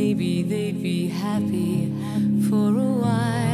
maybe they'd be happy for a while.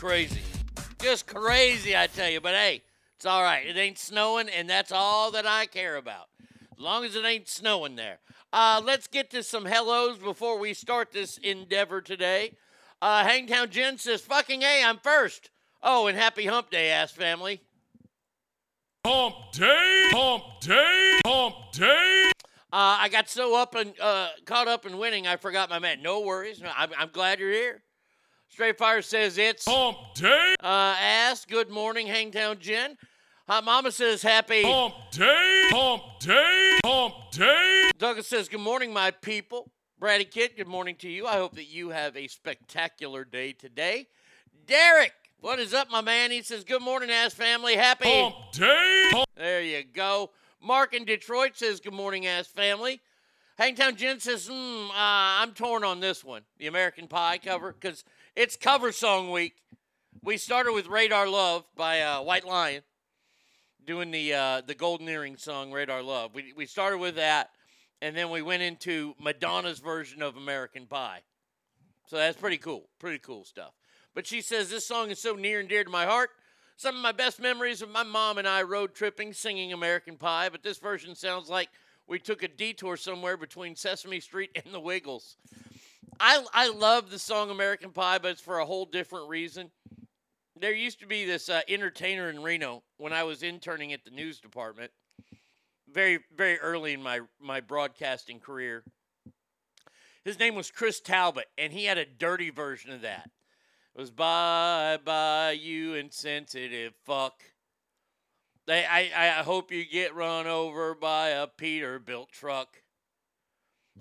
crazy. Just crazy, I tell you. But hey, it's all right. It ain't snowing, and that's all that I care about. As long as it ain't snowing there. Uh, let's get to some hellos before we start this endeavor today. Uh, Hangtown Jen says, fucking A, I'm first. Oh, and happy hump day, ass family. Hump day, hump day, hump day. Uh, I got so up and uh, caught up in winning, I forgot my man. No worries. No, I'm, I'm glad you're here. Straight Fire says it's Hump Day. Uh, ass. Good morning, Hangtown Jen. Hot Mama says happy Hump Day. Hump Day. Hump Day. Douglas says good morning, my people. Brady Kid, good morning to you. I hope that you have a spectacular day today. Derek, what is up, my man? He says good morning, ass family. Happy Hump Day. There you go. Mark in Detroit says good morning, ass family. Hangtown Jen says, mm, uh, I'm torn on this one, the American Pie cover, because it's cover song week. We started with Radar Love by uh, White Lion doing the uh, the golden earring song Radar Love. We, we started with that and then we went into Madonna's version of American Pie. So that's pretty cool. Pretty cool stuff. But she says this song is so near and dear to my heart. Some of my best memories of my mom and I road tripping singing American Pie, but this version sounds like we took a detour somewhere between Sesame Street and the Wiggles. I I love the song American Pie, but it's for a whole different reason. There used to be this uh, entertainer in Reno when I was interning at the news department, very very early in my my broadcasting career. His name was Chris Talbot, and he had a dirty version of that. It was bye bye you insensitive fuck. They, I, I hope you get run over by a Peterbilt truck.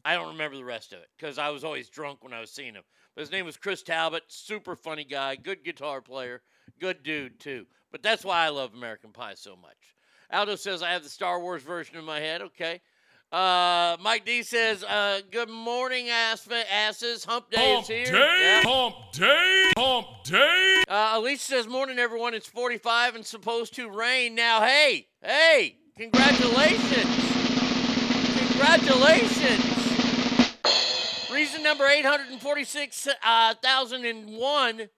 I don't remember the rest of it because I was always drunk when I was seeing him. But his name was Chris Talbot, super funny guy, good guitar player, good dude too. But that's why I love American Pie so much. Aldo says I have the Star Wars version in my head. Okay. Uh, Mike D says, uh, "Good morning, ass asses. Hump day Hump is here." day, Yeah. hump day, hump day. Uh, Alicia says, "Morning, everyone. It's 45 and supposed to rain now. Hey, hey, congratulations, congratulations." Reason number 846,001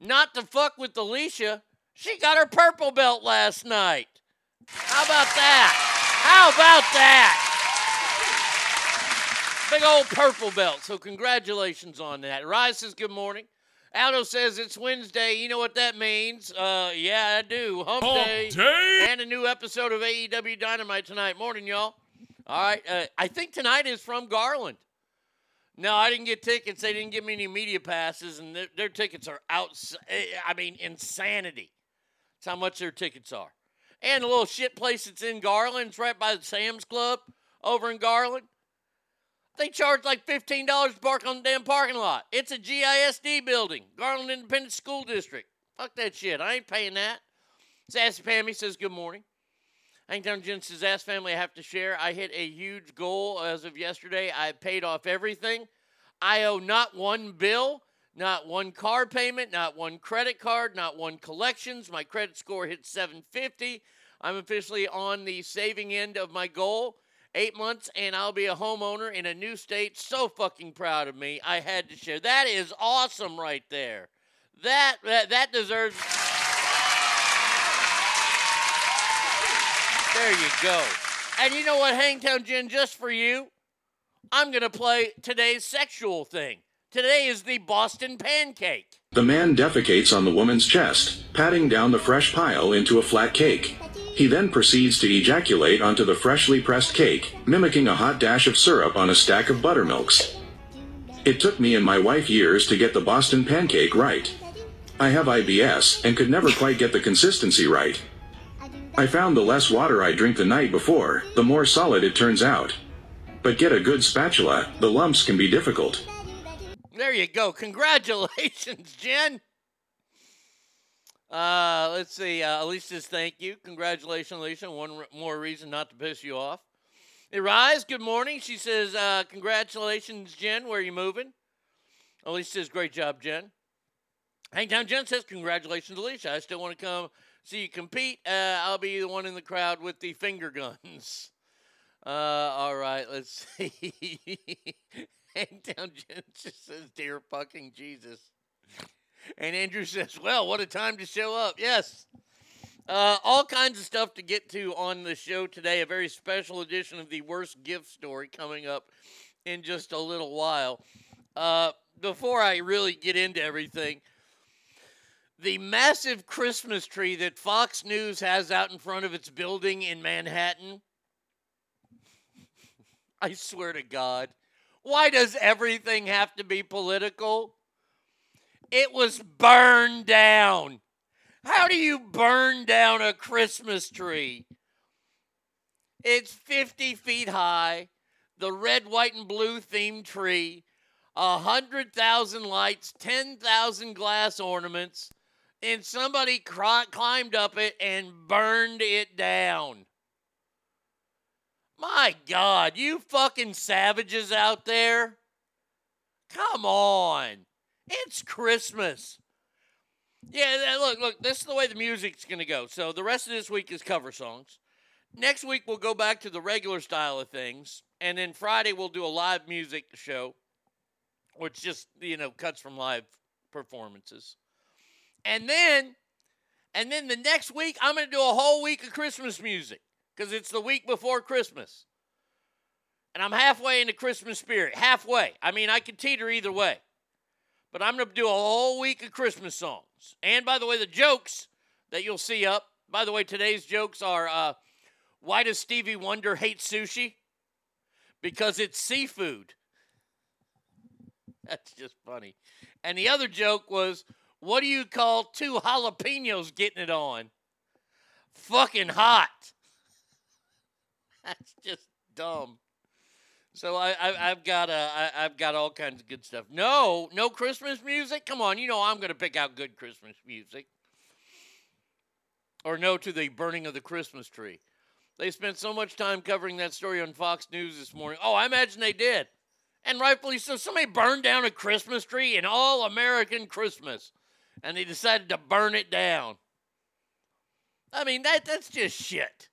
not to fuck with Alicia. She got her purple belt last night. How about that? How about that? Big old purple belt. So congratulations on that. Rise says good morning. Aldo says it's Wednesday. You know what that means? Uh, yeah, I do. Hump, Hump day. day. And a new episode of AEW Dynamite tonight. Morning, y'all. All right. Uh, I think tonight is from Garland. No, I didn't get tickets. They didn't give me any media passes, and their, their tickets are out. Eh, I mean, insanity. That's how much their tickets are. And the little shit place that's in Garland, it's right by the Sam's Club over in Garland. They charge like $15 to park on the damn parking lot. It's a GISD building, Garland Independent School District. Fuck that shit. I ain't paying that. Sassy Pammy says good morning. Hangtown Jen says, Ask family I have to share. I hit a huge goal as of yesterday. I paid off everything. I owe not one bill, not one car payment, not one credit card, not one collections. My credit score hit 750. I'm officially on the saving end of my goal. Eight months, and I'll be a homeowner in a new state. So fucking proud of me. I had to share. That is awesome right there. That that, that deserves. There you go. And you know what, Hangtown Jen, just for you, I'm going to play today's sexual thing. Today is the Boston Pancake. The man defecates on the woman's chest, patting down the fresh pile into a flat cake. He then proceeds to ejaculate onto the freshly pressed cake, mimicking a hot dash of syrup on a stack of buttermilks. It took me and my wife years to get the Boston pancake right. I have IBS and could never quite get the consistency right. I found the less water I drink the night before, the more solid it turns out. But get a good spatula, the lumps can be difficult. There you go. Congratulations, Jen. Uh, let's see. Uh, says thank you. Congratulations, Alicia. One r- more reason not to piss you off. Hey, Rise, good morning. She says, uh, congratulations, Jen. Where are you moving? Alicia says, great job, Jen. Hangtown Jen says, congratulations, Alicia. I still want to come see you compete. Uh, I'll be the one in the crowd with the finger guns. Uh, all right, let's see. Hangtown just says, dear fucking Jesus. And Andrew says, well, what a time to show up. Yes. Uh, all kinds of stuff to get to on the show today. A very special edition of the worst gift story coming up in just a little while. Uh, before I really get into everything, the massive Christmas tree that Fox News has out in front of its building in Manhattan. I swear to God. Why does everything have to be political? It was burned down. How do you burn down a Christmas tree? It's 50 feet high, the red, white, and blue themed tree, a 100,000 lights, 10,000 glass ornaments, and somebody cri- climbed up it and burned it down. My God, you fucking savages out there. Come on. It's Christmas. Yeah, look, look, this is the way the music's going to go. So the rest of this week is cover songs. Next week we'll go back to the regular style of things, and then Friday we'll do a live music show, which just you know cuts from live performances, and then, and then the next week I'm going to do a whole week of Christmas music because it's the week before Christmas, and I'm halfway into Christmas spirit. Halfway. I mean, I could teeter either way. But I'm going to do a whole week of Christmas songs. And by the way, the jokes that you'll see up, by the way, today's jokes are uh, why does Stevie Wonder hate sushi? Because it's seafood. That's just funny. And the other joke was what do you call two jalapenos getting it on? Fucking hot. That's just dumb. So I, I I've got uh, I, I've got all kinds of good stuff. No, no Christmas music. Come on, you know I'm to pick out good Christmas music. Or no to the burning of the Christmas tree. They spent so much time covering that story on Fox News this morning. Oh, I imagine they did, and rightfully so. Somebody burned down a Christmas tree in all American Christmas, and they decided to burn it down. I mean that that's just shit.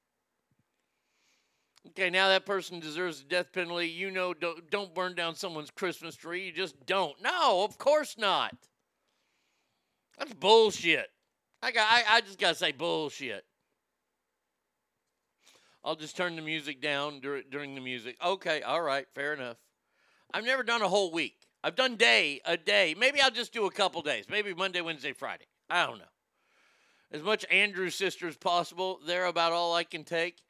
Okay, now that person deserves the death penalty. You know, don't, don't burn down someone's Christmas tree. You just don't. No, of course not. That's bullshit. I got. I, I just gotta say bullshit. I'll just turn the music down dur- during the music. Okay, all right, fair enough. I've never done a whole week. I've done day a day. Maybe I'll just do a couple days. Maybe Monday, Wednesday, Friday. I don't know. As much Andrews sister as possible. They're about all I can take.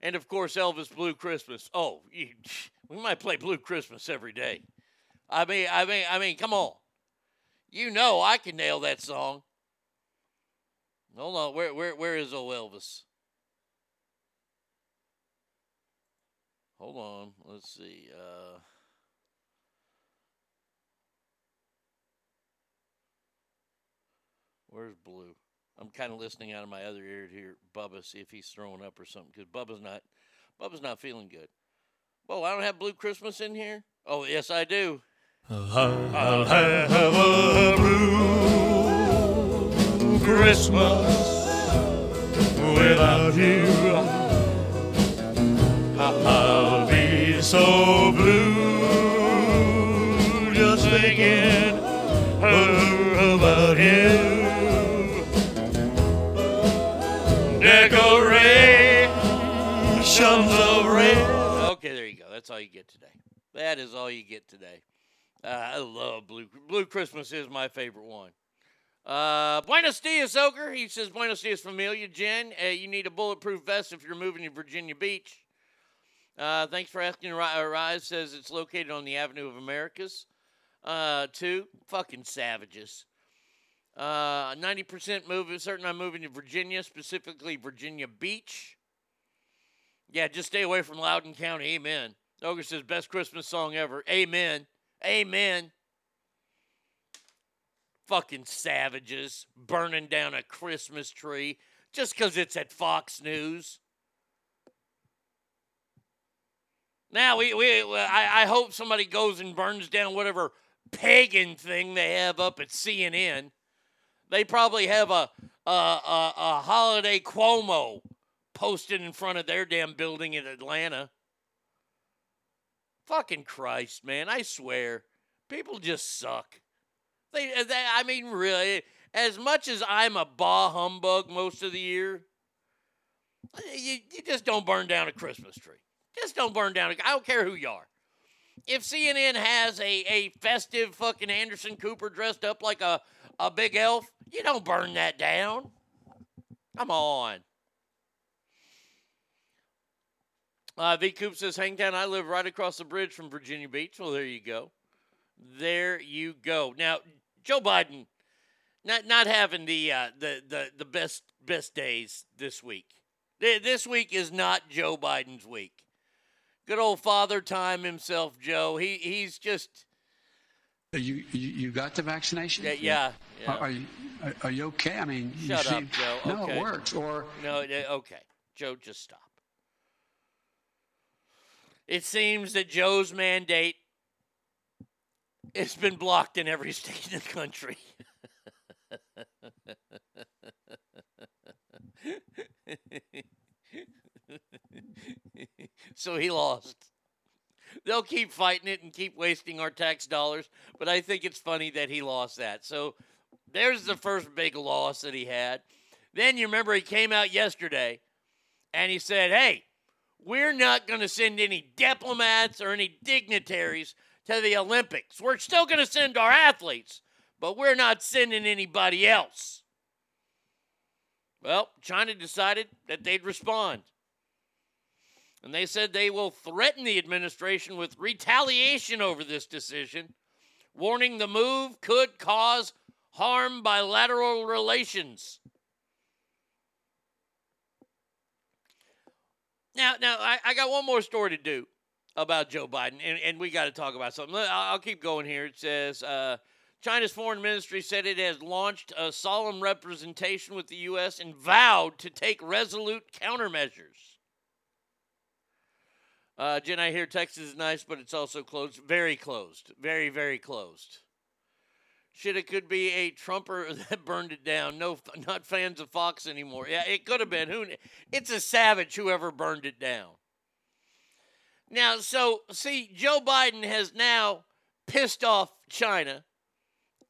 And of course, Elvis Blue Christmas. Oh, you, we might play Blue Christmas every day. I mean, I mean, I mean, come on. You know I can nail that song. Hold on, where, where, where is old Elvis? Hold on, let's see. Uh, where's Blue? I'm kind of listening out of my other ear to hear Bubba see if he's throwing up or something because Bubba's not, Bubba's not feeling good. Whoa, I don't have Blue Christmas in here. Oh yes, I do. I'll have a blue Christmas without you. I'll be so blue Decorations of red. Okay, there you go. That's all you get today. That is all you get today. Uh, I love Blue Blue Christmas is my favorite one. Uh, Buenos dias, Ogre. He says, Buenos dias, familia. Jen, uh, you need a bulletproof vest if you're moving to Virginia Beach. Uh, thanks for asking. Uh, Rise says it's located on the Avenue of Americas. Uh, two, fucking savages. Uh, 90% moving, certain I'm moving to Virginia, specifically Virginia Beach. Yeah, just stay away from Loudoun County. Amen. Ogre says, best Christmas song ever. Amen. Amen. Fucking savages burning down a Christmas tree just because it's at Fox News. Now we, we I, I hope somebody goes and burns down whatever pagan thing they have up at CNN. They probably have a a, a, a holiday Cuomo posted in front of their damn building in Atlanta. Fucking Christ, man! I swear, people just suck. They, uh, they I mean, really, as much as I'm a bah humbug most of the year, you, you just don't burn down a Christmas tree. Just don't burn down. A, I don't care who you are. If CNN has a, a festive fucking Anderson Cooper dressed up like a, a big elf, you don't burn that down. Come on. Uh, V. Coop says, Hangtown, I live right across the bridge from Virginia Beach. Well, there you go. There you go. Now, Joe Biden, not not having the uh, the, the the best best days this week. This week is not Joe Biden's week. Good old father time himself, Joe. He he's just You, you you got the vaccination? yeah yeah. yeah. Are, are you are, you okay? I mean, Shut up, seem- Joe. No, Okay. it works. Or No, okay. Joe, just stop. It seems that Joe's mandate has been blocked in every state in the country. so he lost. They'll keep fighting it and keep wasting our tax dollars, but I think it's funny that he lost that. So there's the first big loss that he had. Then you remember he came out yesterday and he said, Hey, we're not going to send any diplomats or any dignitaries to the Olympics. We're still going to send our athletes, but we're not sending anybody else. Well, China decided that they'd respond. And they said they will threaten the administration with retaliation over this decision, warning the move could cause harm bilateral relations. Now, now I, I got one more story to do about Joe Biden, and, and we got to talk about something. I'll, keep going here. It says uh, China's foreign ministry said it has launched a solemn representation with the U.S. and vowed to take resolute countermeasures. Uh, Jen, I hear Texas is nice, but it's also closed. Very closed. Very, very closed. Shit, it could be a Trumper that burned it down. No, not fans of Fox anymore. Yeah, it could have been. Who? It's a savage whoever burned it down. Now, so see, Joe Biden has now pissed off China,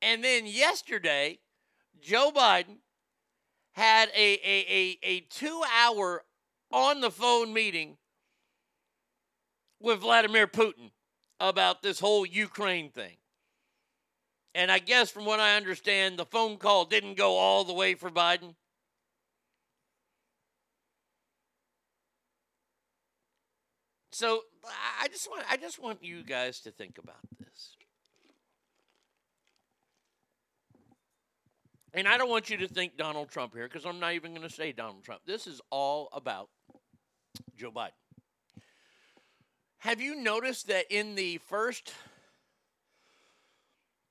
and then yesterday, Joe Biden had a a a, a two hour on the phone meeting with Vladimir Putin about this whole Ukraine thing. And I guess from what I understand, the phone call didn't go all the way for Biden. So I just want I just want you guys to think about this. And I don't want you to think Donald Trump here because I'm not even going to say Donald Trump. This is all about Joe Biden. Have you noticed that in the first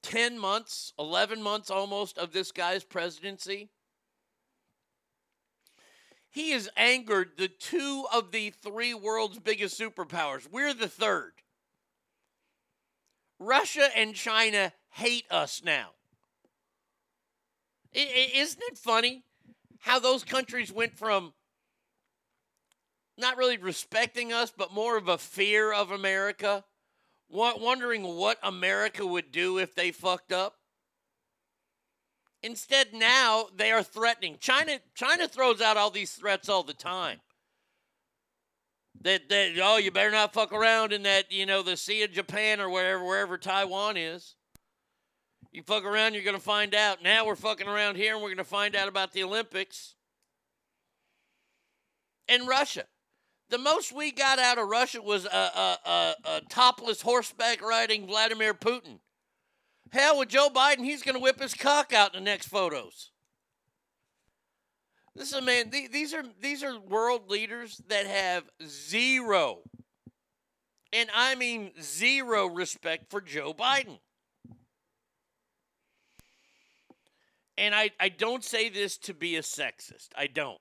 10 months, 11 months almost of this guy's presidency, he has angered the two of the three world's biggest superpowers. We're the third. Russia and China hate us now. I- I- isn't it funny how those countries went from not really respecting us, but more of a fear of America, wondering what America would do if they fucked up. Instead, now they are threatening. China, China throws out all these threats all the time. That, that oh, you better not fuck around in that, you know, the Sea of Japan or wherever, wherever Taiwan is. You fuck around, you're to find out. Now we're fucking around here and we're to find out about the Olympics. And Russia. The most we got out of Russia was a, a, a, a topless horseback riding Vladimir Putin. Hell, with Joe Biden, he's going to whip his cock out in the next photos. This is a man. th- These are these are world leaders that have zero, and I mean zero respect for Joe Biden. And I, I don't say this to be a sexist. I don't.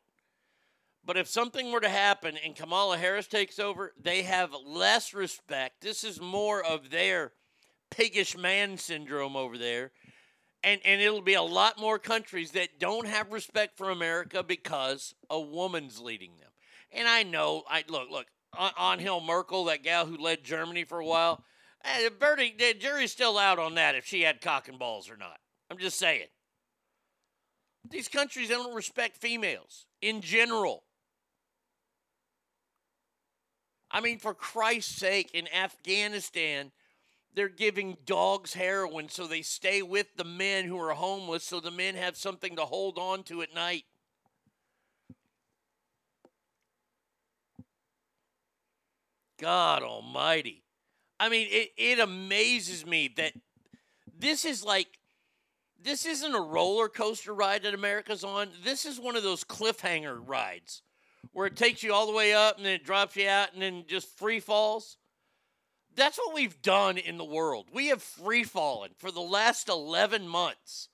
But if something were to happen and Kamala Harris takes over, they have less respect. This is more of their piggish man syndrome over there. And, and it'll be a lot more countries that don't have respect for America because a woman's leading them. And I know, I look, look, Angela Merkel, that gal who led Germany for a while, eh, Bertie, the jury's still out on that if she had cock and balls or not. I'm just saying. These countries don't respect females in general. I mean, for Christ's sake, in Afghanistan, they're giving dogs heroin so they stay with the men who are homeless so the men have something to hold on to at night. God almighty. I mean, it, it amazes me that this is like, this isn't a roller coaster ride that America's on. This is one of those cliffhanger rides where it takes you all the way up and then it drops you out and then just free falls. That's what we've done in the world. We have free fallen for the last 11 months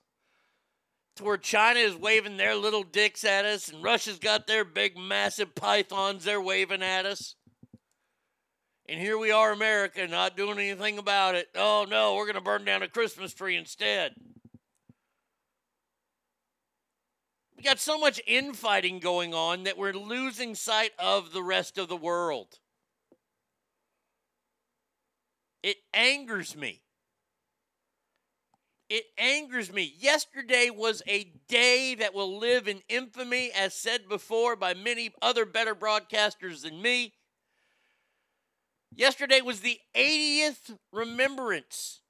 to where China is waving their little dicks at us and Russia's got their big, massive pythons they're waving at us. And here we are, America, not doing anything about it. Oh no, we're going to burn down a Christmas tree instead. We got so much infighting going on that we're losing sight of the rest of the world. It angers me. It angers me. Yesterday was a day that will live in infamy, as said before by many other better broadcasters than me. Yesterday was the 80th remembrance,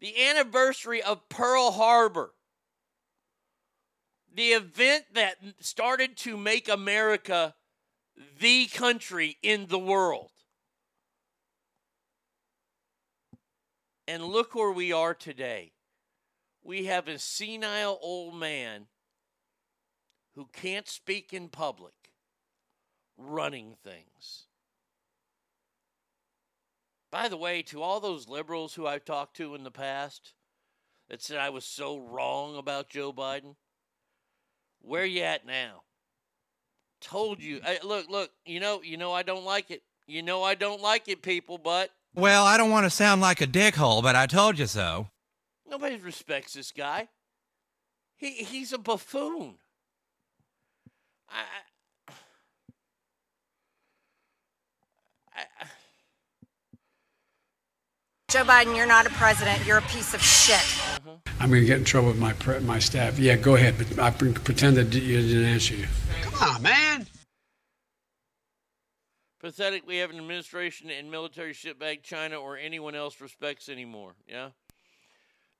the anniversary of Pearl Harbor, the event that started to make America the country in the world. And look where we are today. We have a senile old man who can't speak in public running things. By the way, to all those liberals who I've talked to in the past that said I was so wrong about Joe Biden, where you at now? Told you. Hey, look, look. You know, you know I don't like it. You know I don't like it, people. But Well, I don't want to sound like a dickhole, but I told you so. nobody respects this guy. He he's a buffoon. I. I, I, I Joe Biden, you're not a president. You're a piece of shit. I'm going to get in trouble with my pre- my staff. Yeah, go ahead, but I pre- pretend that you didn't answer you. Come on, man. Pathetic we have an administration and military shitbag China or anyone else respects anymore. Yeah.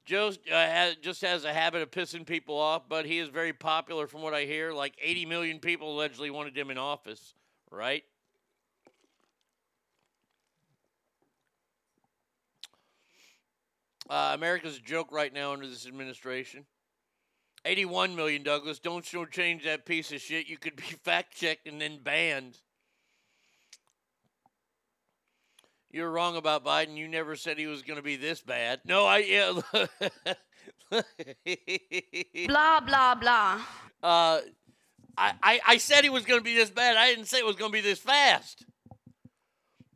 Joe uh, has, just has a habit of pissing people off, but he is very popular from what I hear. Like 80 million people allegedly wanted him in office, right? Uh, America's a joke right now under this administration. 81 million, Douglas. Don't change that piece of shit. You could be fact checked and then banned. You're wrong about Biden. You never said he was going to be this bad. No, I yeah. Blah, blah, blah. uh, I, I I said he was going to be this bad. I didn't say it was going to be this fast.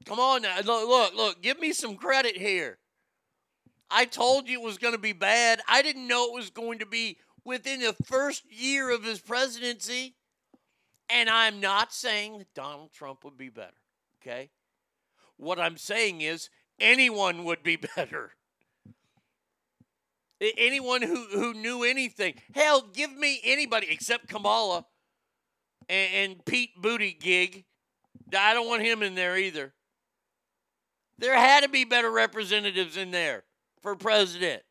Come on now. Look, look, look. Give me some credit here. I told you it was going to be bad. I didn't know it was going to be within the first year of his presidency. And I'm not saying that Donald Trump would be better. Okay. What I'm saying is anyone would be better. Anyone who, who knew anything. Hell, give me anybody except Kamala and, and Pete Buttigieg. I don't want him in there either. There had to be better representatives in there for president.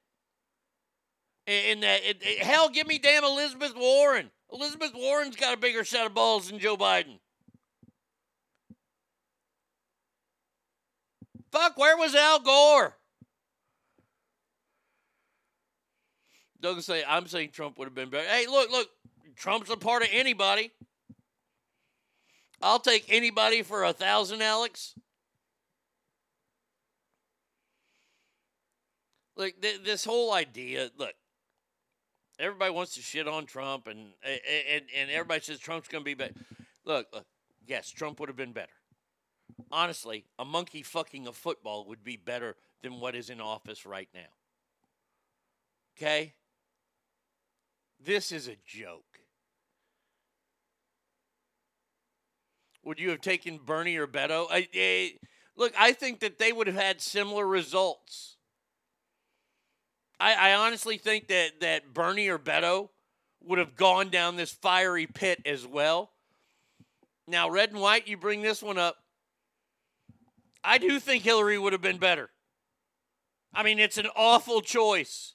And that, it, it- hell, give me damn Elizabeth Warren. Elizabeth Warren's got a bigger set of balls than Joe Biden. Fuck, where was Al Gore? Doug say, I'm saying Trump would have been better. Hey, look, look, Trump's a part of anybody. I'll take anybody for a thousand, Alex. Look, th- this whole idea, look, everybody wants to shit on Trump and and, and everybody says Trump's going to be better. Look, look, yes, Trump would have been better. Honestly, a monkey fucking a football would be better than what is in office right now. Okay? This is a joke. Would you have taken Bernie or Beto? I, eh, look, I think that they would have had similar results. I, I honestly think that, that Bernie or Beto would have gone down this fiery pit as well. Now, red and white, you bring this one up. I do think Hillary would have been better. I mean, it's an awful choice.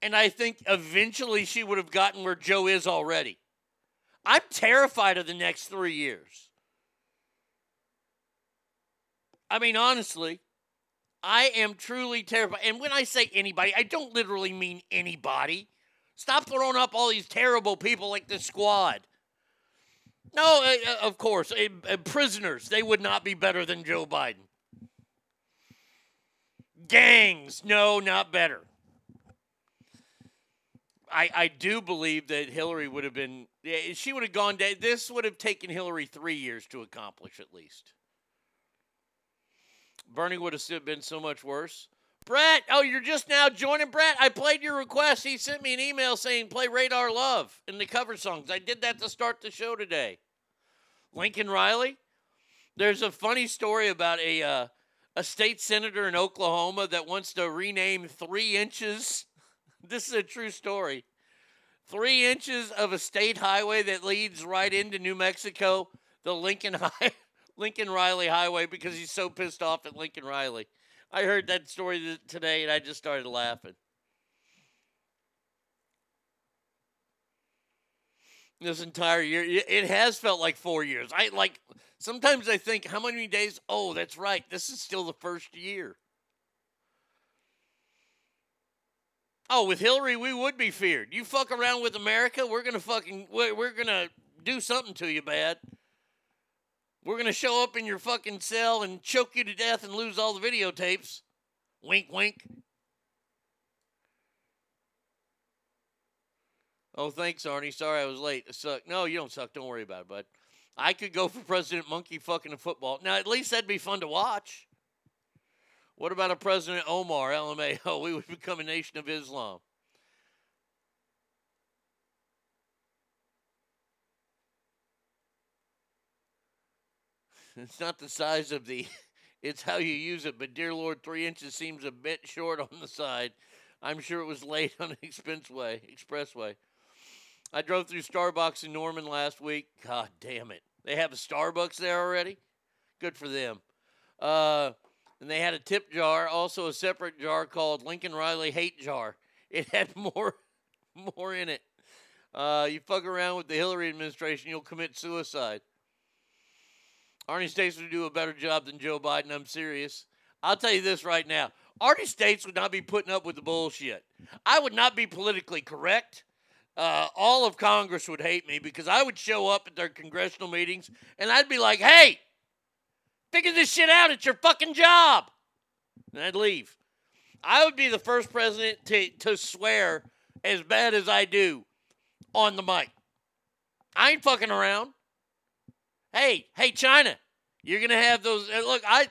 And I think eventually she would have gotten where Joe is already. I'm terrified of the next three years. I mean, honestly, I am truly terrified. And when I say anybody, I don't literally mean anybody. Stop throwing up all these terrible people like the squad. No, uh, uh, of course, uh, uh, prisoners, they would not be better than Joe Biden. Gangs, no, not better. I, I do believe that Hillary would have been, she would have gone. This would have taken Hillary three years to accomplish at least. Bernie would have been so much worse. Brett, oh, you're just now joining Brett. I played your request. He sent me an email saying play Radar Love in the cover songs. I did that to start the show today. Lincoln Riley. There's a funny story about a uh, a state senator in Oklahoma that wants to rename three inches. This is a true story. Three inches of a state highway that leads right into New Mexico, the Lincoln High, Lincoln Riley Highway, because he's so pissed off at Lincoln Riley. I heard that story today and I just started laughing. This entire year, it has felt like four years. I like sometimes I think, how many days? Oh, that's right. This is still the first year. Oh, with Hillary, we would be feared. You fuck around with America, we're gonna fucking we're, we're gonna do something to you bad. We're gonna show up in your fucking cell and choke you to death and lose all the videotapes. Wink, wink. Oh, thanks, Arnie. Sorry I was late. It sucked. No, you don't suck. Don't worry about it, bud. I could go for President Monkey fucking a football. Now, at least that'd be fun to watch. What about a President Omar, LMAO? We would become a nation of Islam. It's not the size of the, it's how you use it. But dear Lord, three inches seems a bit short on the side. I'm sure it was late on an expressway. Expressway. I drove through Starbucks in Norman last week. God damn it! They have a Starbucks there already. Good for them. Uh, and they had a tip jar, also a separate jar called Lincoln Riley Hate Jar. It had more, more in it. Uh, you fuck around with the Hillary administration, you'll commit suicide. Arnie States would do a better job than Joe Biden. I'm serious. I'll tell you this right now. Arnie States would not be putting up with the bullshit. I would not be politically correct. Uh, all of Congress would hate me because I would show up at their congressional meetings and I'd be like, hey, figure this shit out. It's your fucking job. And I'd leave. I would be the first president to, to swear as bad as I do on the mic. I ain't fucking around. Hey, hey, China, you're gonna have those. uh, Look, I,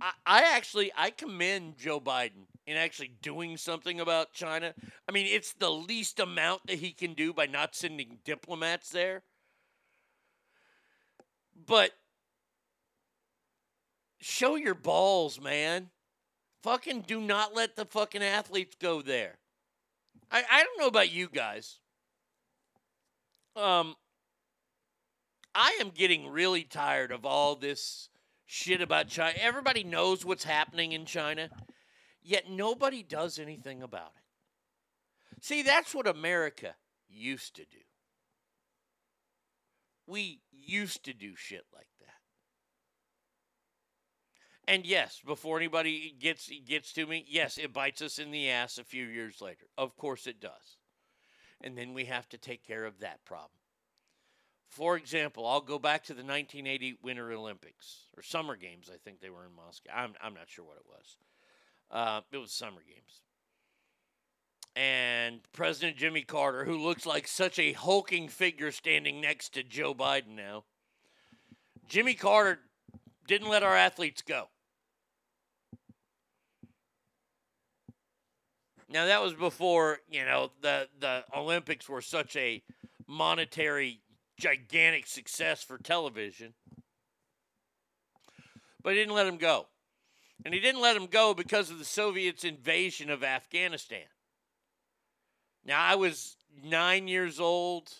I, I actually I commend Joe Biden in actually doing something about China. I mean, it's the least amount that he can do by not sending diplomats there. But show your balls, man. Fucking do not let the fucking athletes go there. I, I don't know about you guys. Um, I am getting really tired of all this shit about China. Everybody knows what's happening in China, yet nobody does anything about it. See, that's what America used to do. We used to do shit like that. And yes, before anybody gets gets to me, yes, it bites us in the ass a few years later. Of course it does. And then we have to take care of that problem. For example, I'll go back to the 1980 Winter Olympics or Summer Games. I think they were in Moscow. I'm, I'm not sure what it was. Uh, it was Summer Games. And President Jimmy Carter, who looks like such a hulking figure standing next to Joe Biden now, Jimmy Carter didn't let our athletes go. Now that was before, you know, the the Olympics were such a monetary gigantic success for television. But he didn't let him go. And he didn't let him go because of the Soviets' invasion of Afghanistan. Now I was nine years old,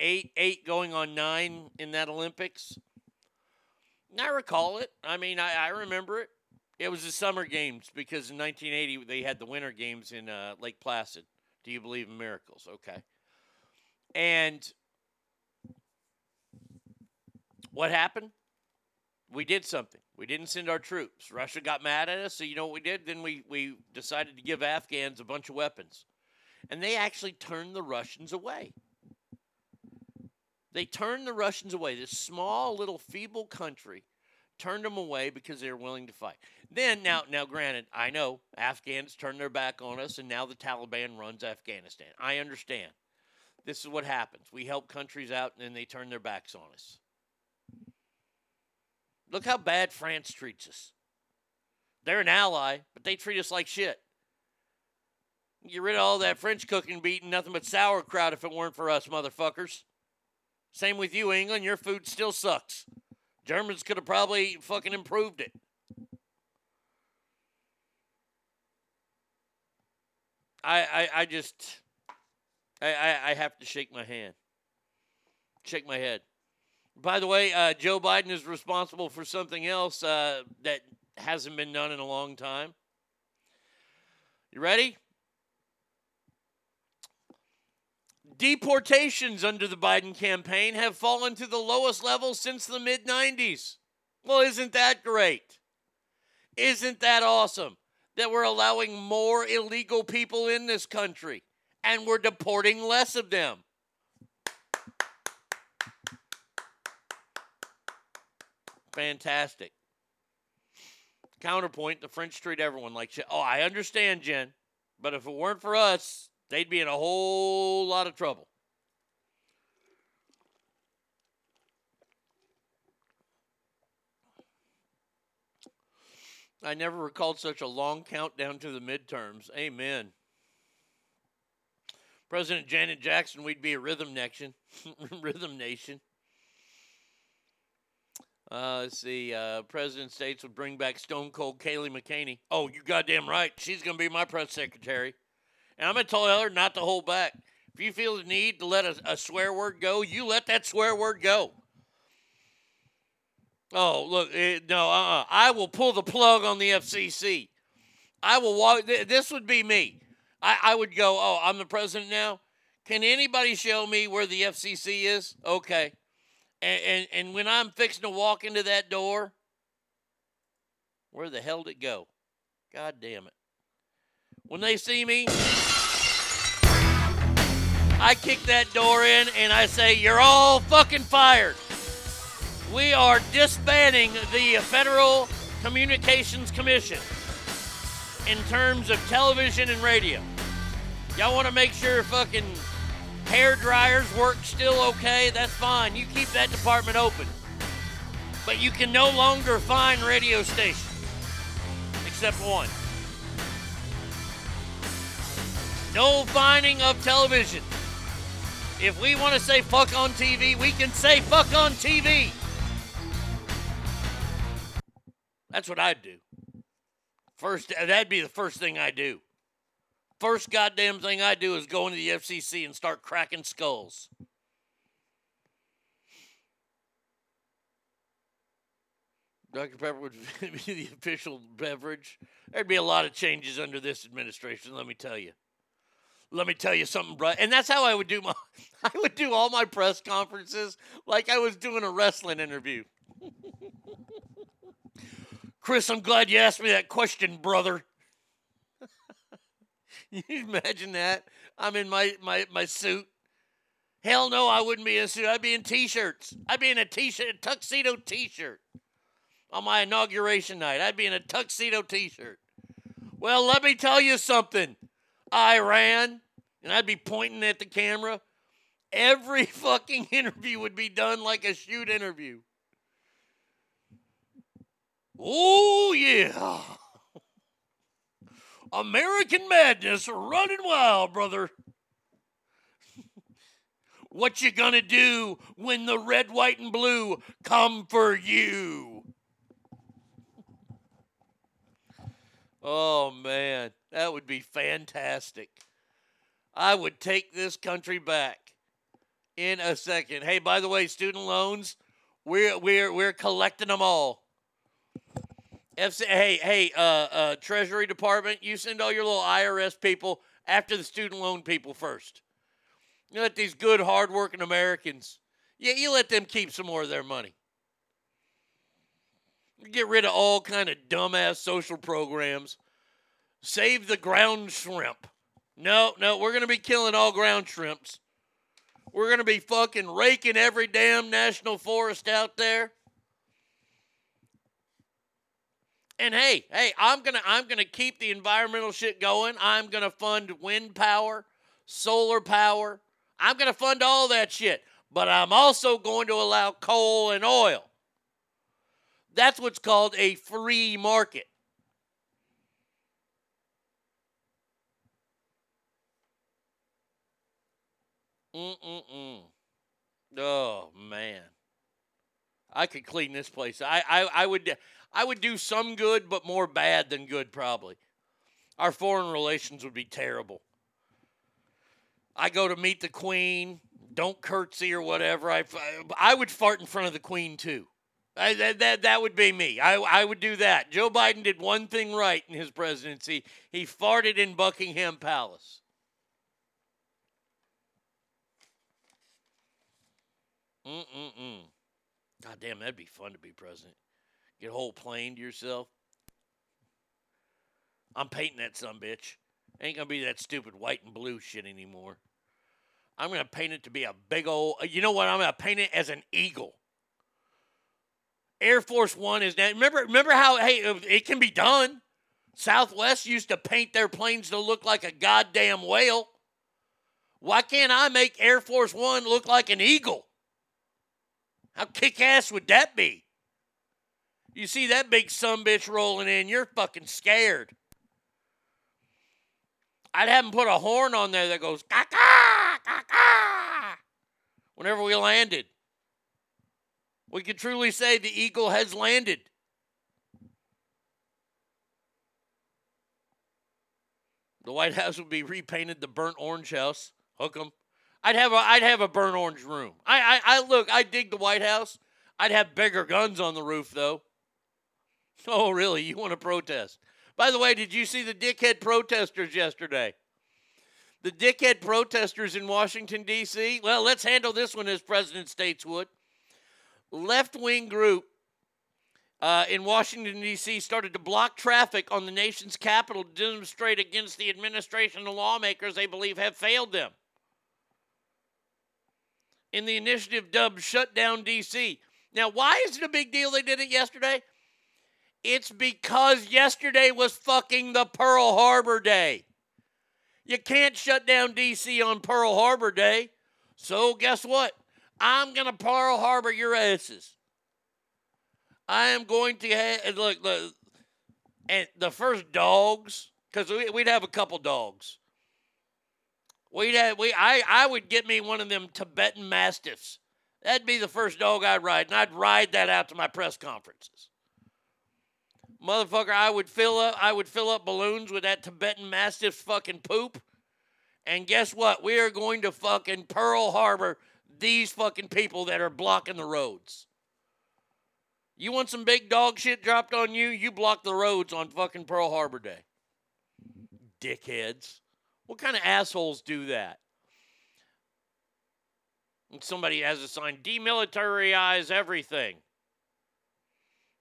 eight, eight going on nine in that Olympics. And I recall it. I mean, I, I remember it. It was the summer games because in 1980 they had the winter games in uh, Lake Placid. Do you believe in miracles? Okay. And what happened? We did something. We didn't send our troops. Russia got mad at us, so you know what we did? Then we, we decided to give Afghans a bunch of weapons. And they actually turned the Russians away. They turned the Russians away. This small, little, feeble country turned them away because they were willing to fight. Then, now, now, granted, I know Afghans turned their back on us, and now the Taliban runs Afghanistan. I understand. This is what happens. We help countries out, and then they turn their backs on us. Look how bad France treats us. They're an ally, but they treat us like shit. Get rid of all that French cooking, eating nothing but sauerkraut if it weren't for us, motherfuckers. Same with you, England. Your food still sucks. Germans could have probably fucking improved it. I, I, I just, I, I, I have to shake my hand, shake my head. By the way, uh, Joe Biden is responsible for something else uh, that hasn't been done in a long time. You ready? Deportations under the Biden campaign have fallen to the lowest level since the mid 90s. Well, isn't that great? Isn't that awesome that we're allowing more illegal people in this country and we're deporting less of them? Fantastic. Counterpoint the French treat everyone like shit. Oh, I understand, Jen. But if it weren't for us, they'd be in a whole lot of trouble. I never recalled such a long countdown to the midterms. Amen. President Janet Jackson, we'd be a rhythm nation. rhythm nation. Uh, let's see. Uh, President States would bring back Stone Cold Kayleigh McEnany. Oh, you goddamn right. She's going to be my press secretary. And I'm going to tell her not to hold back. If you feel the need to let a, a swear word go, you let that swear word go. Oh, look, eh, no, uh-uh. I will pull the plug on the FCC. I will walk. th- This would be me. I, I would go, oh, I'm the president now. Can anybody show me where the FCC is? Okay. And, and, and when I'm fixing to walk into that door, where the hell did it go? God damn it. When they see me, I kick that door in and I say, You're all fucking fired. We are disbanding the Federal Communications Commission in terms of television and radio. Y'all want to make sure fucking hair dryers work still okay? That's fine. You keep that department open. But you can no longer find radio stations except one. No finding of television. If we want to say fuck on TV, we can say fuck on TV. That's what I'd do. First, that'd be the first thing I do. First goddamn thing I do is go into the FCC and start cracking skulls. Dr. Pepper would be the official beverage. There'd be a lot of changes under this administration, let me tell you. Let me tell you something, bro. And that's how I would do my I would do all my press conferences like I was doing a wrestling interview. Chris, I'm glad you asked me that question, brother. you imagine that? I'm in my, my, my suit. Hell no, I wouldn't be in a suit. I'd be in t-shirts. I'd be in a t-shirt, a tuxedo t-shirt. On my inauguration night, I'd be in a tuxedo t-shirt. Well, let me tell you something. Iran, and I'd be pointing at the camera. Every fucking interview would be done like a shoot interview. Oh, yeah. American madness running wild, brother. what you gonna do when the red, white, and blue come for you? Oh, man. That would be fantastic. I would take this country back in a second. Hey, by the way, student loans, we're we're we're collecting them all. FC, hey, hey, uh, uh, Treasury Department, you send all your little IRS people after the student loan people first. You let these good, hardworking Americans, yeah, you let them keep some more of their money. Get rid of all kind of dumbass social programs. Save the ground shrimp. No, no, we're to be killing all ground shrimps. We're to be fucking raking every damn national forest out there. And hey, hey, I'm gonna I'm gonna keep the environmental shit going. I'm gonna fund wind power, solar power. I'm gonna fund all that shit. But I'm also going to allow coal and oil. That's what's called a free market. Mm-mm-mm. Oh man. I could clean this place. I, I I would I would do some good, but more bad than good probably. Our foreign relations would be terrible. I go to meet the queen, don't curtsy or whatever. I, I would fart in front of the queen too. I, that, that, that would be me. I, I would do that. Joe Biden did one thing right in his presidency. He farted in Buckingham Palace. Mm-mm-mm. God damn, that'd be fun to be president. Whole plane to yourself. I'm painting that some bitch. Ain't gonna be that stupid white and blue shit anymore. I'm gonna paint it to be a big old. Uh, you know what? I'm gonna paint it as an eagle. Air Force One is now. Remember, remember how hey it can be done. Southwest used to paint their planes to look like a goddamn whale. Why can't I make Air Force One look like an eagle? How kick ass would that be? You see that big sun bitch rolling in, you're fucking scared. I'd have them put a horn on there that goes ka ka whenever we landed. We could truly say the eagle has landed. The White House would be repainted the burnt orange house. Hook 'em. I'd have a I'd have a burnt orange room. I I, I look. I dig the White House. I'd have bigger guns on the roof though. Oh really? You want to protest? By the way, did you see the dickhead protesters yesterday? The dickhead protesters in Washington D.C. Well, let's handle this one as President States would. Left wing group uh, in Washington, D.C., started to block traffic on the nation's capital to demonstrate against the administration and lawmakers they believe have failed them. In the initiative dubbed Shut Down D.C. Now, why is it a big deal they did it yesterday? It's because yesterday was fucking the Pearl Harbor Day. You can't shut down D.C. on Pearl Harbor Day. So, guess what? I'm going to Pearl Harbor your asses. I am going to have, look, the, and the first dogs, because we'd have a couple dogs. We'd have, we, I, I would get me one of them Tibetan Mastiffs. That'd be the first dog I'd ride, and I'd ride that out to my press conferences. Motherfucker, I would fill up, I would fill up balloons with that Tibetan Mastiff's fucking poop. And guess what? We are going to fucking Pearl Harbor these fucking people that are blocking the roads. You want some big dog shit dropped on you? You block the roads on fucking Pearl Harbor Day. Dickheads. What kind of assholes do that? And somebody has a sign demilitarize everything.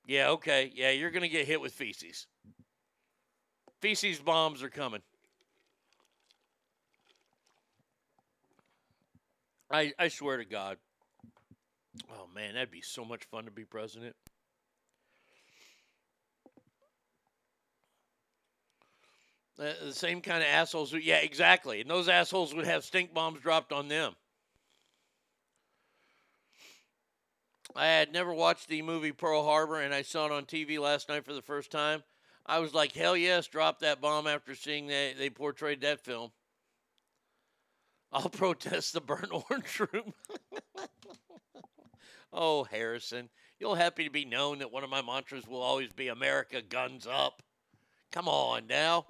Yeah, okay. Yeah, you're going to get hit with feces. Feces bombs are coming. I, I swear to God. Oh man, that'd be so much fun to be president. Uh, the same kind of assholes. Yeah, exactly. And those assholes would have stink bombs dropped on them. I had never watched the movie Pearl Harbor, and I saw it on TV last night for the first time. I was like, hell yes, drop that bomb after seeing that they portrayed that film. I'll protest the burnt orange room. oh, Harrison, you'll happy to be known that one of my mantras will always be America guns up. Come on now.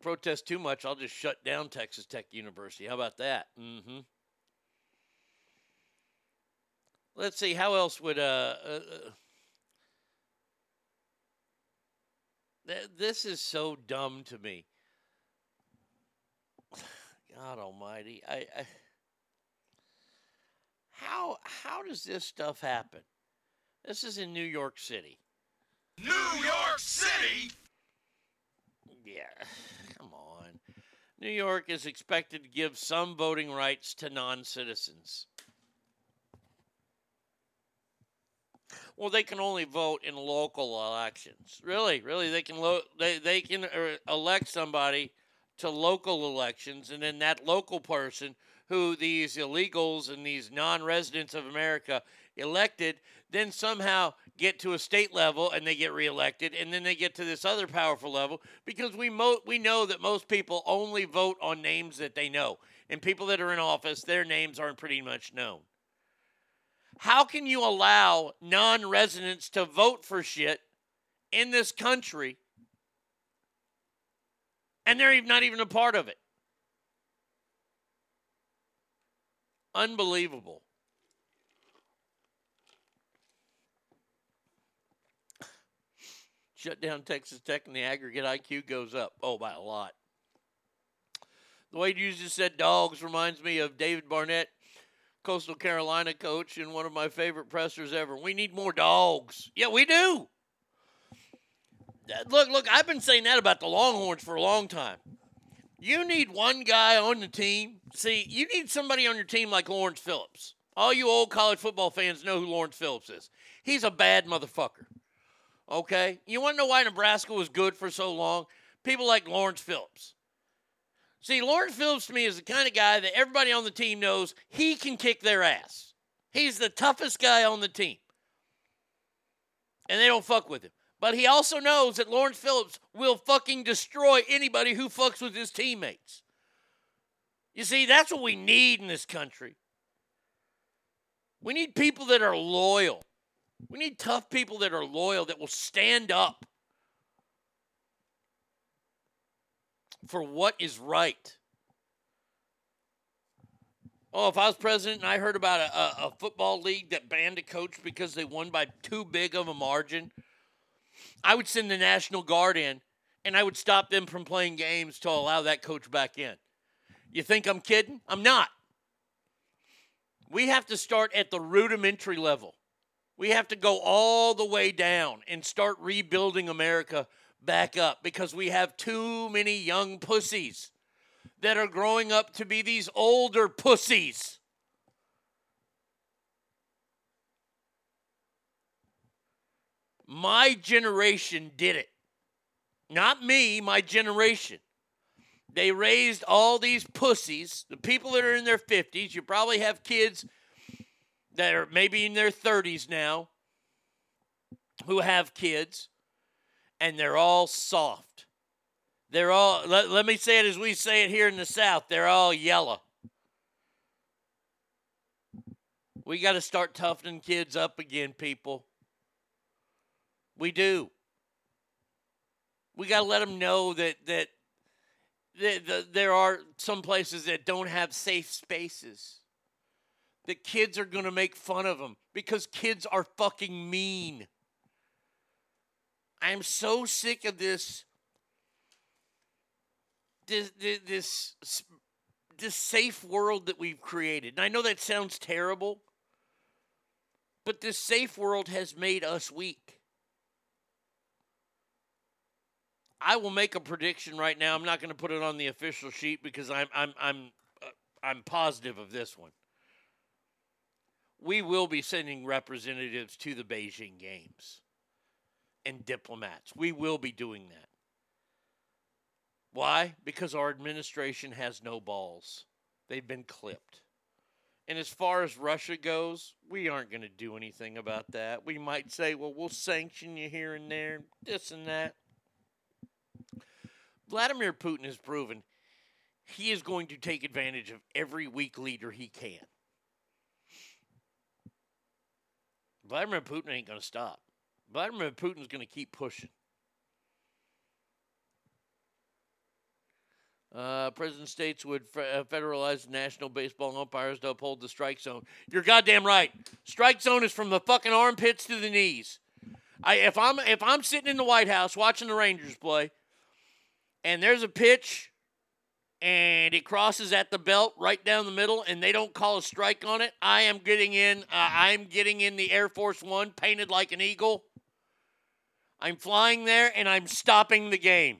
Protest too much, I'll just shut down Texas Tech University. How about that? Mm-hmm. Let's see, how else would uh, uh, uh this is so dumb to me. God Almighty, I, I how how does this stuff happen? This is in New York City. New York City. Yeah, come on. New York is expected to give some voting rights to non-citizens. Well, they can only vote in local elections. Really, really, they can lo- they they can uh, elect somebody to local elections, and then that local person who these illegals and these non-residents of America elected then somehow get to a state level and they get reelected and then they get to this other powerful level because we mo- we know that most people only vote on names that they know and people that are in office their names aren't pretty much known. How can you allow non-residents to vote for shit in this country and they're not even a part of it? Unbelievable shut down Texas Tech and the aggregate IQ goes up. Oh, by a lot. The way you just said dogs reminds me of David Barnett, Coastal Carolina coach, and one of my favorite pressers ever. We need more dogs. Yeah, we do. Uh, look, look, I've been saying that about the Longhorns for a long time. You need one guy on the team. See, you need somebody on your team like Lawrence Phillips. All you old college football fans know who Lawrence Phillips is. He's a bad motherfucker. Okay? You want to know why Nebraska was good for so long? People like Lawrence Phillips. See, Lawrence Phillips to me is the kind of guy that everybody on the team knows he can kick their ass. He's the toughest guy on the team. And they don't fuck with him. But he also knows that Lawrence Phillips will fucking destroy anybody who fucks with his teammates. You see, that's what we need in this country. We need people that are loyal. We need tough people that are loyal, that will stand up for what is right. Oh, if I was president and I heard about a, a, a football league that banned a coach because they won by too big of a margin, I would send the National Guard in and I would stop them from playing games to allow that coach back in. You think I'm kidding? I'm not. We have to start at the rudimentary level. We have to go all the way down and start rebuilding America back up because we have too many young pussies that are growing up to be these older pussies. My generation did it. Not me, my generation. They raised all these pussies, the people that are in their 50s. You probably have kids that are maybe in their 30s now who have kids, and they're all soft. They're all, let, let me say it as we say it here in the South, they're all yellow. We got to start toughening kids up again, people. We do. We got to let them know that that, that, that there are some places that don't have safe spaces. That kids are going to make fun of them because kids are fucking mean. I am so sick of this this this this safe world that we've created. And I know that sounds terrible, but this safe world has made us weak. I will make a prediction right now. I'm not going to put it on the official sheet because I'm I'm I'm uh, I'm positive of this one. We will be sending representatives to the Beijing Games and diplomats. We will be doing that. Why? Because our administration has no balls. They've been clipped. And as far as Russia goes, we aren't going to do anything about that. We might say, well, we'll sanction you here and there, this and that. Vladimir Putin has proven he is going to take advantage of every weak leader he can. Vladimir Putin ain't going to stop. Vladimir Putin's going to keep pushing. Uh, President states would fe- uh, federalize national baseball umpires to uphold the strike zone. You're goddamn right. Strike zone is from the fucking armpits to the knees. I, if I'm if I'm sitting in the White House watching the Rangers play, and there's a pitch, and it crosses at the belt right down the middle, and they don't call a strike on it, I am getting in. Uh, I'm getting in the Air Force One, painted like an eagle. I'm flying there, and I'm stopping the game.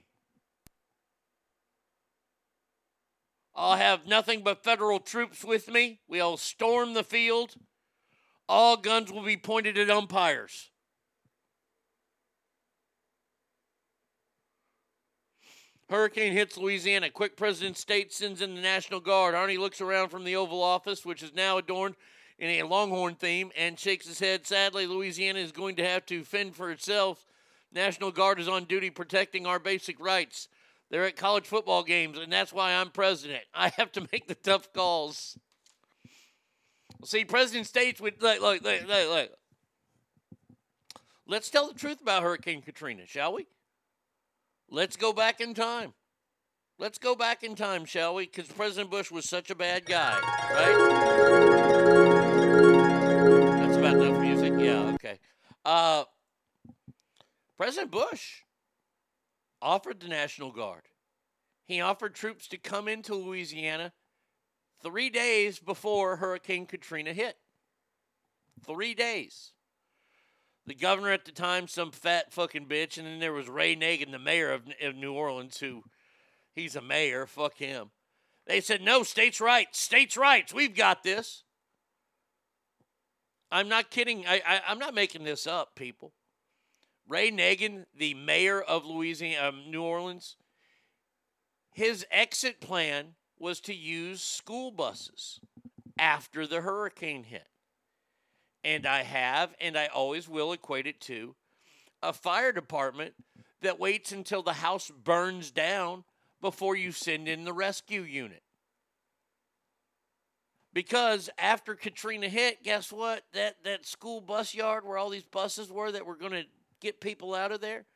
I'll have nothing but federal troops with me. We'll storm the field. All guns will be pointed at umpires. Hurricane hits Louisiana. Quick President State sends in the National Guard. Arnie looks around from the Oval Office, which is now adorned in a Longhorn theme, and shakes his head. Sadly, Louisiana is going to have to fend for itself. National Guard is on duty protecting our basic rights. They're at college football games, and that's why I'm president. I have to make the tough calls. See, President States would like, look, look, look, look. Let's tell the truth about Hurricane Katrina, shall we? Let's go back in time. Let's go back in time, shall we? Because President Bush was such a bad guy, right? That's about enough music. Yeah, okay. Uh, President Bush offered the National Guard. He offered troops to come into Louisiana three days before Hurricane Katrina hit. Three days. The governor at the time, some fat fucking bitch, and then there was Ray Nagin, the mayor of, of New Orleans, who he's a mayor. Fuck him. They said, no, states' rights, states' rights. We've got this. I'm not kidding. I, I, I'm not making this up, people. Ray Nagin, the mayor of Louisiana, um, New Orleans, his exit plan was to use school buses after the hurricane hit. And I have, and I always will equate it to a fire department that waits until the house burns down before you send in the rescue unit. Because after Katrina hit, guess what? That that school bus yard where all these buses were that were going to get people out of there,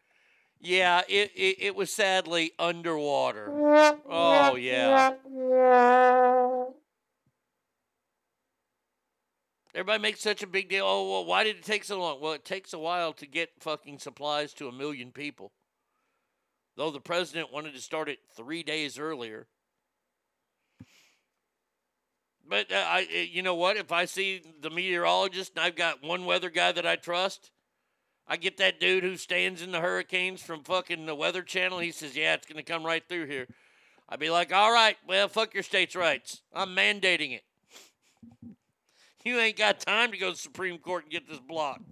yeah, it, it, it was sadly underwater. Oh, yeah. Everybody makes such a big deal. Oh, well, why did it take so long? Well, it takes a while to get fucking supplies to a million people. Though the president wanted to start it three days earlier. But uh, I, uh, you know what? If I see the meteorologist and I've got one weather guy that I trust, I get that dude who stands in the hurricanes from fucking the Weather Channel. He says, "Yeah, it's gonna come right through here." I'd be like, "All right, well, fuck your states' rights. I'm mandating it. You ain't got time to go to the Supreme Court and get this blocked."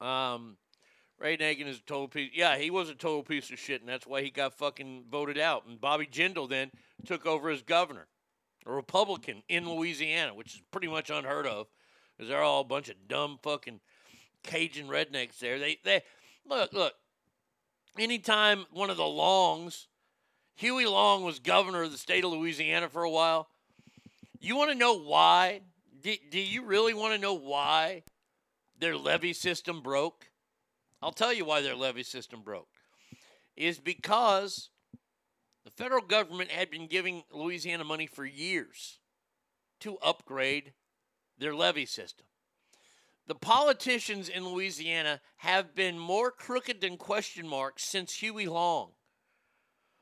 Um, Ray Nagin is a total piece. Yeah, he was a total piece of shit, and that's why he got fucking voted out. And Bobby Jindal then took over as governor, a Republican in Louisiana, which is pretty much unheard of, because they're all a bunch of dumb fucking Cajun rednecks there. They they look look. Anytime one of the Longs, Huey Long was governor of the state of Louisiana for a while. You want to know why? Do, do you really want to know why their levee system broke? I'll tell you why their levee system broke. Is because the federal government had been giving Louisiana money for years to upgrade their levee system. The politicians in Louisiana have been more crooked than question marks since Huey Long.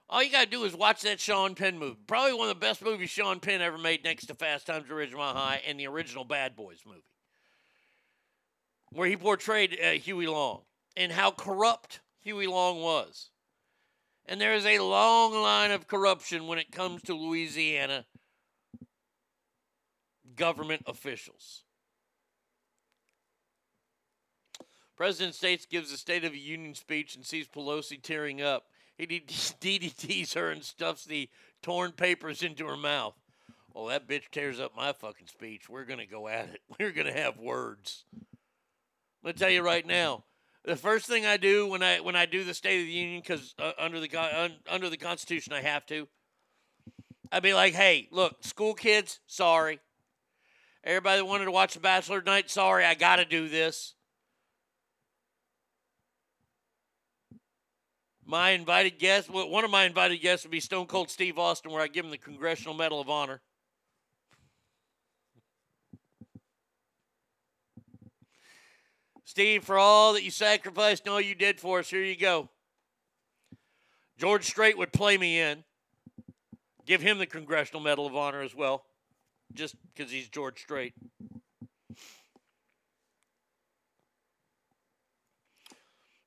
All you got to do is watch that Sean Penn movie. Probably one of the best movies Sean Penn ever made next to Fast Times at Ridgemont High and the original Bad Boys movie, where he portrayed uh, Huey Long and how corrupt Huey Long was. And there is a long line of corruption when it comes to Louisiana government officials. President States gives a State of the Union speech and sees Pelosi tearing up. He DDTs her and stuffs the torn papers into her mouth. Well, that bitch tears up my fucking speech. We're going to go at it. We're going to have words. Let me tell you right now. The first thing I do when I when I do the State of the Union, because uh, under the un, under the Constitution I have to, I'd be like, "Hey, look, school kids, sorry. Everybody that wanted to watch The Bachelor Night, sorry, I got to do this. My invited guest, well, one of my invited guests would be Stone Cold Steve Austin, where I give him the Congressional Medal of Honor. Steve, for all that you sacrificed and all you did for us, here you go. George Strait would play me in. Give him the Congressional Medal of Honor as well, just because he's George Strait.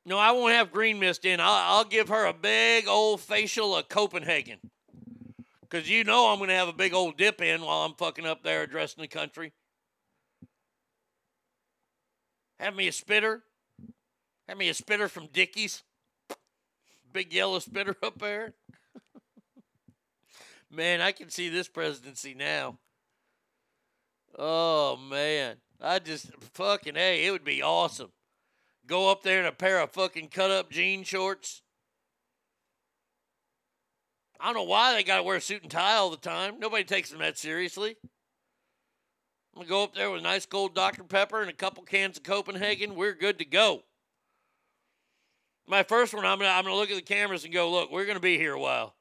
No, I won't have green mist in. I'll, I'll give her a big old facial of Copenhagen. Because you know I'm going to have a big old dip in while I'm fucking up there addressing the country. Have me a spitter. Have me a spitter from Dickies. Big yellow spitter up there. man, I can see this presidency now. Oh man. I just fucking hey, it would be awesome. Go up there in a pair of fucking cut up jean shorts. I don't know why they got to wear a suit and tie all the time. Nobody takes them that seriously. I'm going to go up there with a nice cold Dr. Pepper and a couple cans of Copenhagen. We're good to go. My first one, I'm going to I'm gonna look at the cameras and go, look, we're going to be here a while.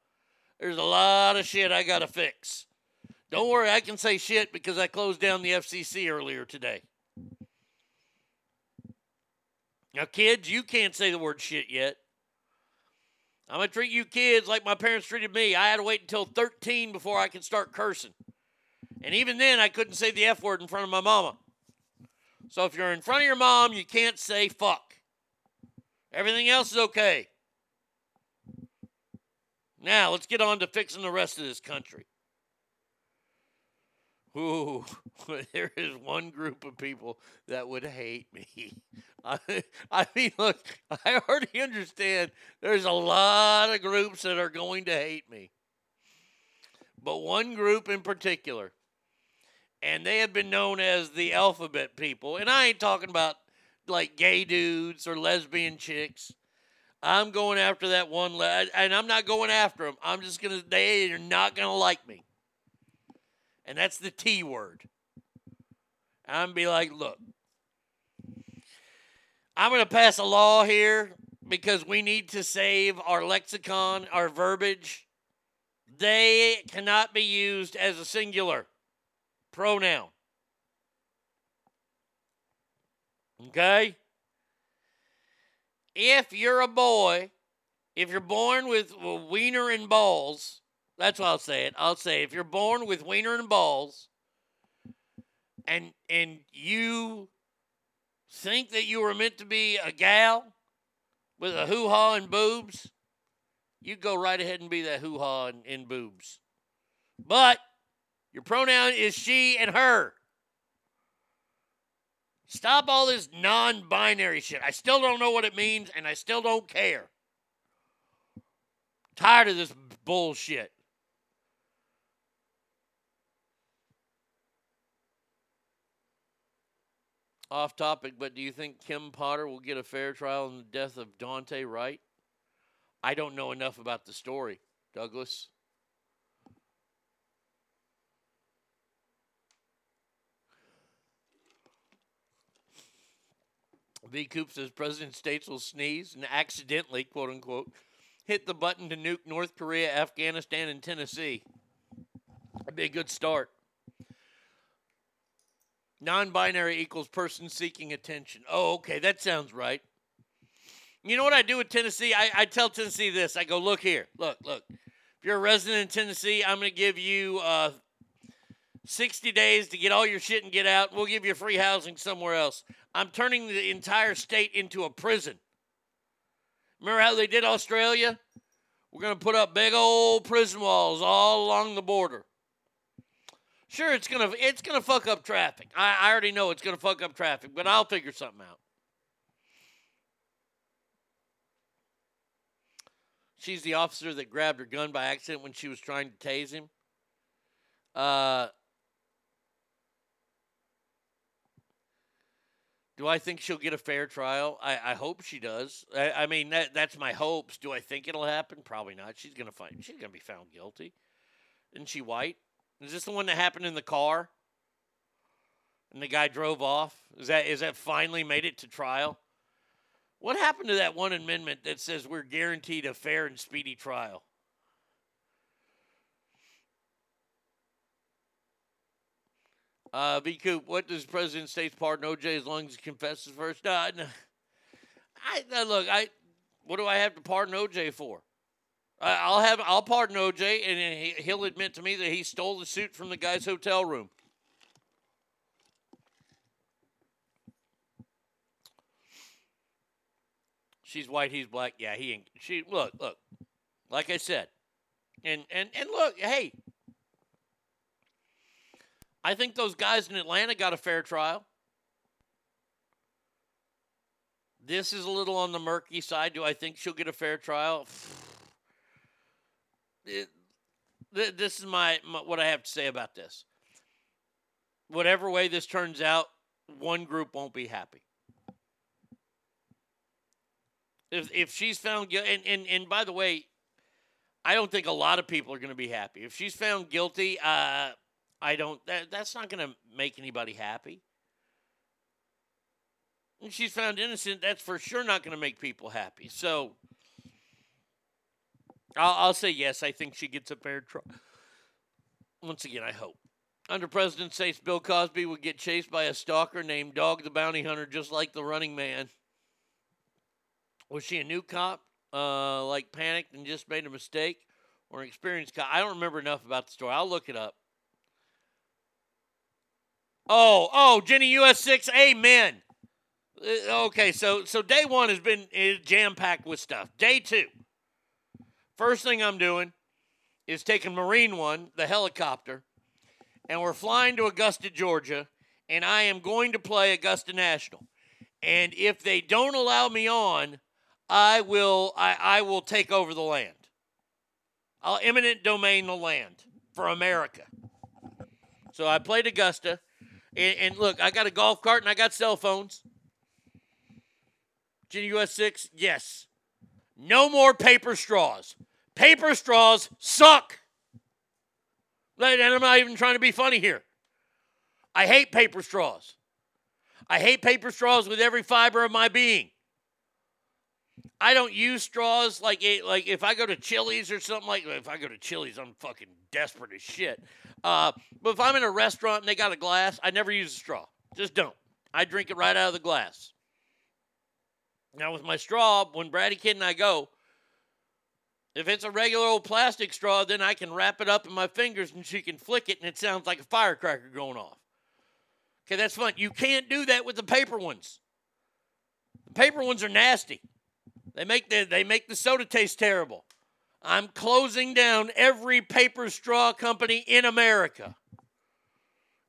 There's a lot of shit I got to fix. Don't worry, I can say shit because I closed down the FCC earlier today. Now, kids, you can't say the word shit yet. I'm going to treat you kids like my parents treated me. I had to wait until 13 before I could start cursing. And even then, I couldn't say the F word in front of my mama. So if you're in front of your mom, you can't say fuck. Everything else is okay. Now, let's get on to fixing the rest of this country. Ooh, there is one group of people that would hate me. I, I mean, look, I already understand there's a lot of groups that are going to hate me. But one group in particular, and they have been known as the alphabet people, and I ain't talking about like gay dudes or lesbian chicks. I'm going after that one, le- and I'm not going after them. I'm just gonna, they are not gonna like me and that's the T word. I'm be like, look, I'm gonna pass a law here because we need to save our lexicon, our verbiage. They cannot be used as a singular pronoun. Okay? If you're a boy, if you're born with a wiener and balls, that's what I'll say it. I'll say if you're born with wiener and balls and and you think that you were meant to be a gal with a hoo-ha and boobs, you go right ahead and be that hoo-ha and, and boobs. But your pronoun is she and her. Stop all this non binary shit. I still don't know what it means and I still don't care. Tired of this bullshit. Off topic, but do you think Kim Potter will get a fair trial in the death of Daunte Wright? I don't know enough about the story, Douglas. V. Coop says President States will sneeze and accidentally, quote unquote, hit the button to nuke North Korea, Afghanistan, and Tennessee. That'd be a good start. Non binary equals person seeking attention. Oh, okay, that sounds right. You know what I do with Tennessee? I, I tell Tennessee this I go, look here, look, look. If you're a resident in Tennessee, I'm going to give you uh, 60 days to get all your shit and get out. We'll give you free housing somewhere else. I'm turning the entire state into a prison. Remember how they did Australia? We're going to put up big old prison walls all along the border. Sure, it's gonna it's gonna fuck up traffic. I, I already know it's gonna fuck up traffic, but I'll figure something out. She's the officer that grabbed her gun by accident when she was trying to tase him. Uh, do I think she'll get a fair trial? I, I hope she does. I, I mean, that, that's my hopes. Do I think it'll happen? Probably not. She's gonna find. She's gonna be found guilty. Isn't she white? Is this the one that happened in the car? And the guy drove off? Is that is that finally made it to trial? What happened to that one amendment that says we're guaranteed a fair and speedy trial? Uh, V. Coop, what does President States pardon OJ as long as he confesses first? No, no. I look. I what do I have to pardon OJ for? I'll have I'll pardon OJ, and he, he'll admit to me that he stole the suit from the guy's hotel room. She's white, he's black. Yeah, he ain't. She look, look. Like I said, and and and look, hey, I think those guys in Atlanta got a fair trial. This is a little on the murky side. Do I think she'll get a fair trial? It- th- this is my, my what I have to say about this. Whatever way this turns out, one group won't be happy. If if she's found guilty, and, and and by the way, I don't think a lot of people are going to be happy. If she's found guilty, uh, I don't. That, that's not going to make anybody happy. And she's found innocent. That's for sure not going to make people happy. So, I'll, I'll say yes. I think she gets a fair trial. Once again, I hope. Under President States, Bill Cosby would get chased by a stalker named Dog the Bounty Hunter, just like the Running Man. Was she a new cop, uh, like panicked and just made a mistake, or an experienced cop? I don't remember enough about the story. I'll look it up. Oh, oh, Jenny US six, amen. Uh, Okay, so so day one has been jam packed with stuff. Day two, first thing I'm doing is taking Marine One, the helicopter, and we're flying to Augusta, Georgia, and I am going to play Augusta National. And if they don't allow me on, I will I, I will take over the land. I'll eminent domain the land for America. So I played Augusta, and, and look, I got a golf cart and I got cell phones. Jenny US six, yes. No more paper straws. Paper straws suck. And I'm not even trying to be funny here. I hate paper straws. I hate paper straws with every fiber of my being. I don't use straws like like if I go to Chili's or something like if I go to Chili's, I'm fucking desperate as shit. Uh, but if I'm in a restaurant and they got a glass, I never use a straw. Just don't. I drink it right out of the glass. Now with my straw, when Brady Kid and I go, if it's a regular old plastic straw, then I can wrap it up in my fingers and she can flick it and it sounds like a firecracker going off. Okay, that's fun. You can't do that with the paper ones. The paper ones are nasty. They make the they make the soda taste terrible. I'm closing down every paper straw company in America.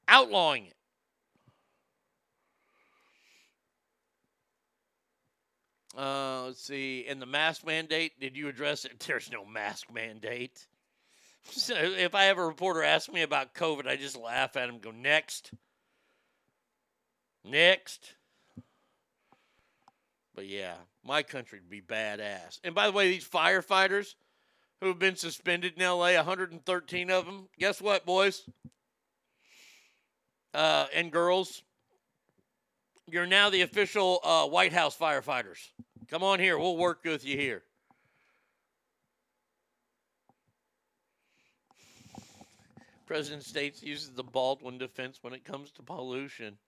Outlawing it. Uh, let's see. And the mask mandate, did you address it? There's no mask mandate. So if I have a reporter ask me about COVID, I just laugh at him go, next. Next. But yeah, my country would be badass. And by the way, these firefighters who have been suspended in LA, 113 of them, guess what, boys? Uh, and girls, you're now the official uh, White House firefighters. Come on here. We'll work with you here. President States uses the Baldwin defense when it comes to pollution.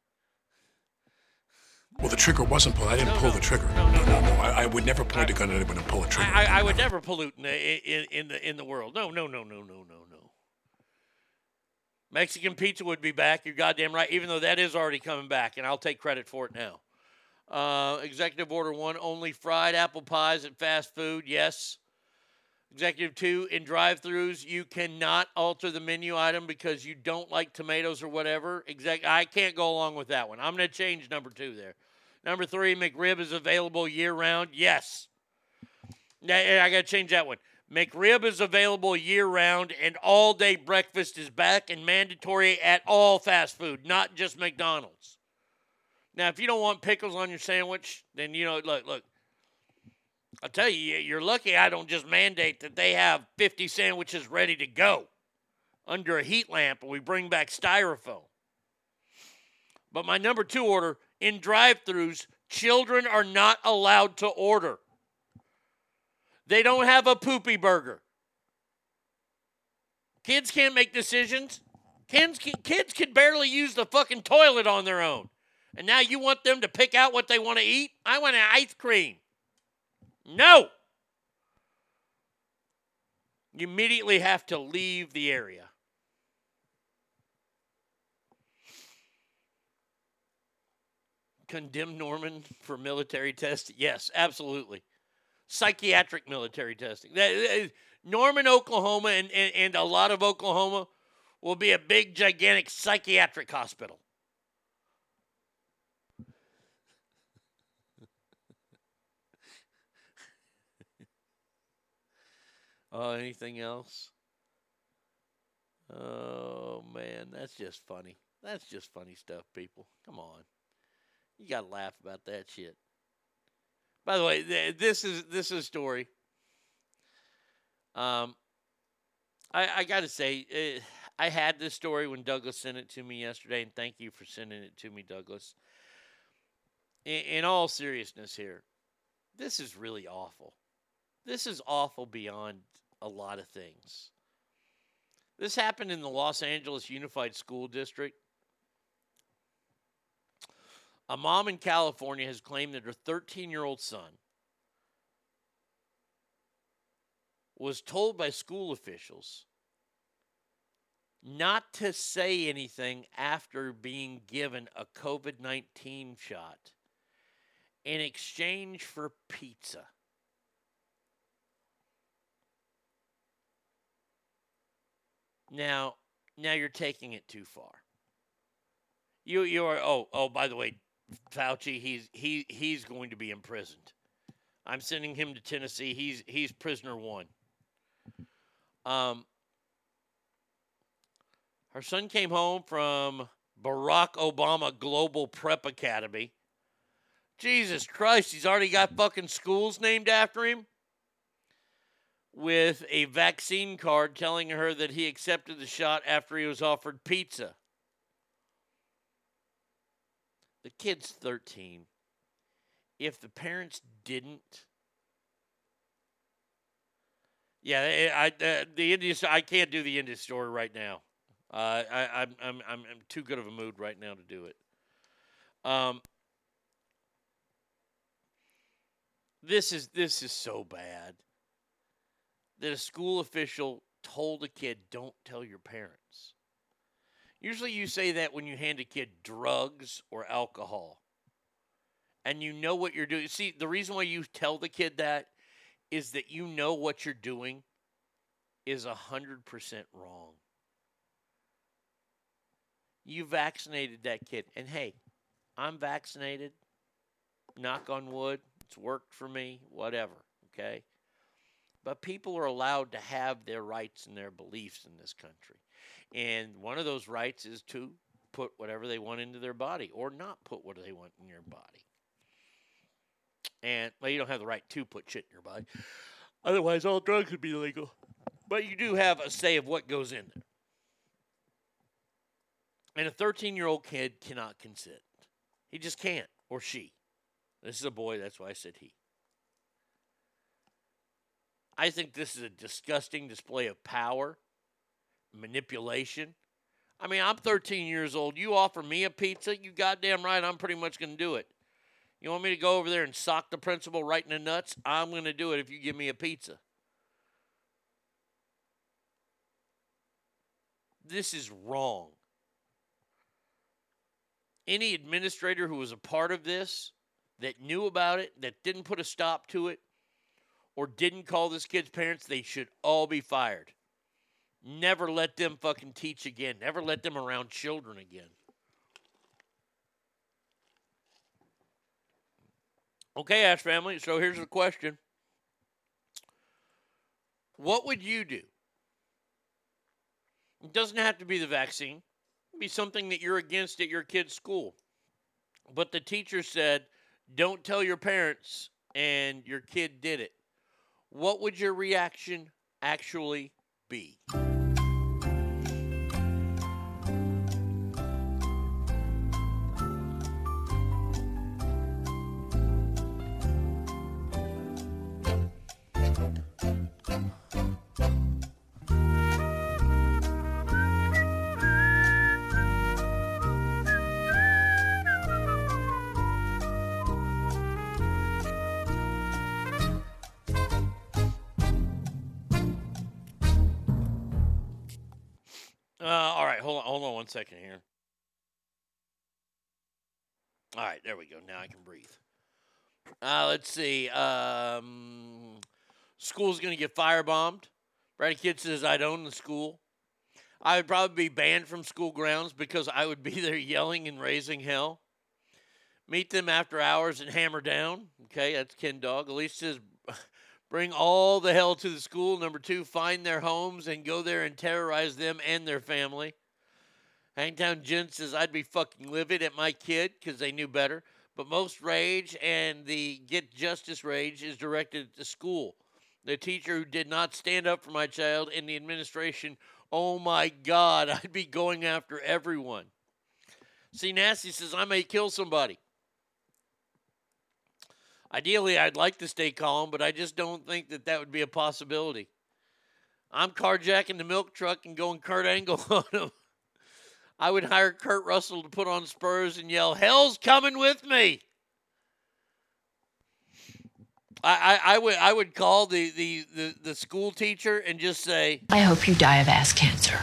Well, the trigger wasn't pulled. I didn't pull the trigger. No, no, no. I, I would never point a gun at anyone and pull a trigger. I, I, I would never pollute in the, in, in the in the world. No, no, no, no, no, no, no. Mexican pizza would be back. You're goddamn right. Even though that is already coming back, and I'll take credit for it now. Uh, executive order one: only fried apple pies at fast food. Yes. Executive two: in drive-throughs, you cannot alter the menu item because you don't like tomatoes or whatever. Exec- I can't go along with that one. I'm going to change number two there. Number three: McRib is available year-round. Yes. Yeah, I got to change that one. McRib is available year round, and all day breakfast is back and mandatory at all fast food, not just McDonald's. Now, if you don't want pickles on your sandwich, then you know, look, look. I'll tell you, you're lucky I don't just mandate that they have 50 sandwiches ready to go under a heat lamp and we bring back styrofoam. But my number two order in drive throughs, children are not allowed to order. They don't have a poopy burger. Kids can't make decisions. Kids can, kids can barely use the fucking toilet on their own. And now you want them to pick out what they want to eat? I want an ice cream. No. You immediately have to leave the area. Condemn Norman for military testing? Yes, absolutely psychiatric military testing. Norman, Oklahoma, and, and, and a lot of Oklahoma will be a big, gigantic psychiatric hospital. Oh, uh, anything else? Oh man, that's just funny. That's just funny stuff, people. Come on. You got to laugh about that shit. By the way, this is this is a story. Um, I I gotta say, eh, I had this story when Douglas sent it to me yesterday, and thank you for sending it to me, Douglas. In, in all seriousness, here, this is really awful. This is awful beyond a lot of things. This happened in the Los Angeles Unified School District. A mom in California has claimed that her 13 year old son was told by school officials not to say anything after being given a COVID 19 shot in exchange for pizza. Now, now you're taking it too far. You you are oh oh by the way, Fauci he's he he's going to be imprisoned. I'm sending him to Tennessee. He's he's prisoner one. Um, her son came home from Barack Obama Global Prep Academy. Jesus Christ, he's already got fucking schools named after him with a vaccine card telling her that he accepted the shot after he was offered pizza. The kid's 13. If the parents didn't, yeah, I, I the Indian I can't do the Indian story right now. Uh, I, I'm, I'm I'm too good of a mood right now to do it. Um, this is this is so bad that a school official told a kid, "Don't tell your parents." Usually, you say that when you hand a kid drugs or alcohol, and you know what you're doing. See, the reason why you tell the kid that is that you know what you're doing is a hundred percent wrong. You vaccinated that kid, and hey, I'm vaccinated. Knock on wood. It's worked for me. Whatever. Okay. But people are allowed to have their rights and their beliefs in this country. And one of those rights is to put whatever they want into their body or not put what they want in your body. And, well, you don't have the right to put shit in your body. Otherwise, all drugs would be illegal. But you do have a say of what goes in there. And a 13 year old kid cannot consent. He just can't, or she. This is a boy, that's why I said he. I think this is a disgusting display of power, manipulation. I mean, I'm 13 years old. You offer me a pizza, you goddamn right, I'm pretty much going to do it. You want me to go over there and sock the principal right in the nuts? I'm going to do it if you give me a pizza. This is wrong. Any administrator who was a part of this, that knew about it, that didn't put a stop to it, or didn't call this kid's parents, they should all be fired. Never let them fucking teach again. Never let them around children again. Okay, Ash family, so here's the question What would you do? It doesn't have to be the vaccine, it can be something that you're against at your kid's school. But the teacher said, don't tell your parents, and your kid did it. What would your reaction actually be? There we go. Now I can breathe. Uh, let's see. Um, school's going to get firebombed. Brady Kid says, I'd own the school. I would probably be banned from school grounds because I would be there yelling and raising hell. Meet them after hours and hammer down. Okay, that's Ken Dog. Elise says, Bring all the hell to the school. Number two, find their homes and go there and terrorize them and their family. Hangtown Jen says, I'd be fucking livid at my kid because they knew better. But most rage and the get justice rage is directed at the school. The teacher who did not stand up for my child and the administration, oh my God, I'd be going after everyone. See, Nasty says, I may kill somebody. Ideally, I'd like to stay calm, but I just don't think that that would be a possibility. I'm carjacking the milk truck and going Kurt Angle on him. I would hire Kurt Russell to put on spurs and yell, Hell's coming with me. I, I, I would I would call the, the, the, the school teacher and just say, I hope you die of ass cancer.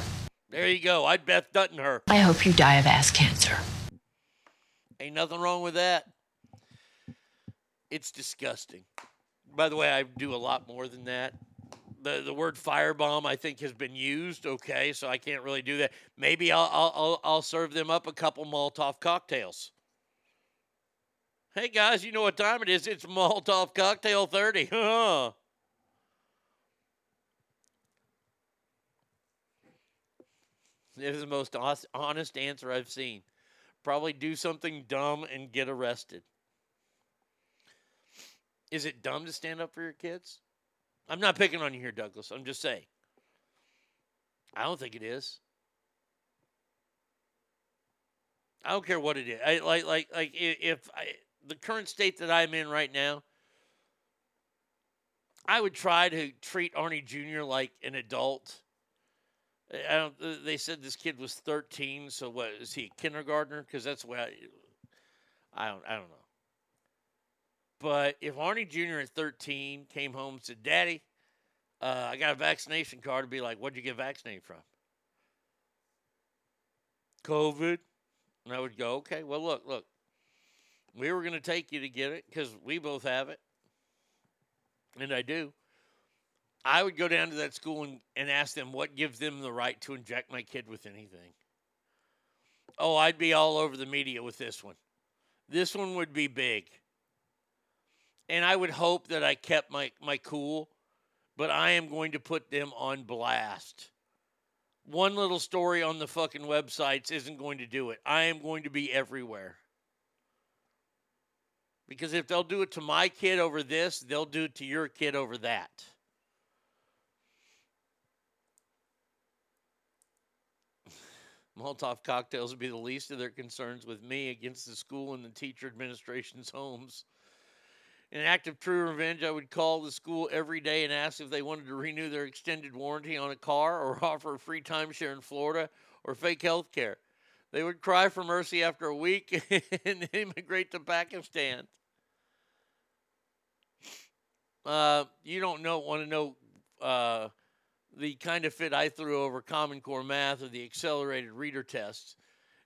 There you go. I'd Beth Dutton her. I hope you die of ass cancer. Ain't nothing wrong with that. It's disgusting. By the way, I do a lot more than that. The the word firebomb I think has been used. Okay, so I can't really do that. Maybe I'll I'll I'll, serve them up a couple Molotov cocktails. Hey guys, you know what time it is? It's Molotov cocktail thirty. It is the most honest answer I've seen. Probably do something dumb and get arrested. Is it dumb to stand up for your kids? I'm not picking on you here, Douglas. I'm just saying. I don't think it is. I don't care what it is. I like like like if I, the current state that I'm in right now, I would try to treat Arnie Jr. like an adult. I don't. They said this kid was 13, so what is he a kindergartner? Because that's what I, I don't. I don't know. But if Arnie Jr. at 13 came home and said, "Daddy, uh, I got a vaccination card," I'd be like, "What'd you get vaccinated from?" COVID. And I would go, "Okay, well, look, look. We were going to take you to get it because we both have it, and I do." I would go down to that school and, and ask them what gives them the right to inject my kid with anything. Oh, I'd be all over the media with this one. This one would be big. And I would hope that I kept my, my cool, but I am going to put them on blast. One little story on the fucking websites isn't going to do it. I am going to be everywhere. Because if they'll do it to my kid over this, they'll do it to your kid over that. Molotov cocktails would be the least of their concerns with me against the school and the teacher administration's homes. In an act of true revenge, I would call the school every day and ask if they wanted to renew their extended warranty on a car or offer a free timeshare in Florida or fake health care. They would cry for mercy after a week and immigrate to Pakistan. Uh, you don't know want to know uh, the kind of fit I threw over Common Core math or the accelerated reader tests.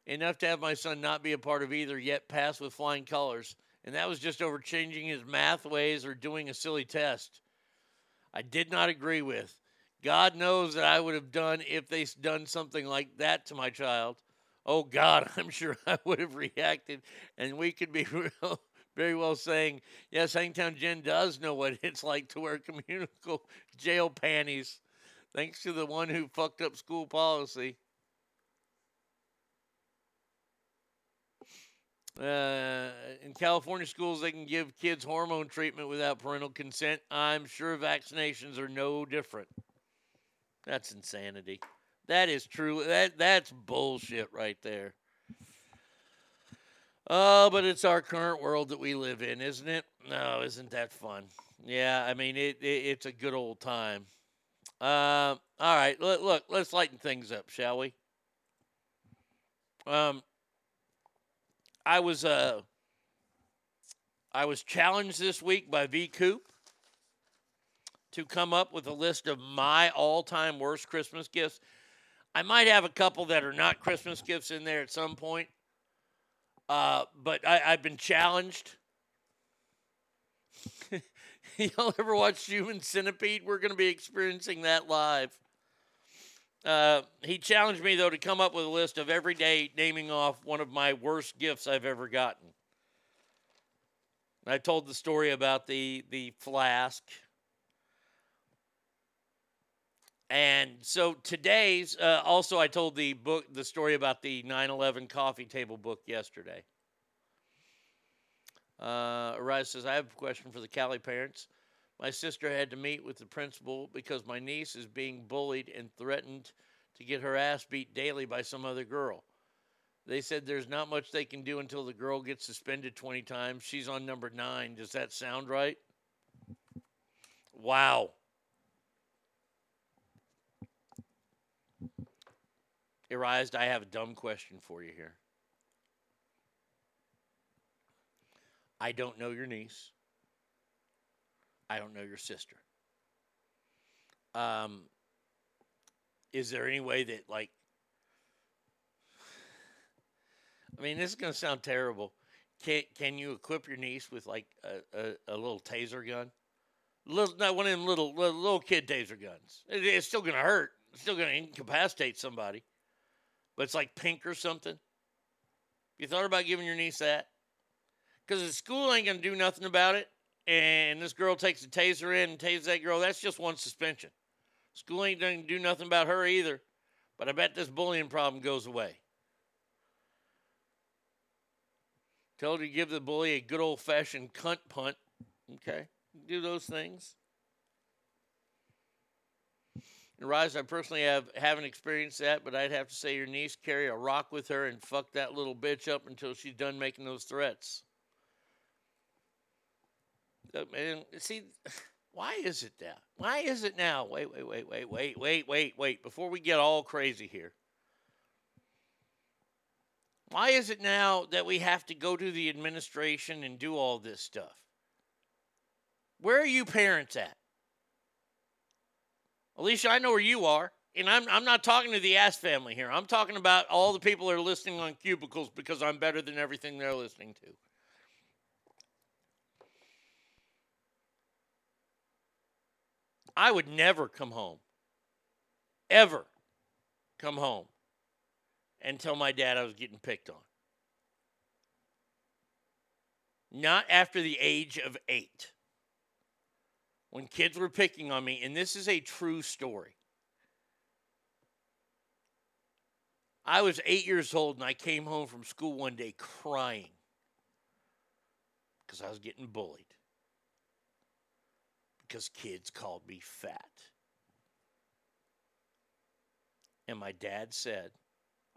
Enough to have my son not be a part of either, yet pass with flying colors. And that was just over changing his math ways or doing a silly test. I did not agree with. God knows that I would have done if they done something like that to my child. Oh God, I'm sure I would have reacted, and we could be real, very well saying, yes, Hangtown Jen does know what it's like to wear communal jail panties, thanks to the one who fucked up school policy. Uh, in California schools, they can give kids hormone treatment without parental consent. I'm sure vaccinations are no different. That's insanity. That is true. That that's bullshit right there. Oh, but it's our current world that we live in, isn't it? No, isn't that fun? Yeah, I mean it. it it's a good old time. Um, all right, look, look, let's lighten things up, shall we? Um, I was uh, I was challenged this week by V Coop to come up with a list of my all-time worst Christmas gifts. I might have a couple that are not Christmas gifts in there at some point, uh, but I, I've been challenged. Y'all ever watch Human Centipede? We're going to be experiencing that live. Uh, he challenged me though to come up with a list of every day naming off one of my worst gifts I've ever gotten. I told the story about the the flask And so today's uh, also I told the book the story about the 9/11 coffee table book yesterday. Uh, Arise says I have a question for the Cali parents. My sister had to meet with the principal because my niece is being bullied and threatened to get her ass beat daily by some other girl. They said there's not much they can do until the girl gets suspended 20 times. She's on number nine. Does that sound right? Wow. Arise, I have a dumb question for you here. I don't know your niece. I don't know your sister. Um, is there any way that, like, I mean, this is going to sound terrible. Can can you equip your niece with like a, a, a little taser gun? Little, not one of them little little, kid taser guns. It- it's still going to hurt. It's still going to incapacitate somebody. But it's like pink or something. You thought about giving your niece that? Because the school ain't going to do nothing about it. And this girl takes a taser in and tases that girl. That's just one suspension. School ain't going to do nothing about her either. But I bet this bullying problem goes away. Tell her to give the bully a good old fashioned cunt punt. Okay. Do those things. And Rise, I personally have haven't experienced that, but I'd have to say your niece carry a rock with her and fuck that little bitch up until she's done making those threats. Uh, Look, man, see, why is it that? Why is it now? Wait, wait, wait, wait, wait, wait, wait, wait. Before we get all crazy here. Why is it now that we have to go to the administration and do all this stuff? Where are you parents at? Alicia, I know where you are. And I'm, I'm not talking to the ass family here. I'm talking about all the people that are listening on cubicles because I'm better than everything they're listening to. I would never come home, ever come home and tell my dad I was getting picked on. Not after the age of eight. When kids were picking on me, and this is a true story. I was eight years old and I came home from school one day crying because I was getting bullied. Because kids called me fat. And my dad said,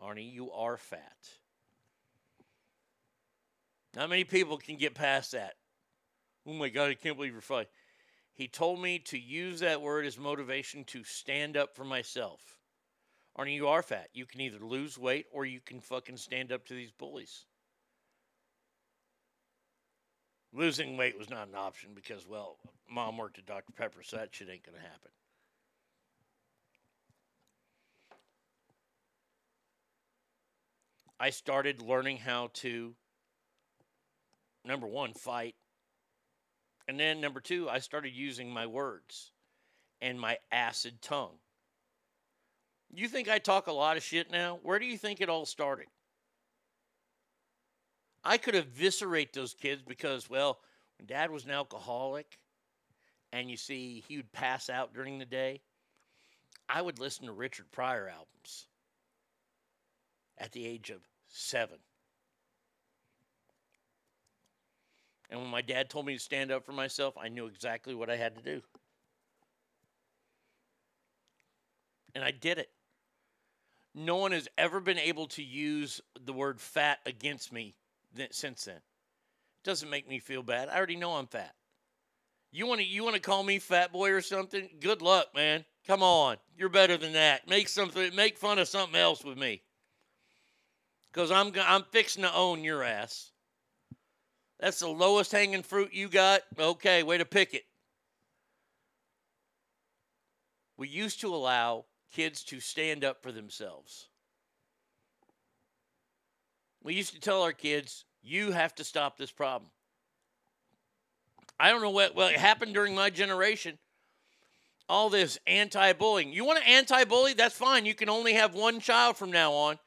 Arnie, you are fat. Not many people can get past that. Oh my God, I can't believe you're fat. He told me to use that word as motivation to stand up for myself. Arnie, you are fat. You can either lose weight or you can fucking stand up to these bullies. Losing weight was not an option because, well, mom worked at Dr. Pepper, so that shit ain't going to happen. I started learning how to, number one, fight. And then number two, I started using my words and my acid tongue. You think I talk a lot of shit now? Where do you think it all started? I could eviscerate those kids because, well, when dad was an alcoholic and you see he would pass out during the day, I would listen to Richard Pryor albums at the age of seven. And when my dad told me to stand up for myself, I knew exactly what I had to do. And I did it. No one has ever been able to use the word fat against me since then. It Doesn't make me feel bad. I already know I'm fat. You want to you want to call me fat boy or something? Good luck, man. Come on. You're better than that. Make something make fun of something else with me. Cuz I'm I'm fixing to own your ass. That's the lowest hanging fruit you got. Okay, way to pick it. We used to allow kids to stand up for themselves. We used to tell our kids, you have to stop this problem. I don't know what well it happened during my generation. All this anti-bullying. You want to anti-bully? That's fine. You can only have one child from now on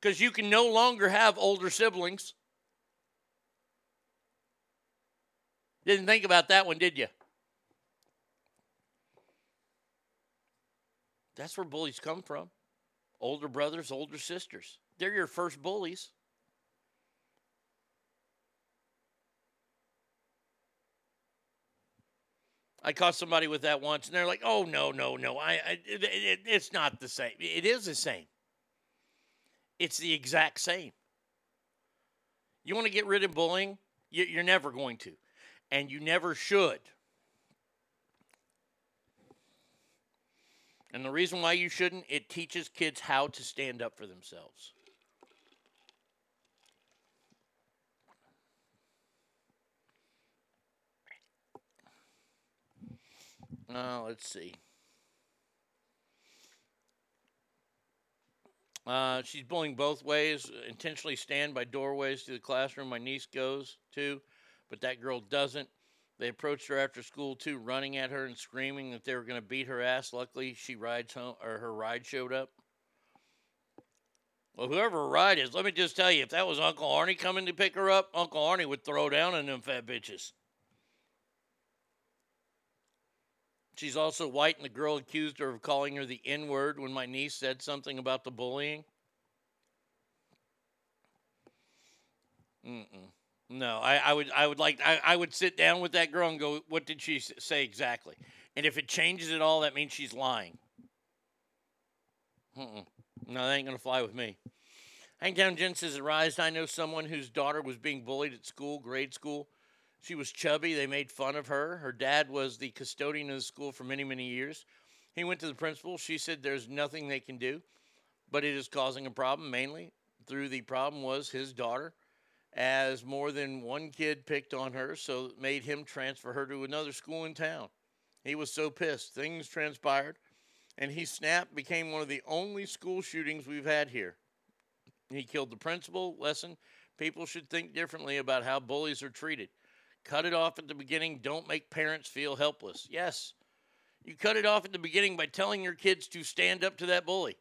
because you can no longer have older siblings. Didn't think about that one, did you? That's where bullies come from. Older brothers, older sisters. They're your first bullies. I caught somebody with that once, and they're like, "Oh no, no, no! I, I it, it, it's not the same. It is the same. It's the exact same. You want to get rid of bullying? You, you're never going to, and you never should. And the reason why you shouldn't, it teaches kids how to stand up for themselves. Uh, let's see. Uh, she's bullying both ways. Intentionally stand by doorways to the classroom my niece goes to, but that girl doesn't. They approached her after school too, running at her and screaming that they were going to beat her ass. Luckily, she rides home, or her ride showed up. Well, whoever her ride is, let me just tell you, if that was Uncle Arnie coming to pick her up, Uncle Arnie would throw down on them fat bitches. She's also white, and the girl accused her of calling her the N word when my niece said something about the bullying. Mm-mm. No, I, I would, I would like, I, I would sit down with that girl and go, "What did she say exactly?" And if it changes at all, that means she's lying. Mm-mm. No, that ain't gonna fly with me. Hangtown Jen says, "Arise! I know someone whose daughter was being bullied at school, grade school. She was chubby. They made fun of her. Her dad was the custodian of the school for many, many years. He went to the principal. She said there's nothing they can do, but it is causing a problem. Mainly through the problem was his daughter, as more than one kid picked on her, so it made him transfer her to another school in town. He was so pissed. Things transpired, and he snapped. Became one of the only school shootings we've had here. He killed the principal. Lesson: People should think differently about how bullies are treated. Cut it off at the beginning. Don't make parents feel helpless. Yes, you cut it off at the beginning by telling your kids to stand up to that bully.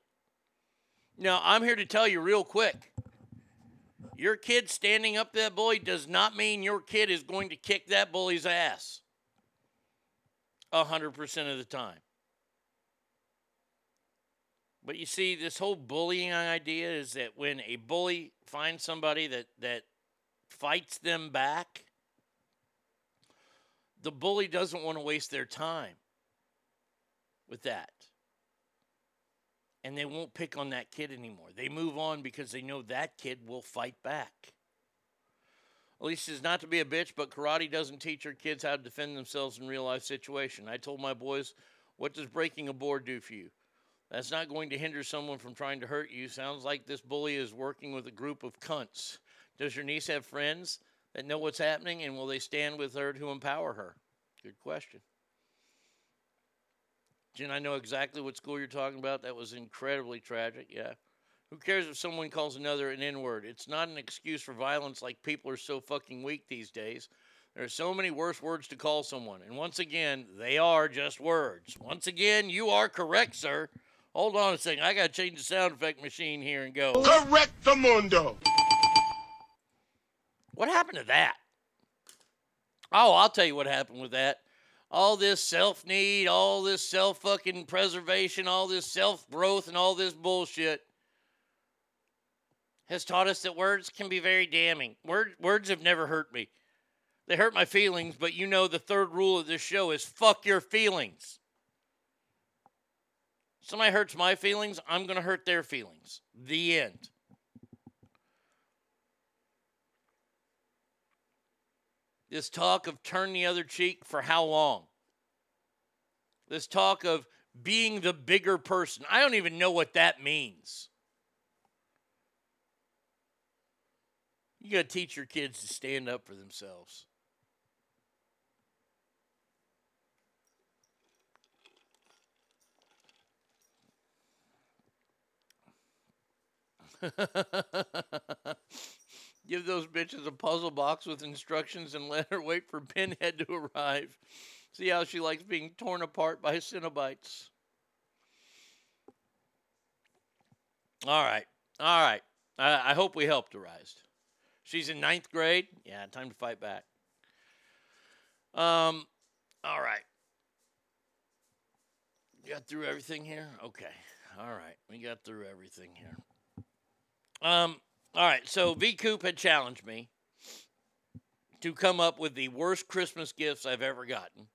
Now, I'm here to tell you real quick your kid standing up to that bully does not mean your kid is going to kick that bully's ass 100% of the time. But you see, this whole bullying idea is that when a bully finds somebody that, that fights them back, the bully doesn't want to waste their time with that. And they won't pick on that kid anymore. They move on because they know that kid will fight back. Alicia says not to be a bitch, but karate doesn't teach our kids how to defend themselves in real life situation. I told my boys, what does breaking a board do for you? That's not going to hinder someone from trying to hurt you. Sounds like this bully is working with a group of cunts. Does your niece have friends that know what's happening and will they stand with her to empower her? Good question. Jen, I know exactly what school you're talking about. That was incredibly tragic. Yeah. Who cares if someone calls another an N word? It's not an excuse for violence like people are so fucking weak these days. There are so many worse words to call someone. And once again, they are just words. Once again, you are correct, sir. Hold on a second. I got to change the sound effect machine here and go. Correct the mundo. What happened to that? Oh, I'll tell you what happened with that. All this self need, all this self fucking preservation, all this self growth, and all this bullshit has taught us that words can be very damning. Word, words have never hurt me. They hurt my feelings, but you know the third rule of this show is fuck your feelings. Somebody hurts my feelings, I'm going to hurt their feelings. The end. This talk of turn the other cheek for how long? This talk of being the bigger person. I don't even know what that means. You got to teach your kids to stand up for themselves. Give those bitches a puzzle box with instructions and let her wait for Pinhead to arrive. See how she likes being torn apart by Cenobites. All right. All right. I, I hope we helped Arise. She's in ninth grade. Yeah, time to fight back. Um, all right. Got through everything here? Okay. All right. We got through everything here. Um, all right. So V Coop had challenged me to come up with the worst Christmas gifts I've ever gotten.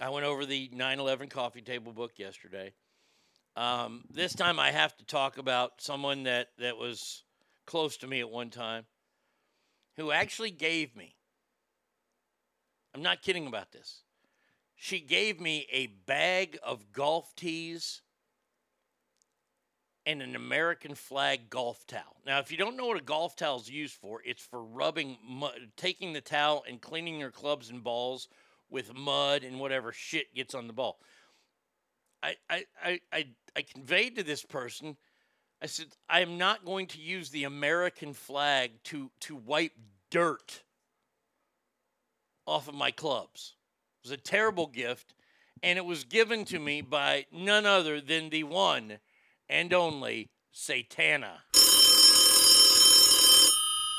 I went over the 9 11 coffee table book yesterday. Um, this time I have to talk about someone that, that was close to me at one time who actually gave me, I'm not kidding about this, she gave me a bag of golf tees and an American flag golf towel. Now, if you don't know what a golf towel is used for, it's for rubbing, mud, taking the towel and cleaning your clubs and balls with mud and whatever shit gets on the ball. I, I, I, I, I conveyed to this person, I said, I am not going to use the American flag to, to wipe dirt off of my clubs. It was a terrible gift, and it was given to me by none other than the one and only Satana.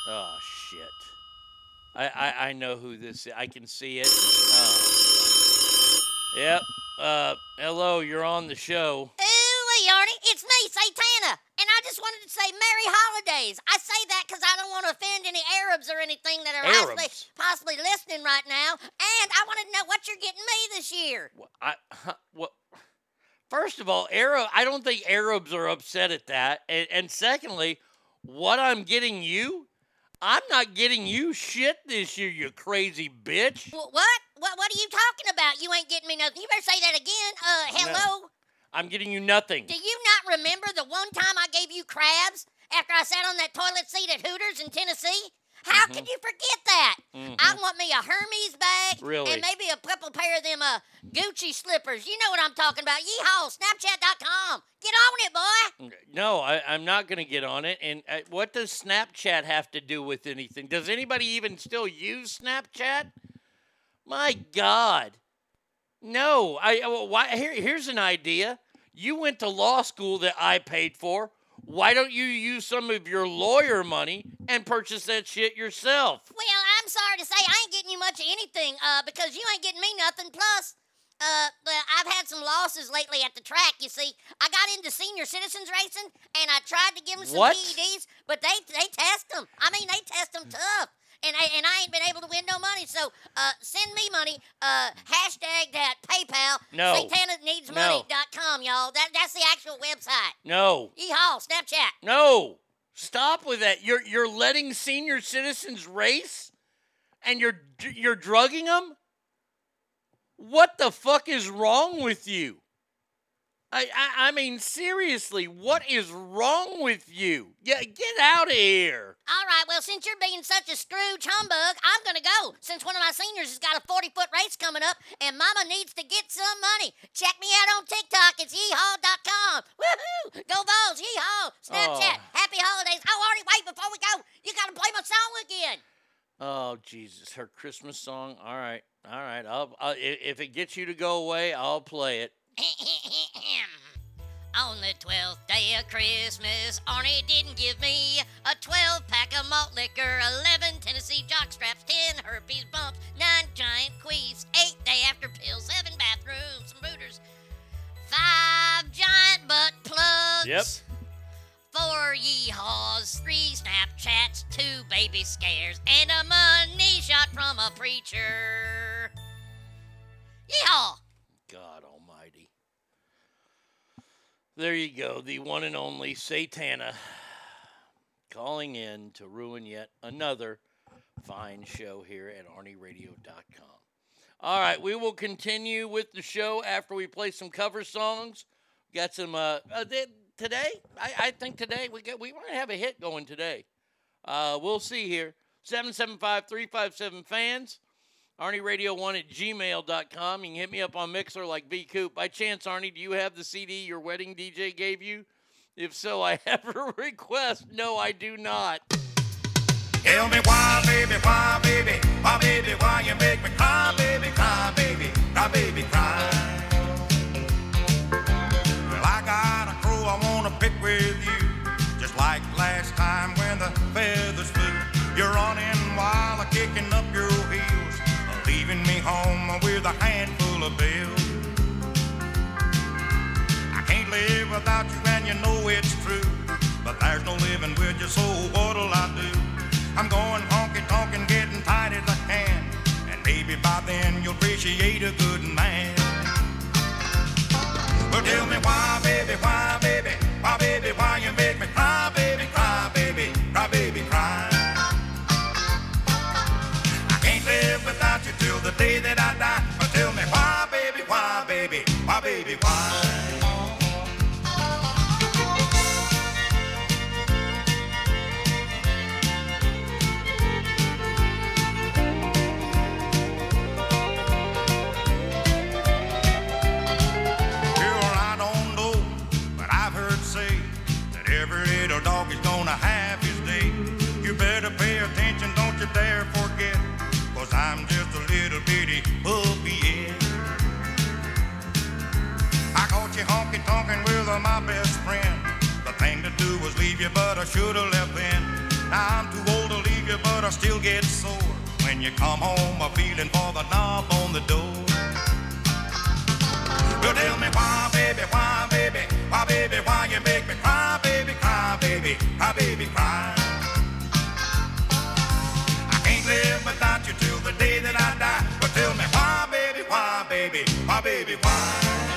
Oh, shit. I, I, I know who this is. I can see it. Oh. Yep. Uh, hello, you're on the show. Ooh, Yarny, it's me, Satana, and I just wanted to say Merry Holidays. I say that because I don't want to offend any Arabs or anything that are possibly, possibly listening right now, and I wanted to know what you're getting me this year. I huh, what? First of all, Arab. I don't think Arabs are upset at that. And, and secondly, what I'm getting you, I'm not getting you shit this year. You crazy bitch. What? What? What are you talking about? You ain't getting me nothing. You better say that again. Uh, hello. I'm getting you nothing. Do you not remember the one time I gave you crabs after I sat on that toilet seat at Hooters in Tennessee? How Mhm. could you forget that? Mhm. I want me a Hermes bag Really? and maybe a couple pair of them uh, Gucci slippers. You know what I'm talking about. Yeehaw, Snapchat.com. Get on it, boy. No, I, I'm not going to get on it. And uh, what does Snapchat have to do with anything? Does anybody even still use Snapchat? My God. No. I uh, why here, here's an idea. You went to law school that I paid for. Why don't you use some of your lawyer money and purchase that shit yourself? Well, I'm sorry to say I ain't getting you much of anything uh, because you ain't getting me nothing. Plus, uh, I've had some losses lately at the track. You see, I got into senior citizens racing and I tried to give them some What? PEDs, but they they test them. I mean, they test them tough. And I, and I ain't been able to win no money. So uh, send me money. Uh, hashtag that PayPal. No. SatanaNeedsMoney.com, y'all. That, that's the actual website. No. Yeehaw, Snapchat. No. Stop with that. You're you're letting senior citizens race and you're you're drugging them? What the fuck is wrong with you? I, I I mean seriously, what is wrong with you? Yeah, get out of here. All right, well, since you're being such a Scrooge humbug, I'm going to go. Since one of my seniors has got a 40 foot race coming up and Mama needs to get some money. Check me out on TikTok. It's yeehaw.com. Woohoo! Go Balls, yeehaw! Snapchat. Oh. Happy holidays. Oh, Artie, wait, before we go, you got to play my song again. Oh Jesus, her Christmas song. All right, all right. I'll, I'll if it gets you to go away, I'll play it. On the 12th day of Christmas, Arnie didn't give me a 12 pack of malt liquor, 11 Tennessee jockstraps, 10 herpes bumps, 9 giant queefs, 8 day after pills, 7 bathrooms, some booters, 5 giant butt plugs. Yep. Four yeehaws, three Snapchats, two baby scares, and a money shot from a preacher. Yeehaw! God. There you go, the one and only Satana calling in to ruin yet another fine show here at ArnieRadio.com. All right, we will continue with the show after we play some cover songs. Got some uh, uh today. I, I think today we get we might have a hit going today. Uh, we'll see here. 775-357 fans. ArnieRadio1 at gmail.com. You can hit me up on Mixer like V Coop. By chance, Arnie, do you have the CD your wedding DJ gave you? If so, I have a request. No, I do not. Tell me why, baby, why, baby, why, baby, why you make me cry, baby, cry, baby, cry, baby, cry. Well, I got a crew I wanna pick with you, just like last time when the feathers flew. You're while I'm kicking up home with a handful of bills. I can't live without you, and you know it's true. But there's no living with you, so what'll I do? I'm going honky tonk and getting tight as I can. And maybe by then you'll appreciate a good man. Well, tell me why, baby, why, baby, why, baby, why you make me cry? My best friend. The thing to do was leave you, but I should've left then. Now I'm too old to leave you, but I still get sore. When you come home, I'm feeling for the knob on the door. You tell me why, baby, why, baby, why, baby, why you make me cry, baby, cry, baby, cry, baby, cry. I can't live without you till the day that I die. But tell me why, baby, why, baby, why, baby, why?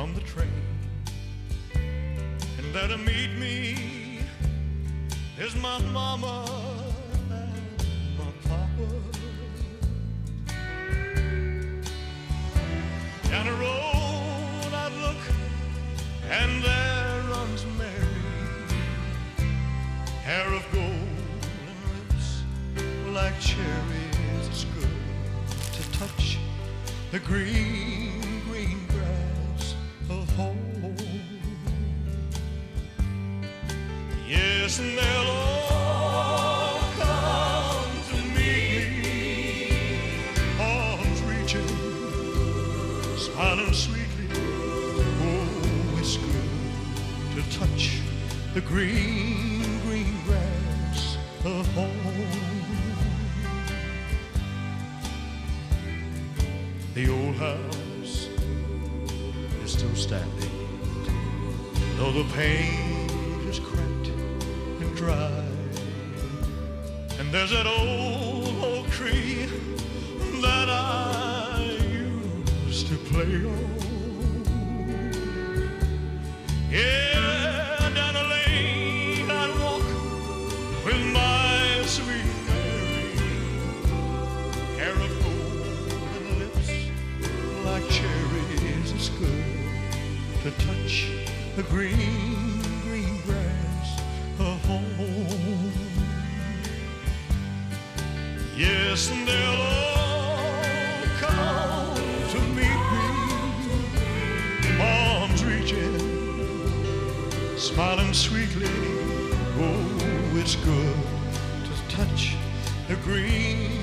from the train. And there to meet me is my mama and my papa. Down the road I look, and there runs Mary, hair of gold and lips like cherries. It's good to touch the green Yes, and they'll all come to me, arms reaching, smiling sweetly. Oh, it's good to touch the green, green grass of home. The old house is still standing, though the paint is cracked dry. And there's that old oak tree that I used to play on. Yeah, down the lane I'd walk with my sweet Mary, hair of gold and lips like cherries. It's good to touch the green Yes, and they'll all come to meet me, arms reaching, smiling sweetly. Oh, it's good to touch the green, green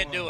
can't do it.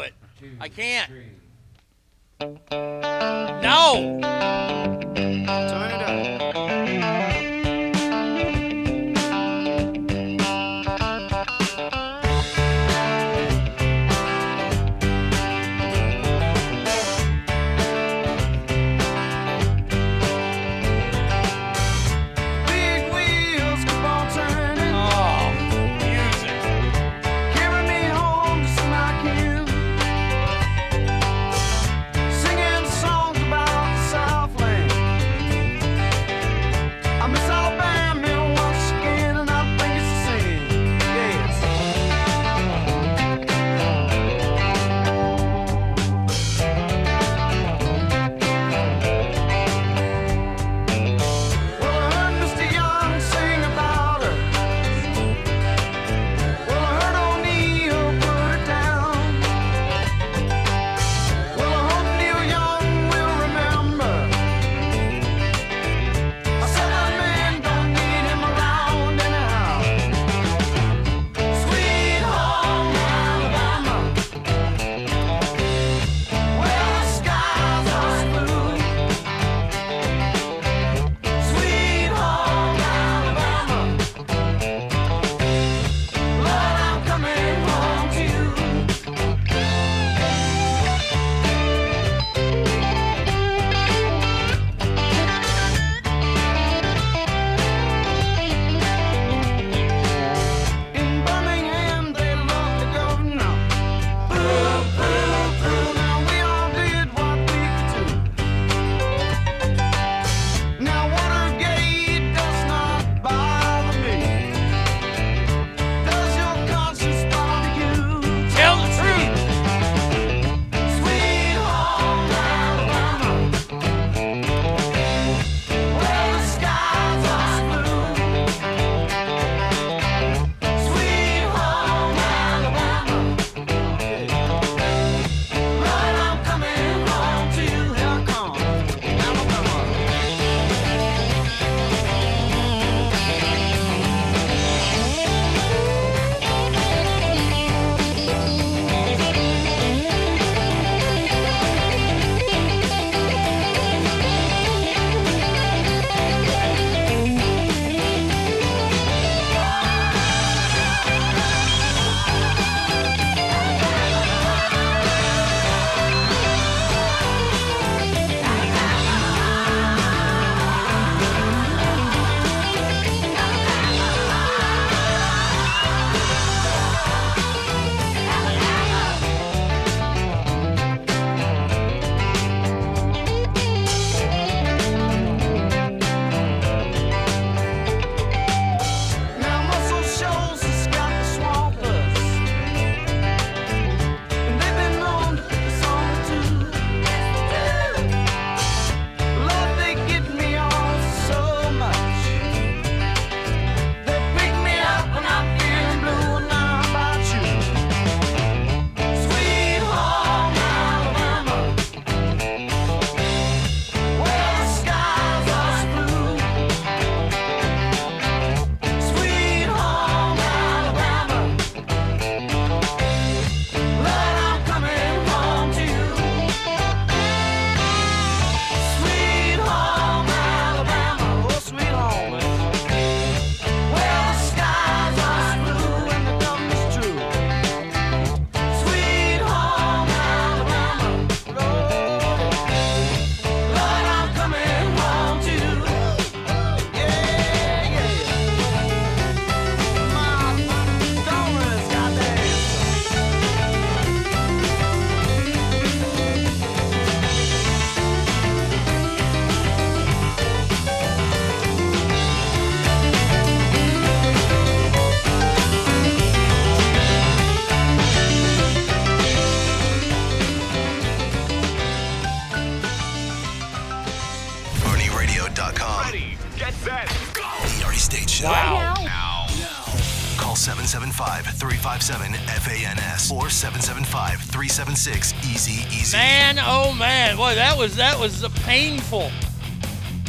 Boy, that was that was painful.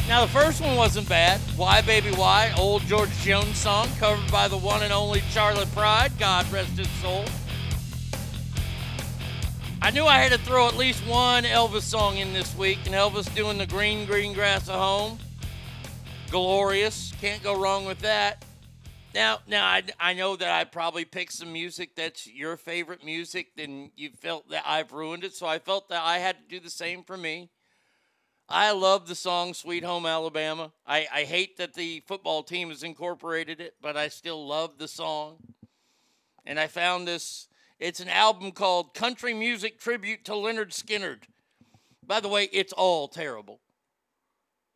Now the first one wasn't bad. Why Baby Why, old George Jones song, covered by the one and only Charley Pride. God rest his soul. I knew I had to throw at least one Elvis song in this week, and Elvis doing the green, green grass of home. Glorious. Can't go wrong with that. Now, now I, I know that I probably picked some music that's your favorite music, and you felt that I've ruined it, so I felt that I had to do the same for me. I love the song Sweet Home Alabama. I, I hate that the football team has incorporated it, but I still love the song. And I found this, it's an album called Country Music Tribute to Lynyrd Skynyrd. By the way, it's all terrible.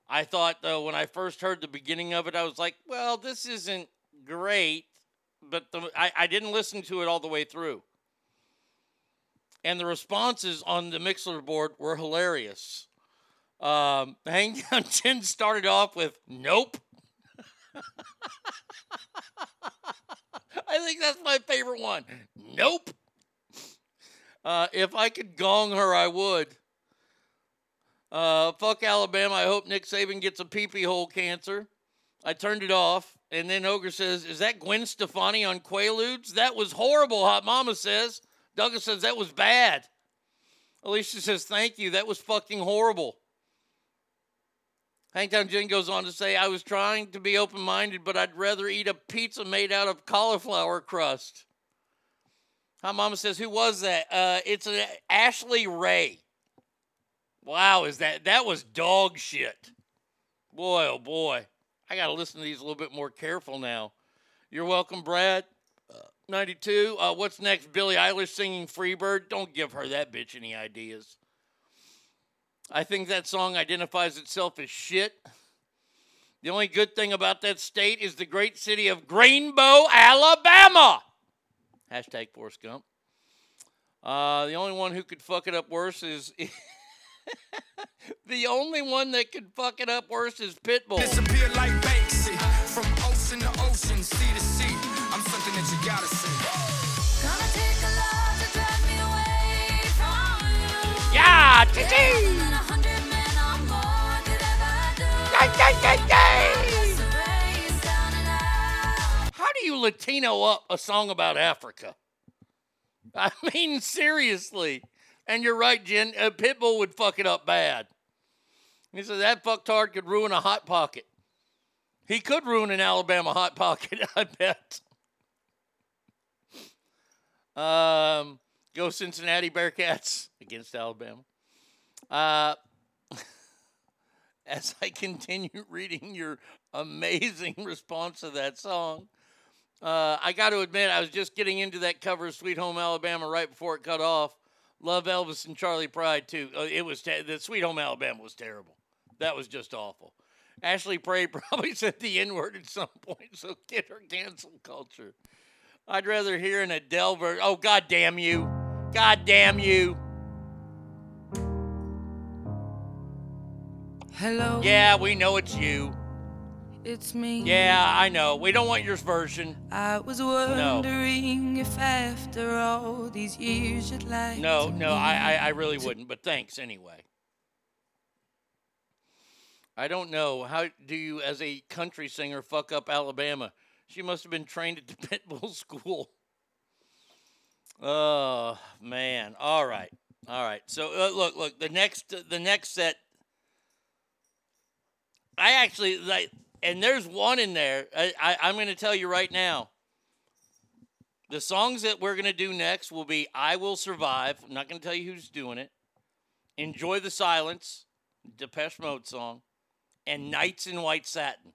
I thought, though, when I first heard the beginning of it, I was like, well, this isn't great, but the, I, I didn't listen to it all the way through. And the responses on the Mixlr board were hilarious. Um, Hangtown Jen started off with, nope. I think that's my favorite one. Nope. Uh, if I could gong her, I would. Uh, fuck Alabama. I hope Nick Saban gets a pee-pee hole cancer. I turned it off. And then Ogre says, Is that Gwen Stefani on Quaaludes? That was horrible, Hot Mama says. Douglas says, That was bad. Alicia says, Thank you. That was fucking horrible. Hangtown Jen goes on to say, I was trying to be open minded, but I'd rather eat a pizza made out of cauliflower crust. Hot Mama says, Who was that? Uh, it's an Ashley Ray. Wow, is that that was dog shit. Boy, oh boy. I got to listen to these a little bit more careful now. You're welcome, Brad. Uh, 92. Uh, what's next? Billie Eilish singing Freebird? Don't give her that bitch any ideas. I think that song identifies itself as shit. The only good thing about that state is the great city of Greenbow, Alabama. Hashtag Forrest Gump. Uh, the only one who could fuck it up worse is. the only one that could fuck it up worse is Pitbull. Disappear like Banksy. From ocean to ocean, sea to sea. I'm something that you gotta see. Yeah, Titi. How do you Latino up a song about Africa? I mean, seriously. And you're right, Jen. A pit bull would fuck it up bad. He said that fucktard could ruin a hot pocket. He could ruin an Alabama hot pocket, I bet. Um, go Cincinnati Bearcats against Alabama. Uh, as I continue reading your amazing response to that song, uh, I got to admit, I was just getting into that cover of Sweet Home Alabama right before it cut off. Love Elvis and Charley Pride too. Uh, it was te- the Sweet Home Alabama was terrible. That was just awful. Ashley Prey probably said the N word at some point, so get her cancel culture. I'd rather hear an Adele version. Oh, God damn you. God damn you. Hello. Yeah, we know it's you. It's me. Yeah, I know. We don't want your version. I was wondering if after all these years you'd like No, to no, I, I, I really wouldn't, but thanks anyway. I don't know. How do you, as a country singer, fuck up Alabama? She must have been trained at the Pitbull School. Oh, man. All right. All right. So, uh, look, look, the next, the next set, I actually, like, and there's one in there. I, I, I'm going to tell you right now. The songs that we're going to do next will be I Will Survive. I'm not going to tell you who's doing it. Enjoy the Silence, Depeche Mode song, and Nights in White Satin.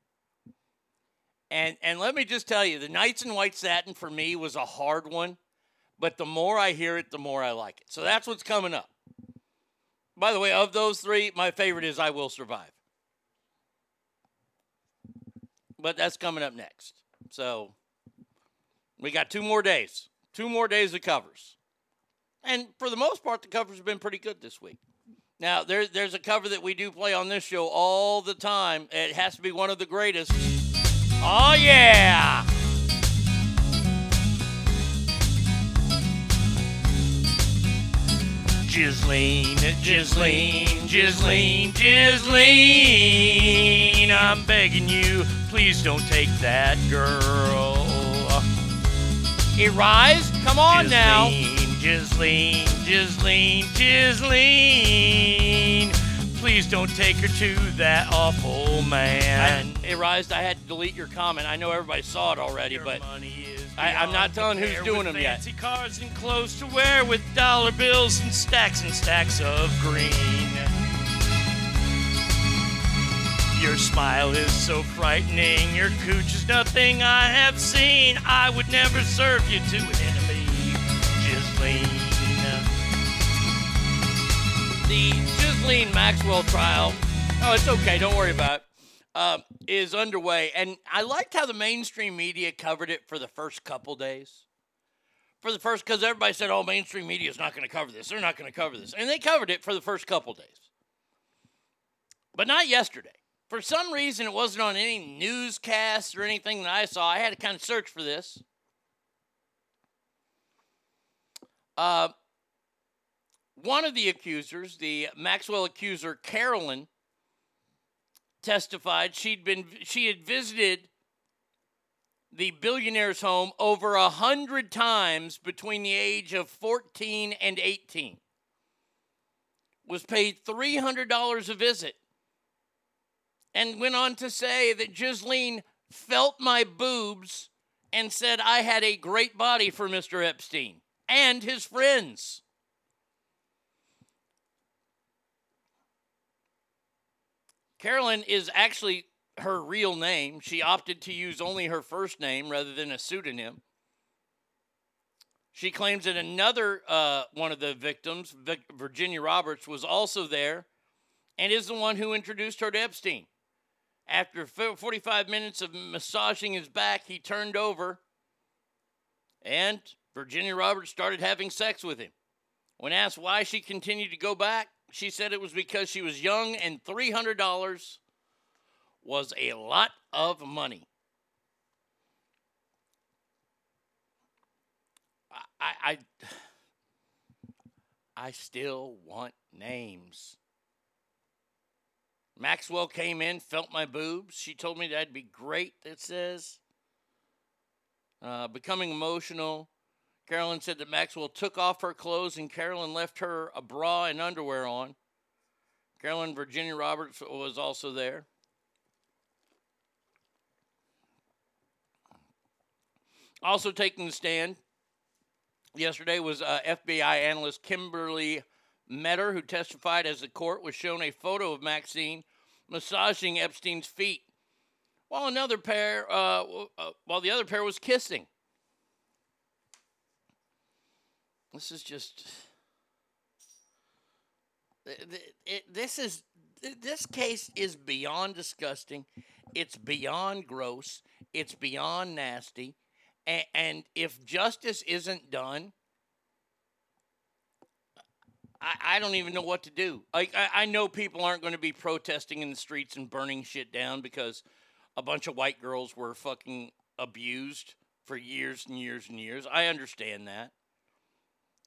And and let me just tell you, the Nights in White Satin for me was a hard one, but the more I hear it, the more I like it. So that's what's coming up. By the way, of those three, my favorite is I Will Survive. But that's coming up next. So we got two more days. Two more days of covers. And for the most part, the covers have been pretty good this week. Now, there, there's a cover that we do play on this show all the time. It has to be one of the greatest. Oh, yeah. Ghislaine, Ghislaine, Ghislaine, Ghislaine. I'm begging you, please don't take that girl. Hey, Rise, come on now. Ghislaine, Ghislaine, Ghislaine. Please don't take her to that awful man. Arise, I had to delete your comment. I know everybody saw it already, but I, I'm not telling who's doing them yet. Fancy cars and clothes to wear with dollar bills and stacks and stacks of green. Your smile is so frightening. Your cooch is nothing I have seen. I would never serve you to an enemy, Ghislaine. The Ghislaine Maxwell trial, oh, it's okay, don't worry about it, uh, is underway. And I liked how the mainstream media covered it for the first couple days. For the first, because everybody said, oh, mainstream media is not going to cover this. They're not going to cover this. And they covered it for the first couple days. But not yesterday. For some reason, it wasn't on any newscasts or anything that I saw. I had to kind of search for this. Uh, one of the accusers, the Maxwell accuser Carolyn, testified she'd been she had visited the billionaire's home over a hundred times between the age of 14 and 18 was paid $300 a visit and went on to say that Ghislaine felt my boobs and said I had a great body for Mr. Epstein and his friends. Carolyn is actually her real name. She opted to use only her first name rather than a pseudonym. She claims that another uh, one of the victims, Vic- Virginia Roberts, was also there and is the one who introduced her to Epstein. After 45 minutes of massaging his back, he turned over and Virginia Roberts started having sex with him. When asked why she continued to go back, she said it was because she was young and $300 was a lot of money. I, I, I still want names. Maxwell came in, felt my boobs. She told me that'd be great, it says. Uh, becoming emotional. Carolyn said that Maxwell took off her clothes and Carolyn left her a bra and underwear on. Carolyn Virginia Roberts was also there. Also taking the stand yesterday was uh, FBI analyst Kimberly Meder, who testified as the court was shown a photo of Maxine massaging Epstein's feet, while another pair, uh, uh, while the other pair was kissing. This is just. This is this case is beyond disgusting. It's beyond gross. It's beyond nasty. And, if justice isn't done, I, I don't even know what to do. I, I know people aren't going to be protesting in the streets and burning shit down because a bunch of white girls were fucking abused for years and years and years. I understand that.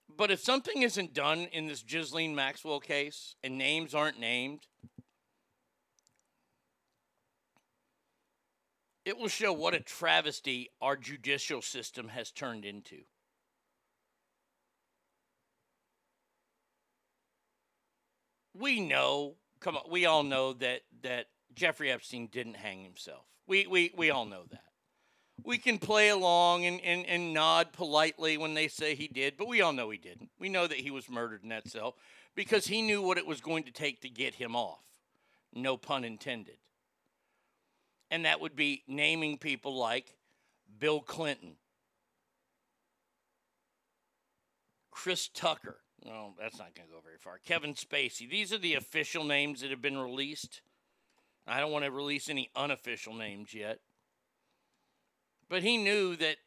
But if something isn't done in this Ghislaine Maxwell case and names aren't named, it will show what a travesty our judicial system has turned into. We know, come on, we all know that that Jeffrey Epstein didn't hang himself. We we we all know that. We can play along and, and, and nod politely when they say he did, but we all know he didn't. We know that he was murdered in that cell because he knew what it was going to take to get him off. No pun intended. And that would be naming people like Bill Clinton, Chris Tucker. Well, that's not going to go very far. Kevin Spacey. These are the official names that have been released. I don't want to release any unofficial names yet. But he knew that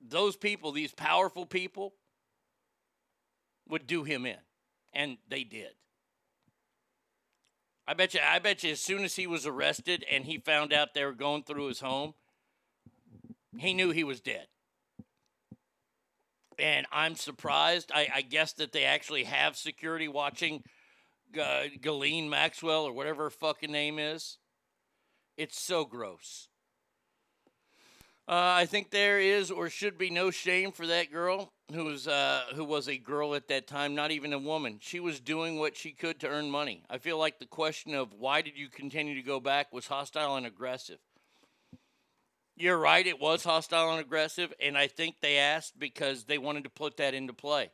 those people, these powerful people, would do him in. And they did. I bet you I bet you as soon as he was arrested and he found out they were going through his home, he knew he was dead. And I'm surprised. I, I guess that they actually have security watching uh, Ghislaine Maxwell or whatever her fucking name is. It's so gross. Uh, I think there is or should be no shame for that girl who was uh, who was a girl at that time, not even a woman. She was doing what she could to earn money. I feel like the question of why did you continue to go back was hostile and aggressive. You're right, it was hostile and aggressive, and I think they asked because they wanted to put that into play.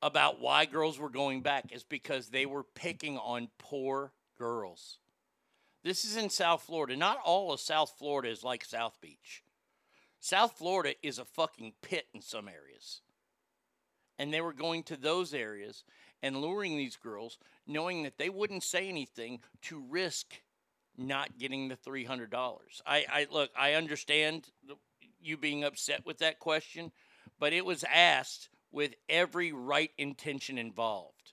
About why girls were going back is because they were picking on poor girls. This is in South Florida. Not all of South Florida is like South Beach. South Florida is a fucking pit in some areas. And they were going to those areas and luring these girls, knowing that they wouldn't say anything to risk not getting the $300. I, I look, I understand you being upset with that question, but it was asked with every right intention involved.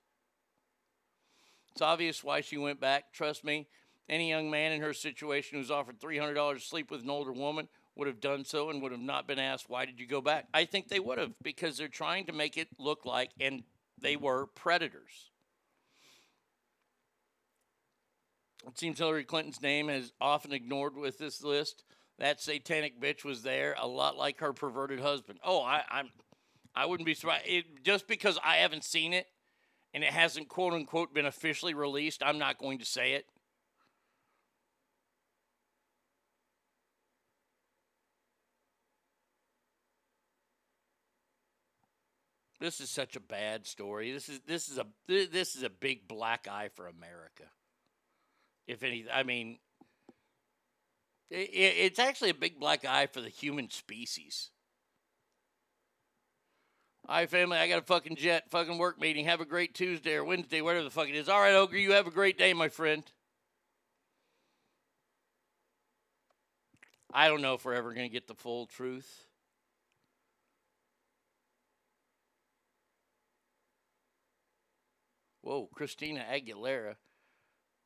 It's obvious why she went back. Trust me, any young man in her situation who's offered $300 to sleep with an older woman would have done so and would have not been asked, Why did you go back? I think they would have because they're trying to make it look like, and they were predators. It seems Hillary Clinton's name is often ignored with this list. That satanic bitch was there, a lot like her perverted husband. Oh, I, I'm, I wouldn't be surprised. It, just because I haven't seen it and it hasn't quote unquote been officially released, I'm not going to say it. This is such a bad story. This is this is a this is a big black eye for America. If any, I mean, it, it's actually a big black eye for the human species. All right, family, I got a fucking jet, fucking work meeting. Have a great Tuesday or Wednesday, whatever the fuck it is. All right, Ogre, you have a great day, my friend. I don't know if we're ever going to get the full truth. Whoa, Christina Aguilera.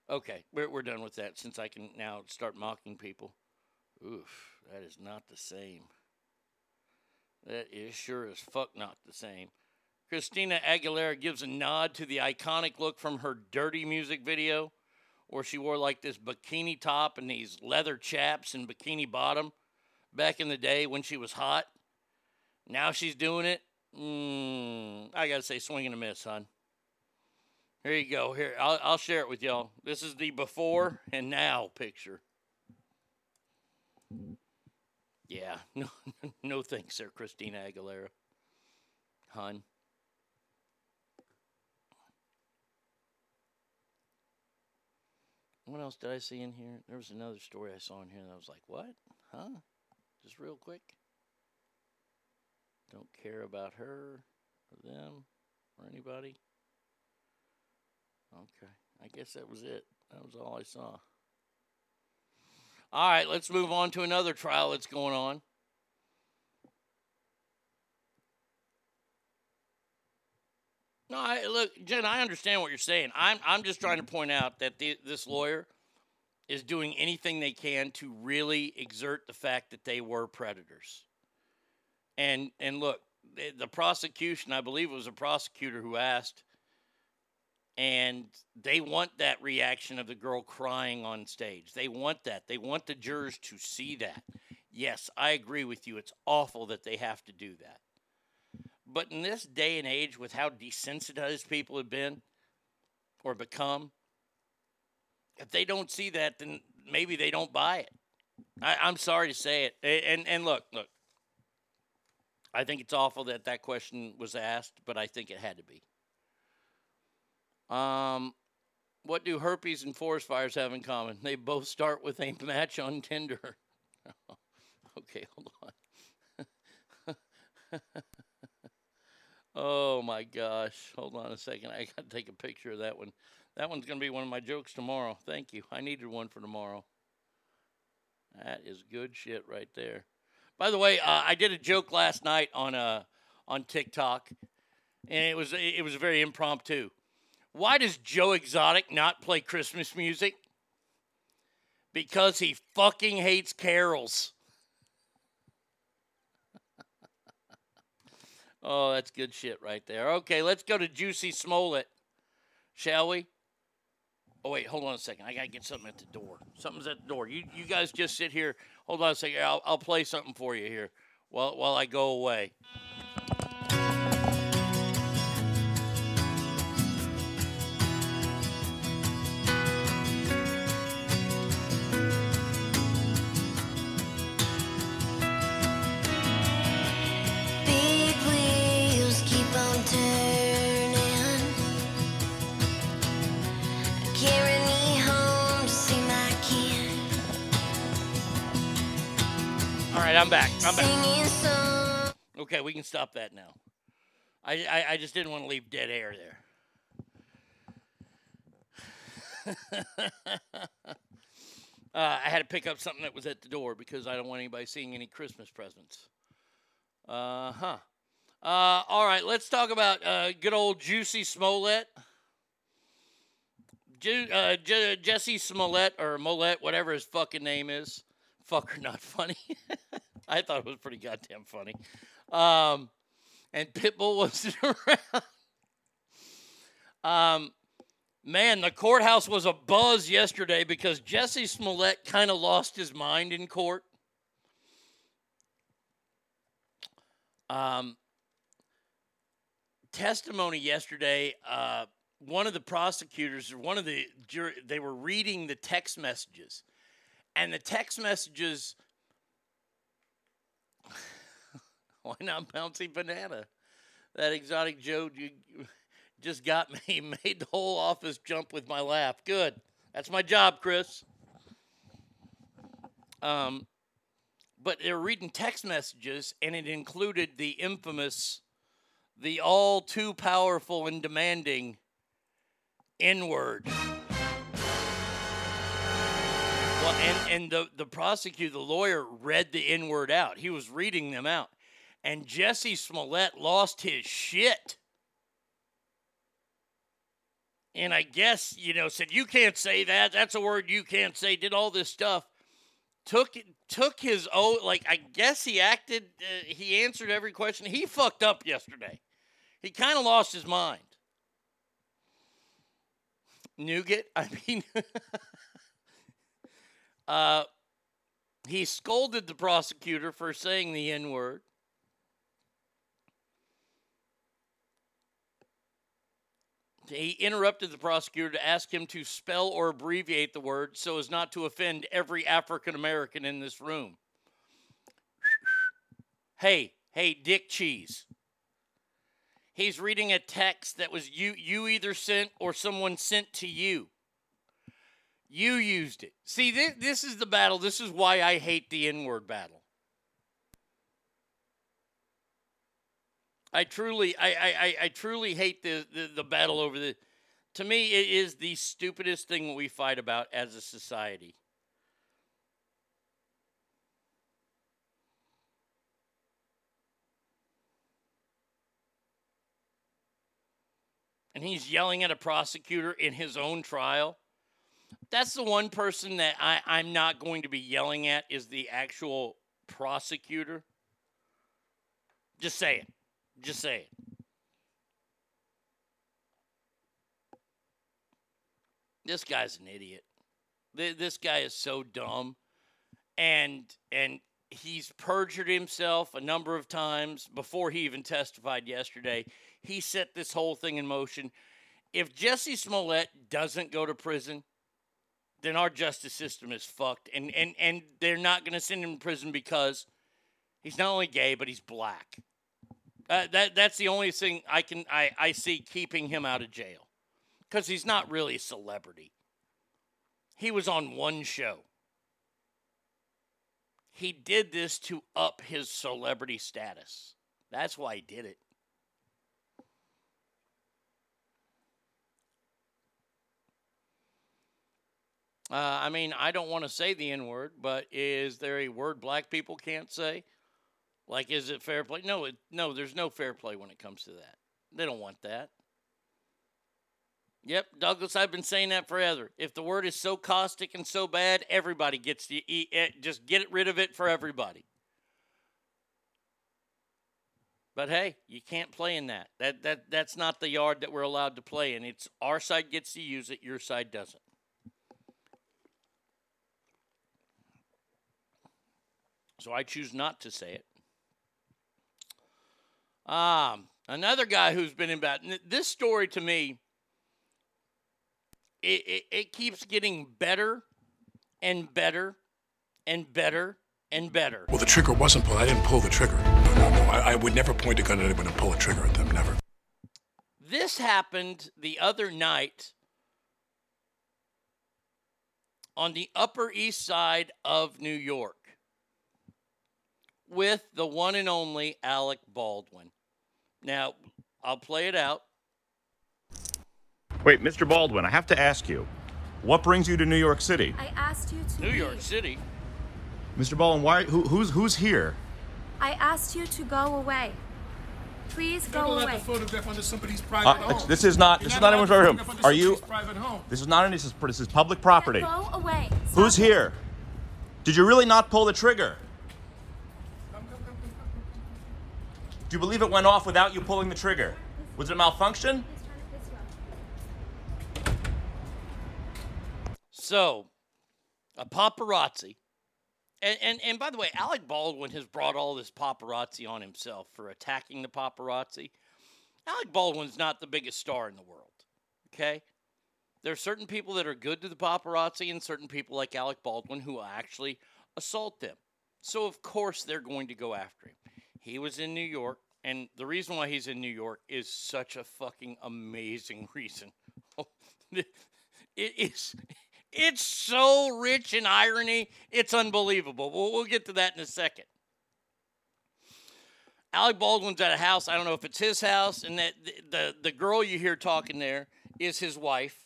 Okay, we're, we're done with that since I can now start mocking people. Oof, that is not the same. That is sure as fuck not the same. Christina Aguilera gives a nod to the iconic look from her dirty music video, where she wore like this bikini top and these leather chaps and bikini bottom back in the day when she was hot. Now she's doing it. Mm, I gotta say, swing and a miss, hon. Here you go. Here, I'll, I'll share it with y'all. This is the before and now picture. Yeah, no, no thanks, sir, Christina Aguilera. Hun. What else did I see in here? There was another story I saw in here that I was like, what? Huh? Just real quick. Don't care about her or them or anybody. Okay. I guess that was it. That was all I saw. All right, let's move on to another trial that's going on. No, I, look, Jen, I understand what you're saying. I'm, I'm just trying to point out that the, this lawyer is doing anything they can to really exert the fact that they were predators. And and look, the, the prosecution, I believe it was a prosecutor who asked, and they want that reaction of the girl crying on stage. They want that. They want the jurors to see that. Yes, I agree with you. It's awful that they have to do that. But in this day and age, with how desensitized people have been or become, if they don't see that, then maybe they don't buy it. I, I'm sorry to say it. And and look, look. I think it's awful that that question was asked, but I think it had to be. Um, what do herpes and forest fires have in common? They both start with a match on Tinder. okay, hold on. oh my gosh. Hold on a second. I got to take a picture of that one. That one's going to be one of my jokes tomorrow. Thank you. I needed one for tomorrow. That is good shit right there. By the way, uh, I did a joke last night on uh, on TikTok, and it was it was very impromptu. Why does Joe Exotic not play Christmas music? Because he fucking hates carols. Oh, that's good shit right there. Okay, let's go to Jussie Smollett, shall we? Oh wait, hold on a second. I gotta get something at the door. Something's at the door. You you guys just sit here. Hold on a second. I'll I'll play something for you here while while I go away. I'm back. I'm back. Okay, we can stop that now. I I, I just didn't want to leave dead air there. uh, I had to pick up something that was at the door because I don't want anybody seeing any Christmas presents. Uh huh. Uh, all right, let's talk about uh, good old Juicy Smollett. Ju- uh, J- Jussie Smollett or Mollett, whatever his fucking name is. Fucker, not funny. I thought it was pretty goddamn funny. Um, and Pitbull wasn't around. Um, man, the courthouse was a buzz yesterday because Jussie Smollett kind of lost his mind in court. Um, testimony yesterday. Uh, one of the prosecutors, or one of the jury, they were reading the text messages, and the text messages. Why not bouncy banana? That exotic Joe you just got me, made the whole office jump with my laugh. Good. That's my job, Chris. Um, but they were reading text messages, and it included the infamous, the all too powerful and demanding N word. Well, and, and the, the prosecutor, the lawyer, read the N word out. He was reading them out. And Jussie Smollett lost his shit. And I guess, you know, said, You can't say that. That's a word you can't say. Did all this stuff. Took took his own, like, I guess he acted, uh, he answered every question. He fucked up yesterday. He kind of lost his mind. Nougat, I mean, uh, he scolded the prosecutor for saying the N word. He interrupted the prosecutor to ask him to spell or abbreviate the word so as not to offend every African American in this room. hey, hey, Dick Cheese. He's reading a text that was you you either sent or someone sent to you. You used it. See, this, this is the battle. This is why I hate the N-word battle. I truly, I, I, I, truly hate the, the, the battle over the. To me, it is the stupidest thing we fight about as a society. And he's yelling at a prosecutor in his own trial. That's the one person that I, I'm not going to be yelling at is the actual prosecutor. Just say it. Just say it. This guy's an idiot. This guy is so dumb, and and he's perjured himself a number of times before he even testified yesterday. He set this whole thing in motion. If Jussie Smollett doesn't go to prison, then our justice system is fucked, and and and they're not going to send him to prison because he's not only gay but he's black. Uh, that that's the only thing I can I, I see keeping him out of jail, because he's not really a celebrity. He was on one show. He did this to up his celebrity status. That's why he did it. Uh, I mean, I don't want to say the N word, but is there a word black people can't say? Like, is it fair play? No, it, no. There's no fair play when it comes to that. They don't want that. Yep, Douglas, I've been saying that forever. If the word is so caustic and so bad, everybody gets to eat it. Just get rid of it for everybody. But hey, you can't play in that. That that that's not the yard that we're allowed to play in. It's our side gets to use it, your side doesn't. So I choose not to say it. Um, another guy who's been in bad. This story to me, it, it, it keeps getting better and better and better and better. Well, the trigger wasn't pulled. I didn't pull the trigger. No, no, no. I, I would never point a gun at anyone and pull a trigger at them. Never. This happened the other night on the Upper East Side of New York with the one and only Alec Baldwin. Now, I'll play it out. Wait, Mr. Baldwin, I have to ask you, what brings you to New York City? I asked you to New leave. York City. Mr. Baldwin, why? Who, who's who's here? I asked you to go away. Please go away. have to photograph under somebody's Uh, private ex- home. this is not. You're This is not not anyone's private to room. Are you? somebody's private home. This is not any. This is, this is public property. Go away. Who's here? Did you really not pull the trigger? Do you believe it went off without you pulling the trigger? Was it a malfunction? So, a paparazzi. And, and, and by the way, Alec Baldwin has brought all this paparazzi on himself for attacking the paparazzi. Alec Baldwin's not the biggest star in the world. Okay? There are certain people that are good to the paparazzi and certain people like Alec Baldwin who actually assault them. So, of course, they're going to go after him. He was in New York, and the reason why he's in New York is such a fucking amazing reason. it is. It's so rich in irony, it's unbelievable. We'll, we'll get to that in a second. Alec Baldwin's at a house. I don't know if it's his house, and that the, the the girl you hear talking there is his wife,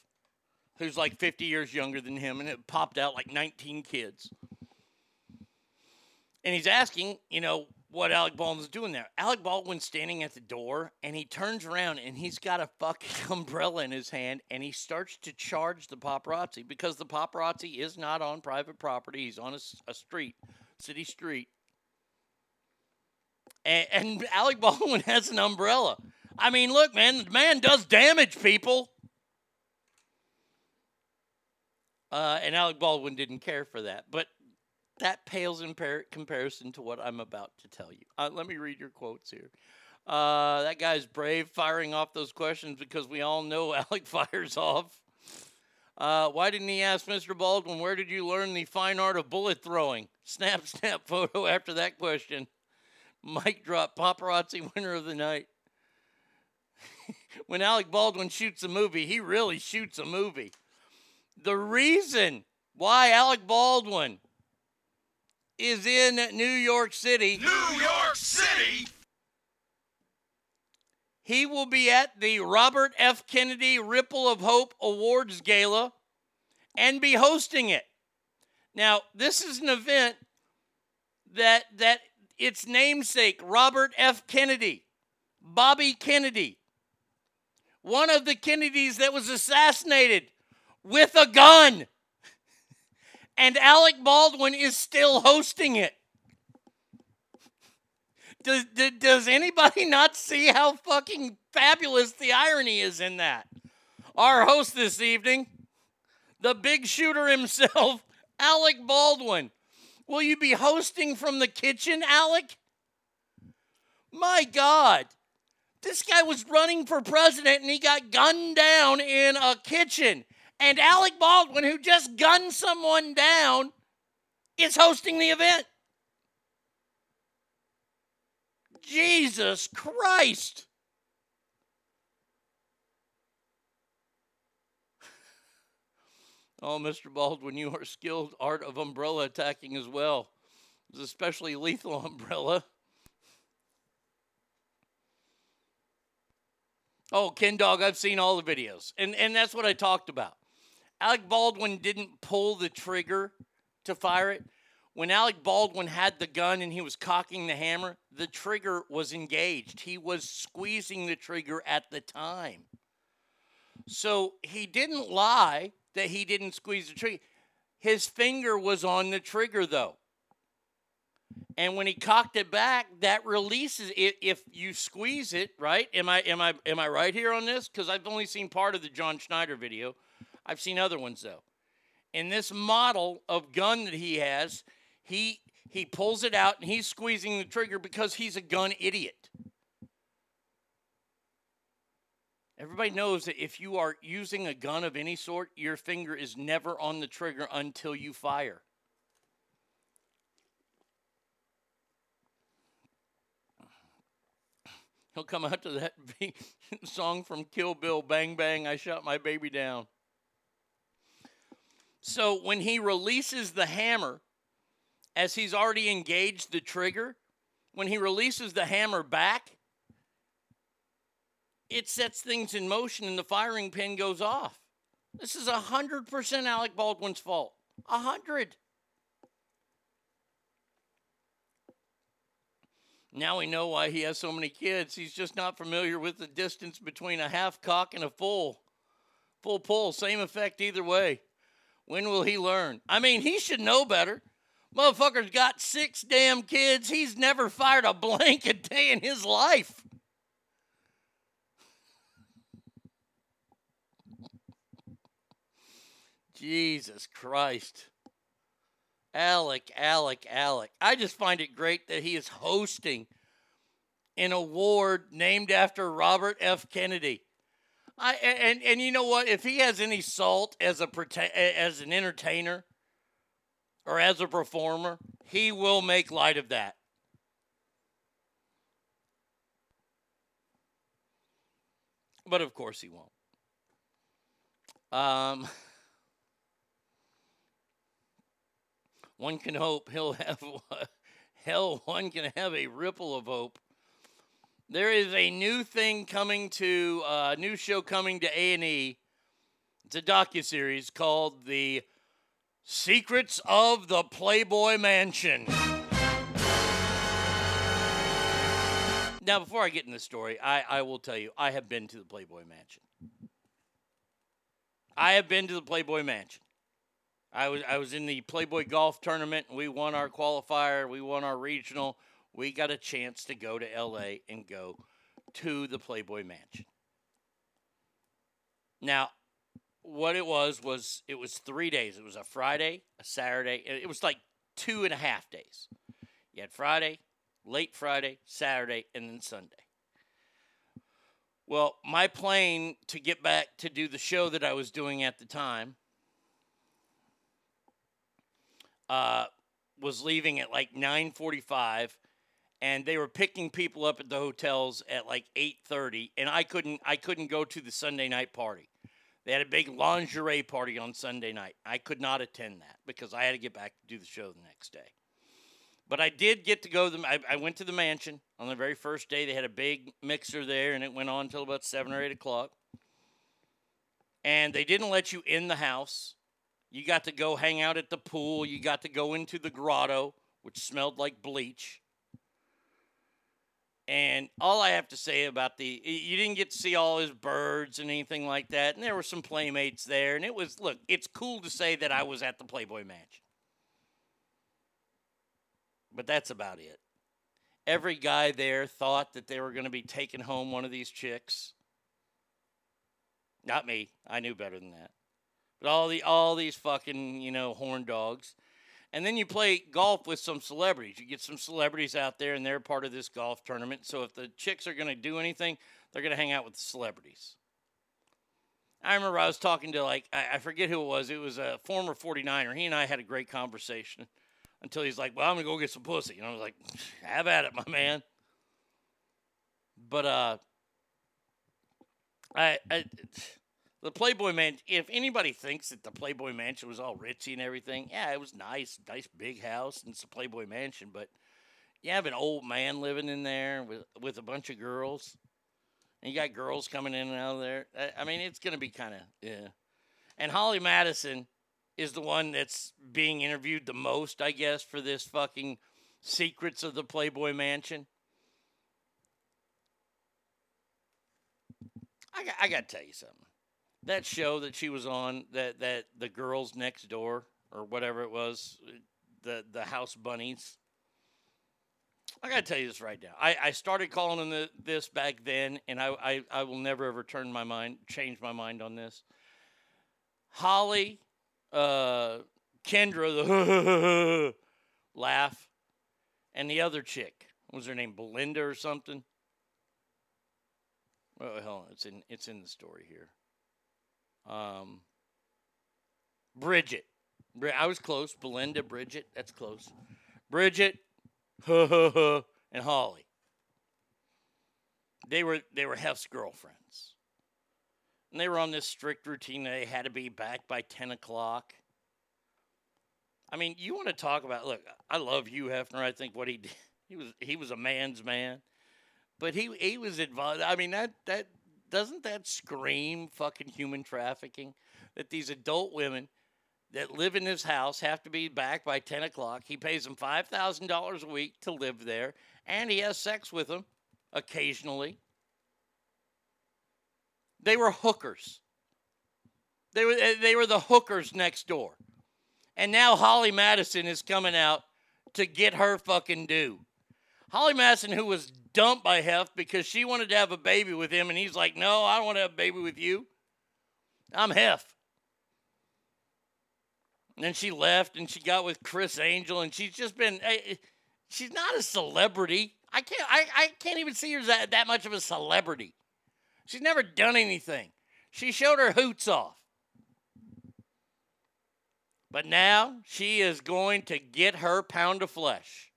who's like 50 years younger than him, and it popped out like 19 kids. And he's asking, you know, what Alec Baldwin's doing there. Alec Baldwin's standing at the door, and he turns around, and he's got a fucking umbrella in his hand, and he starts to charge the paparazzi because the paparazzi is not on private property. He's on a street, city street. And, and Alec Baldwin has an umbrella. I mean, look, man, the man does damage, people. Uh, and Alec Baldwin didn't care for that. But that pales in par- comparison to what I'm about to tell you. Uh, let me read your quotes here. Uh, that guy's brave firing off those questions because we all know Alec fires off. Uh, why didn't he ask Mr. Baldwin, where did you learn the fine art of bullet throwing? Snap, snap photo after that question. Mic drop, paparazzi winner of the night. when Alec Baldwin shoots a movie, he really shoots a movie. The reason why Alec Baldwin is in New York City. New York City! He will be at the Robert F. Kennedy Ripple of Hope Awards Gala and be hosting it. Now, this is an event that that its namesake, Robert F. Kennedy, Bobby Kennedy, one of the Kennedys that was assassinated with a gun. And Alec Baldwin is still hosting it. Does, does, anybody not see how fucking fabulous the irony is in that? Our host this evening, the big shooter himself, Alec Baldwin. Will you be hosting from the kitchen, Alec? My God. This guy was running for president and he got gunned down in a kitchen. And Alec Baldwin, who just gunned someone down, is hosting the event. Jesus Christ. Oh, Mr. Baldwin, you are skilled art of umbrella attacking as well. It's especially lethal umbrella. Oh, Ken Dog, I've seen all the videos. And and that's what I talked about. Alec Baldwin didn't pull the trigger to fire it. When Alec Baldwin had the gun and he was cocking the hammer, the trigger was engaged. He was squeezing the trigger at the time. So he didn't lie that he didn't squeeze the trigger. His finger was on the trigger, though. And when he cocked it back, that releases it if you squeeze it, right? Am I am I am I right here on this? Because I've only seen part of the John Schneider video. I've seen other ones though. In this model of gun that he has, he he pulls it out and he's squeezing the trigger because he's a gun idiot. Everybody knows that if you are using a gun of any sort, your finger is never on the trigger until you fire. He'll come out to that song from Kill Bill, Bang Bang, I Shot My Baby Down. So when he releases the hammer, as he's already engaged the trigger, when he releases the hammer back, it sets things in motion and the firing pin goes off. This is 100% Alec Baldwin's fault. A 100. Now we know why he has so many kids. He's just not familiar with the distance between a half cock and a full. Full pull, same effect either way. When will he learn? I mean, he should know better. Motherfucker's got six damn kids. He's never fired a blank a day in his life. Jesus Christ. Alec, Alec, Alec. I just find it great that he is hosting an award named after Robert F. Kennedy. I and and you know what? If he has any salt as a as an entertainer or as a performer, he will make light of that. But of course he won't. Um, one can hope he'll have hell. One can have a ripple of hope. There is a new thing coming to a uh, new show coming to A and E. It's a docu series called "The Secrets of the Playboy Mansion." Now, before I get in the story, I, I will tell you I have been to the Playboy Mansion. I have been to the Playboy Mansion. I was I was in the Playboy golf tournament. We won our qualifier. We won our regional. We got a chance to go to LA and go to the Playboy Mansion. Now, what it was was it was three days. It was a Friday, a Saturday. It was like two and a half days. You had Friday, late Friday, Saturday, and then Sunday. Well, my plane to get back to do the show that I was doing at the time uh, was leaving at like 9:45 and they were picking people up at the hotels at like 8:30 and I couldn't I couldn't go to the Sunday night party. They had a big lingerie party on Sunday night. I could not attend that because I had to get back to do the show the next day. But I did get to go. To the, I, I went to the mansion on the very first day. They had a big mixer there, and it went on until about seven or eight o'clock. And they didn't let you in the house. You got to go hang out at the pool. You got to go into the grotto, which smelled like bleach. And all I have to say about the, you didn't get to see all his birds and anything like that. And there were some playmates there. And it was, look, it's cool to say that I was at the Playboy Mansion. But that's about it. Every guy there thought that they were going to be taking home one of these chicks. Not me. I knew better than that. But all the all these fucking, you know, horn dogs. And then you play golf with some celebrities. You get some celebrities out there and they're part of this golf tournament. So if the chicks are going to do anything, they're going to hang out with the celebrities. I remember I was talking to like I, I forget who it was. It was a former 49er. He and I had a great conversation until he's like, "Well, I'm gonna go get some pussy," and I was like, "Have at it, my man." But uh, I, I the Playboy Man. If anybody thinks that the Playboy Mansion was all ritzy and everything, yeah, it was nice, nice big house, and it's a Playboy Mansion. But you have an old man living in there with with a bunch of girls, and you got girls coming in and out of there. I, I mean, it's gonna be kind of yeah. And Holly Madison is the one that's being interviewed the most, I guess, for this fucking secrets of the Playboy Mansion. I I got to tell you something. That show that she was on, that that the girls next door or whatever it was, the the House Bunnies. I gotta tell you this right now. I, I started calling them the, this back then, and I, I I will never ever turn my mind, change my mind on this. Holly, uh, Kendra, the laugh, and the other chick, was her name, Belinda or something? Oh hell, it's in it's in the story here. Um, Bridget, I was close. Belinda, Bridget, that's close. Bridget, and Holly. They were they were Hef's girlfriends, and they were on this strict routine. They had to be back by ten o'clock. I mean, you want to talk about? Look, I love Hugh Hefner. I think what he did, he was he was a man's man, but he he was advised. I mean that that doesn't that scream fucking human trafficking? That these adult women that live in his house have to be back by 10 o'clock. He pays them $5,000 a week to live there, and he has sex with them occasionally. They were hookers. They were, eh, they were the hookers next door. And now Holly Madison is coming out to get her fucking due. Holly Madison, who was dumped by Hef because she wanted to have a baby with him, and he's like, No, I don't want to have a baby with you. I'm Hef. And then she left and she got with Criss Angel and she's just been eh, she's not a celebrity. I can't I, I can't even see her that, that much of a celebrity. She's never done anything. She showed her hoots off. But now she is going to get her pound of flesh.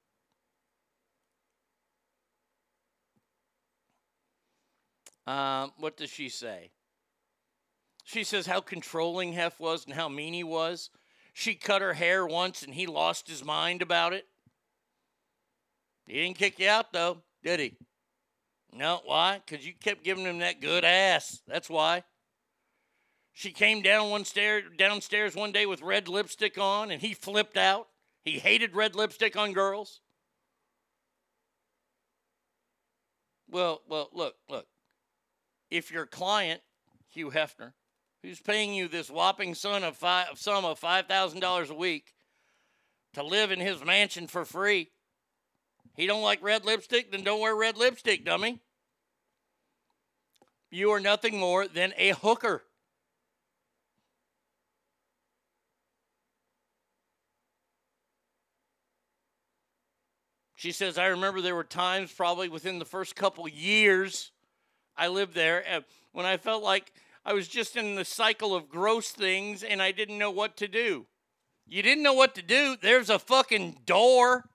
Um, what does she say? She says how controlling Hef was and how mean he was. She cut her hair once and he lost his mind about it. He didn't kick you out though, did he? No, why? Because you kept giving him that good ass. That's why. She came down one stair downstairs one day with red lipstick on and he flipped out. He hated red lipstick on girls. Well, well, look, look. If your client, Hugh Hefner, who's paying you this whopping sum of five, sum of five thousand dollars a week to live in his mansion for free. He don't like red lipstick, then don't wear red lipstick, dummy. You are nothing more than a hooker. She says, I remember there were times, probably within the first couple years I lived there, when I felt like I was just in the cycle of gross things and I didn't know what to do. You didn't know what to do? There's a fucking door.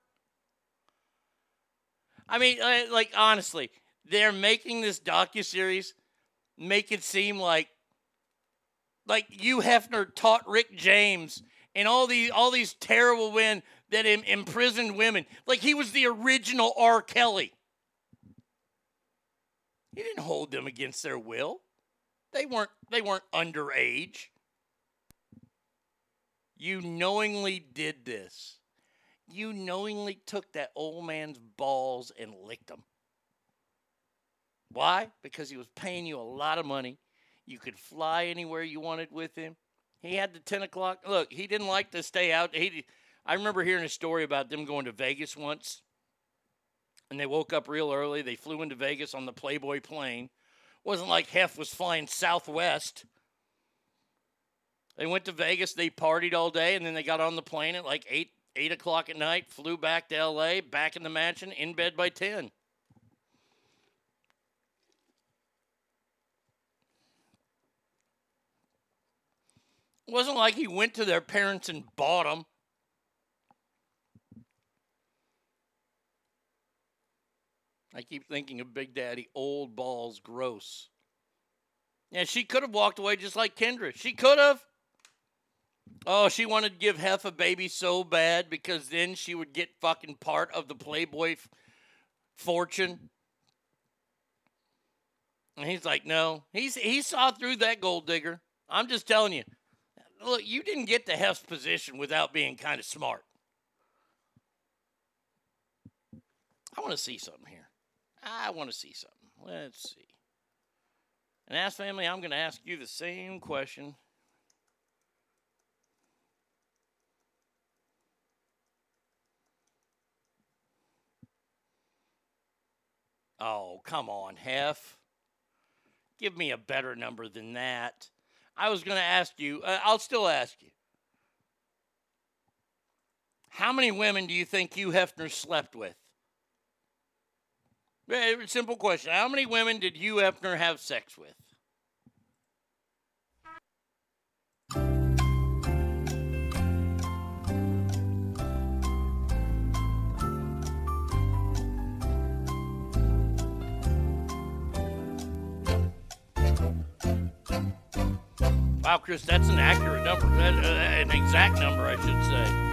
I mean, uh, like honestly, they're making this docu series make it seem like like Hugh Hefner taught Rick James and all these all these terrible men that Im- imprisoned women. Like he was the original R. Kelly. He didn't hold them against their will. They weren't they weren't underage. You knowingly did this. You knowingly took that old man's balls and licked them. Why? Because he was paying you a lot of money. You could fly anywhere you wanted with him. He had the 10 o'clock. Look, he didn't like to stay out. He, I remember hearing a story about them going to Vegas once. And they woke up real early. They flew into Vegas on the Playboy plane. Wasn't like Hef was flying Southwest. They went to Vegas. They partied all day, and then they got on the plane at like eight eight o'clock at night. Flew back to L.A. Back in the mansion, in bed by ten. It wasn't like he went to their parents and bought them. I keep thinking of Big Daddy, old balls, gross. Yeah, she could have walked away just like Kendra. She could have. Oh, she wanted to give Hef a baby so bad because then she would get fucking part of the Playboy f- fortune. And he's like, no. He's he saw through that gold digger. I'm just telling you. Look, you didn't get to Hef's position without being kind of smart. I want to see something here. I want to see something. Let's see. And Ask Family, I'm going to ask you the same question. Oh, come on, Hef. Give me a better number than that. I was going to ask you, uh, I'll still ask you. How many women do you think Hugh Hefner slept with? Simple question. How many women did Hugh Hefner have sex with? Wow, Chris, that's an accurate number. Uh, an exact number, I should say.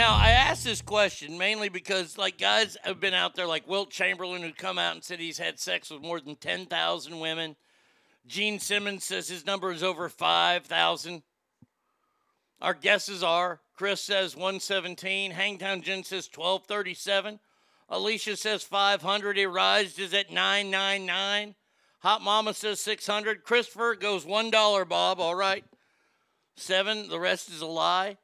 Now, I asked this question mainly because, like, guys have been out there, like Wilt Chamberlain, who come out and said he's had sex with more than 10,000 women. Gene Simmons says his number is over 5,000. Our guesses are Chris says 117, Hangtown Jen says 1237, Alicia says 500, Arise is at 999, Hot Mama says 600, Christopher goes $1, Bob, all right. Seven, the rest is a lie.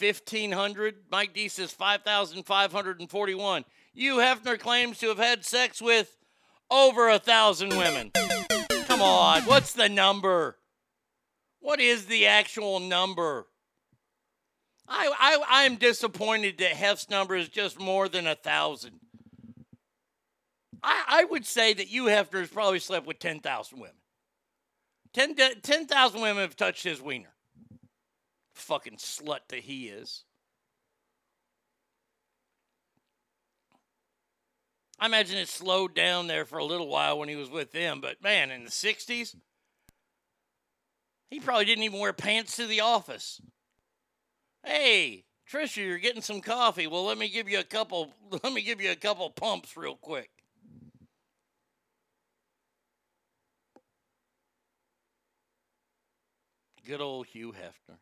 1500, Mike D says 5,541. Hugh Hefner claims to have had sex with over a thousand women. Come on, what's the number? What is the actual number? I, I I'm disappointed that Hef's number is just more than a thousand. I, I would say that Hugh Hefner has probably slept with ten thousand women. 10,000 10, women have touched his wiener. Fucking slut that he is. I imagine it slowed down there for a little while when he was with them, but man, in the 60s, he probably didn't even wear pants to the office. Hey, Trisha, you're getting some coffee. Well, let me give you a couple. Let me give you a couple pumps real quick. Good old Hugh Hefner.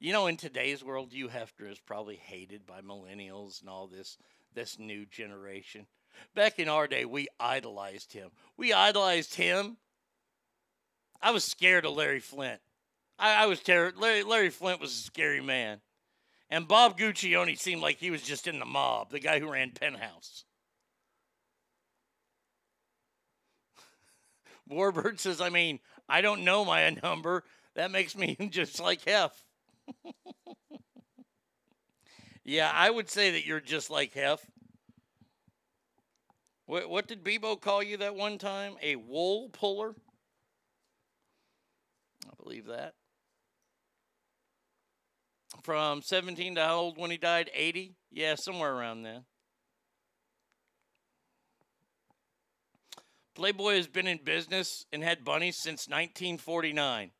You know, in today's world, Hugh Hefner is probably hated by millennials and all this this new generation. Back in our day, we idolized him. We idolized him I was scared of Larry Flynt. I, I was terrified. Larry, Larry Flynt was a scary man. And Bob Guccione seemed like he was just in the mob, the guy who ran Penthouse. Warbird says, I mean, I don't know my number. That makes me just like Hef. Yeah, I would say that you're just like Hef. What, what did Bebo call you that one time? A wool puller? I believe that. From 17 to how old when he died? 80? Yeah, somewhere around then. Playboy has been in business and had bunnies since 1949.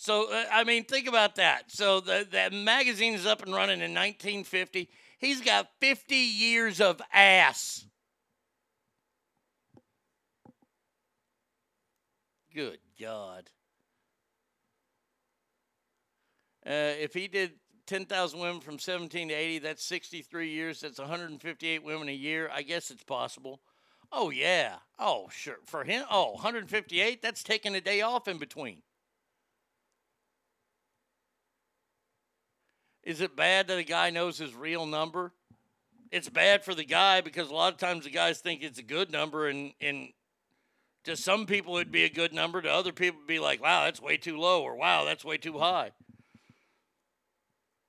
So, uh, I mean, think about that. So, the, the magazine is up and running in 1950. He's got 50 years of ass. Good God. Uh, if he did 10,000 women from 17 to 80, that's 63 years. That's 158 women a year. I guess it's possible. Oh, yeah. Oh, sure. For him, oh, 158, that's taking a day off in between. Is it bad that a guy knows his real number? It's bad for the guy because a lot of times the guys think it's a good number, and, and to some people it'd be a good number. To other people, it'd be like, wow, that's way too low, or wow, that's way too high.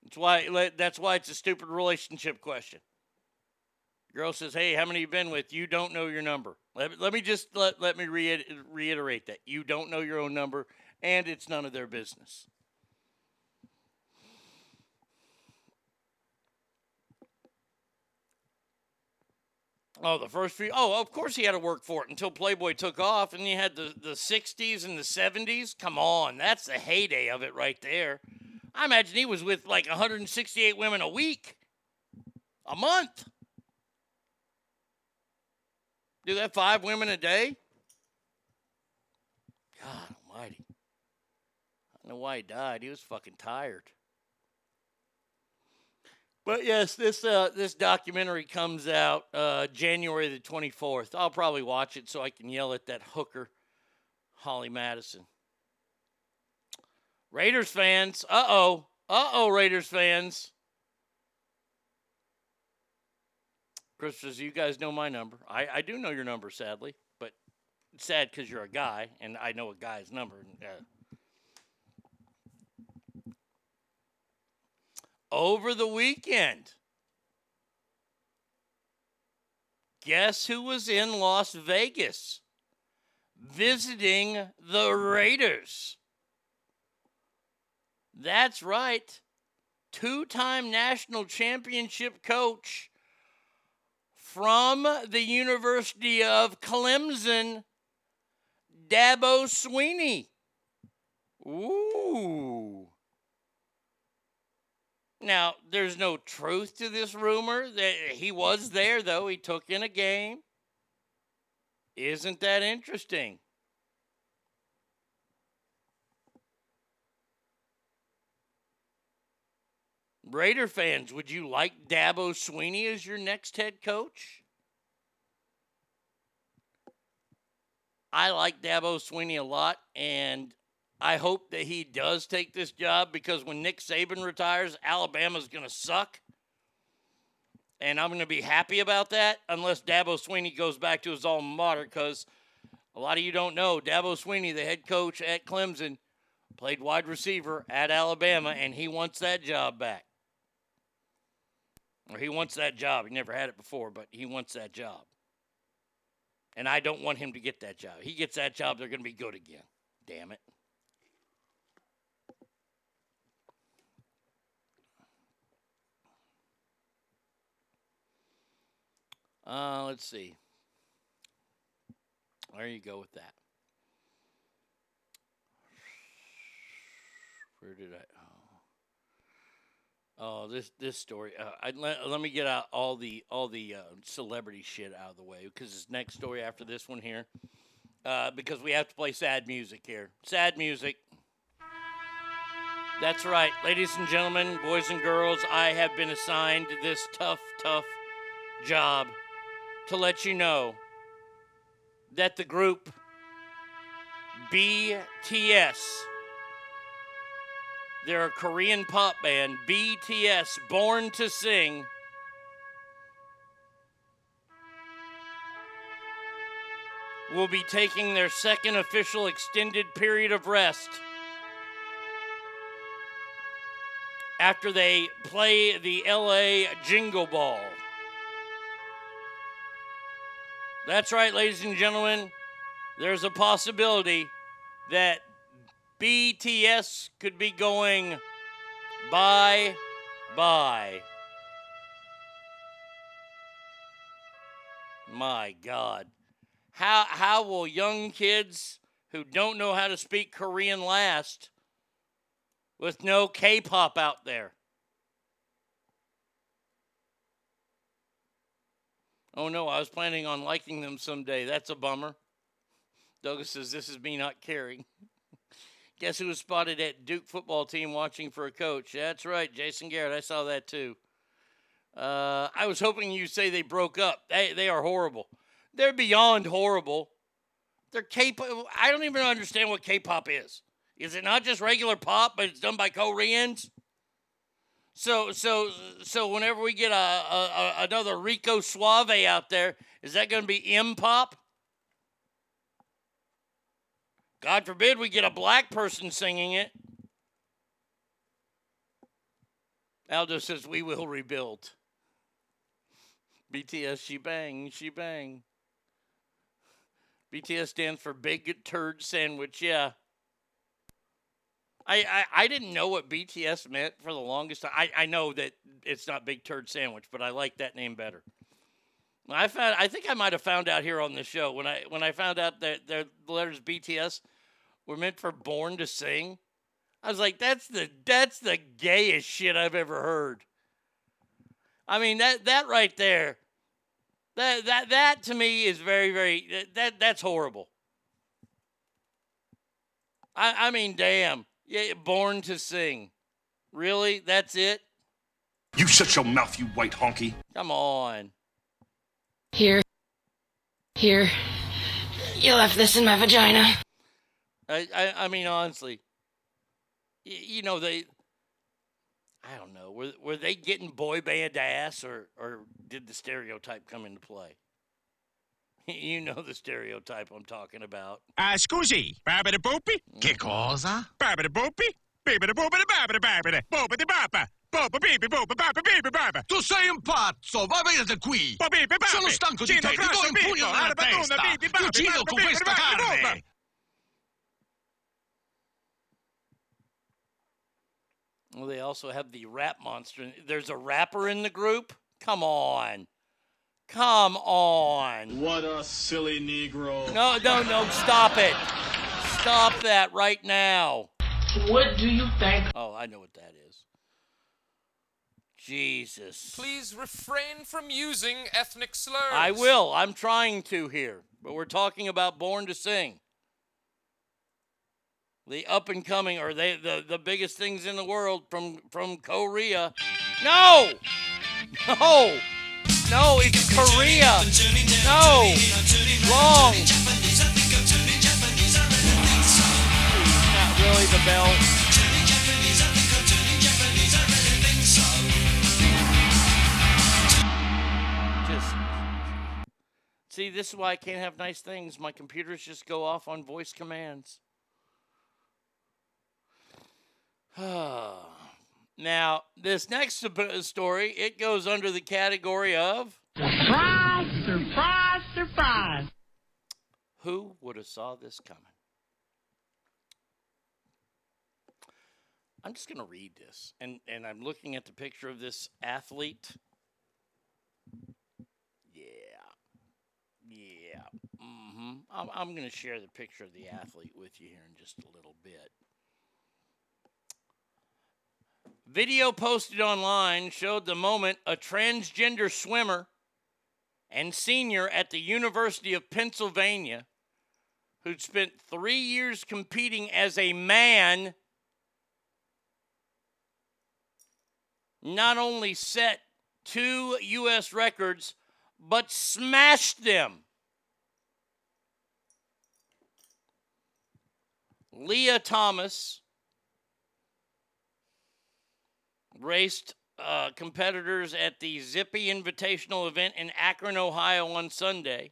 That's why that's why it's a stupid relationship question. Girl says, "Hey, how many you been with? You don't know your number." Let, let me just let, let me reiter- reiterate that you don't know your own number, and it's none of their business. Oh, the first few. Oh, of course he had to work for it until Playboy took off, and you had the the '60s and the '70s. Come on, that's the heyday of it right there. I imagine he was with like 168 women a week, a month. Do that five women a day? God almighty. I don't know why he died. He was fucking tired. But yes, this uh, this documentary comes out uh, January the 24th. I'll probably watch it so I can yell at that hooker Holly Madison. Raiders fans, uh oh, uh oh, Raiders fans. Christopher, you guys know my number. I, I do know your number, sadly, but it's sad because you're a guy, and I know a guy's number. Uh, over the weekend, guess who was in Las Vegas visiting the Raiders? That's right. Two time national championship coach from the University of Clemson, Dabo Swinney. Ooh. Now, there's no truth to this rumor that he was there, though. He took in a game. Isn't that interesting? Raider fans, would you like Dabo Swinney as your next head coach? I like Dabo Swinney a lot, and I hope that he does take this job because when Nick Saban retires, Alabama's going to suck. And I'm going to be happy about that unless Dabo Swinney goes back to his alma mater because a lot of you don't know Dabo Swinney, the head coach at Clemson, played wide receiver at Alabama, and he wants that job back. Or he wants that job. He never had it before, but he wants that job. And I don't want him to get that job. He gets that job, they're going to be good again. Damn it. Uh, let's see. There you go with that. Where did I? Oh, oh this this story. Uh, I, let, let me get out all the all the uh, celebrity shit out of the way because this next story after this one here. Uh, because we have to play sad music here. Sad music. That's right, ladies and gentlemen, boys and girls. I have been assigned this tough, tough job to let you know that the group BTS, they're a Korean pop band, BTS, Born to Sing, will be taking their second official extended period of rest after they play the LA Jingle Ball. That's right, ladies and gentlemen. There's a possibility that BTS could be going bye bye. My God. How, how will young kids who don't know how to speak Korean last with no K pop out there? Oh no, I was planning on liking them someday. That's a bummer. Douglas says, This is me not caring. Guess who was spotted at Duke football team watching for a coach? That's right, Jason Garrett. I saw that too. Uh, I was hoping you'd say they broke up. They, they are horrible. They're beyond horrible. They're K-pop. I don't even understand what K-pop is. Is it not just regular pop, but it's done by Koreans? So so so whenever we get a, a, a another Rico Suave out there, is that going to be M pop? God forbid we get a black person singing it. Aldo says we will rebuild. BTS, she bang, she bang. BTS stands for Big Turd Sandwich, yeah. I, I, I didn't know what BTS meant for the longest time. I, I know that it's not Big Turd Sandwich, but I like that name better. I found I think I might have found out here on the show when I when I found out that the letters BTS were meant for Born to Sing. I was like, that's the that's the gayest shit I've ever heard. I mean that that right there, that that that to me is very very that that's horrible. I I mean, damn. Yeah, born to sing. Really? That's it? You shut your mouth, you white honky. Come on. Here. Here. You left this in my vagina. I, I, I mean, honestly, y- you know they. I don't know. Were were they getting boy band ass, or or did the stereotype come into play? You know the stereotype I'm talking about. Ah, scusi, babidi boopy? Che cosa? Babidi boopy? Bibidi boopidi babidi babidi, boopidi bapa. Bopa bibi bopa bapa bibi bapa. Tu sei un pazzo, va via da qui! Bo bibi babi. Sono stanco di te, ti grasso, do un pugno nella testa! bibi, babi, Ti uccido babi, con bibi, questa carne! bopa. Well, they also have the rap monster. There's a rapper in the group. Come on, come on. What a silly Negro. No, no, no! Stop it! Stop that right now! What do you think? Oh, I know what that is. Jesus. Please refrain from using ethnic slurs. I will. I'm trying to here, but we're talking about Born to Sing. The up and coming, or they the, the biggest things in the world from from Korea. No, no, no, it's Korea. No, wrong. Not really the bell. See, this is why I can't have nice things. My computers just go off on voice commands. Ah. Now, this next story, it goes under the category of Surprise, surprise, surprise. who would have saw this coming? I'm just going to read this, and and I'm looking at the picture of this athlete. Yeah, yeah. hmm I'm I'm going to share the picture of the athlete with you here in just a little bit. Video posted online showed the moment a transgender swimmer and senior at the University of Pennsylvania, who'd spent three years competing as a man, not only set two U.S. records, but smashed them. Lia Thomas raced uh, competitors at the Zippy Invitational event in Akron, Ohio on Sunday.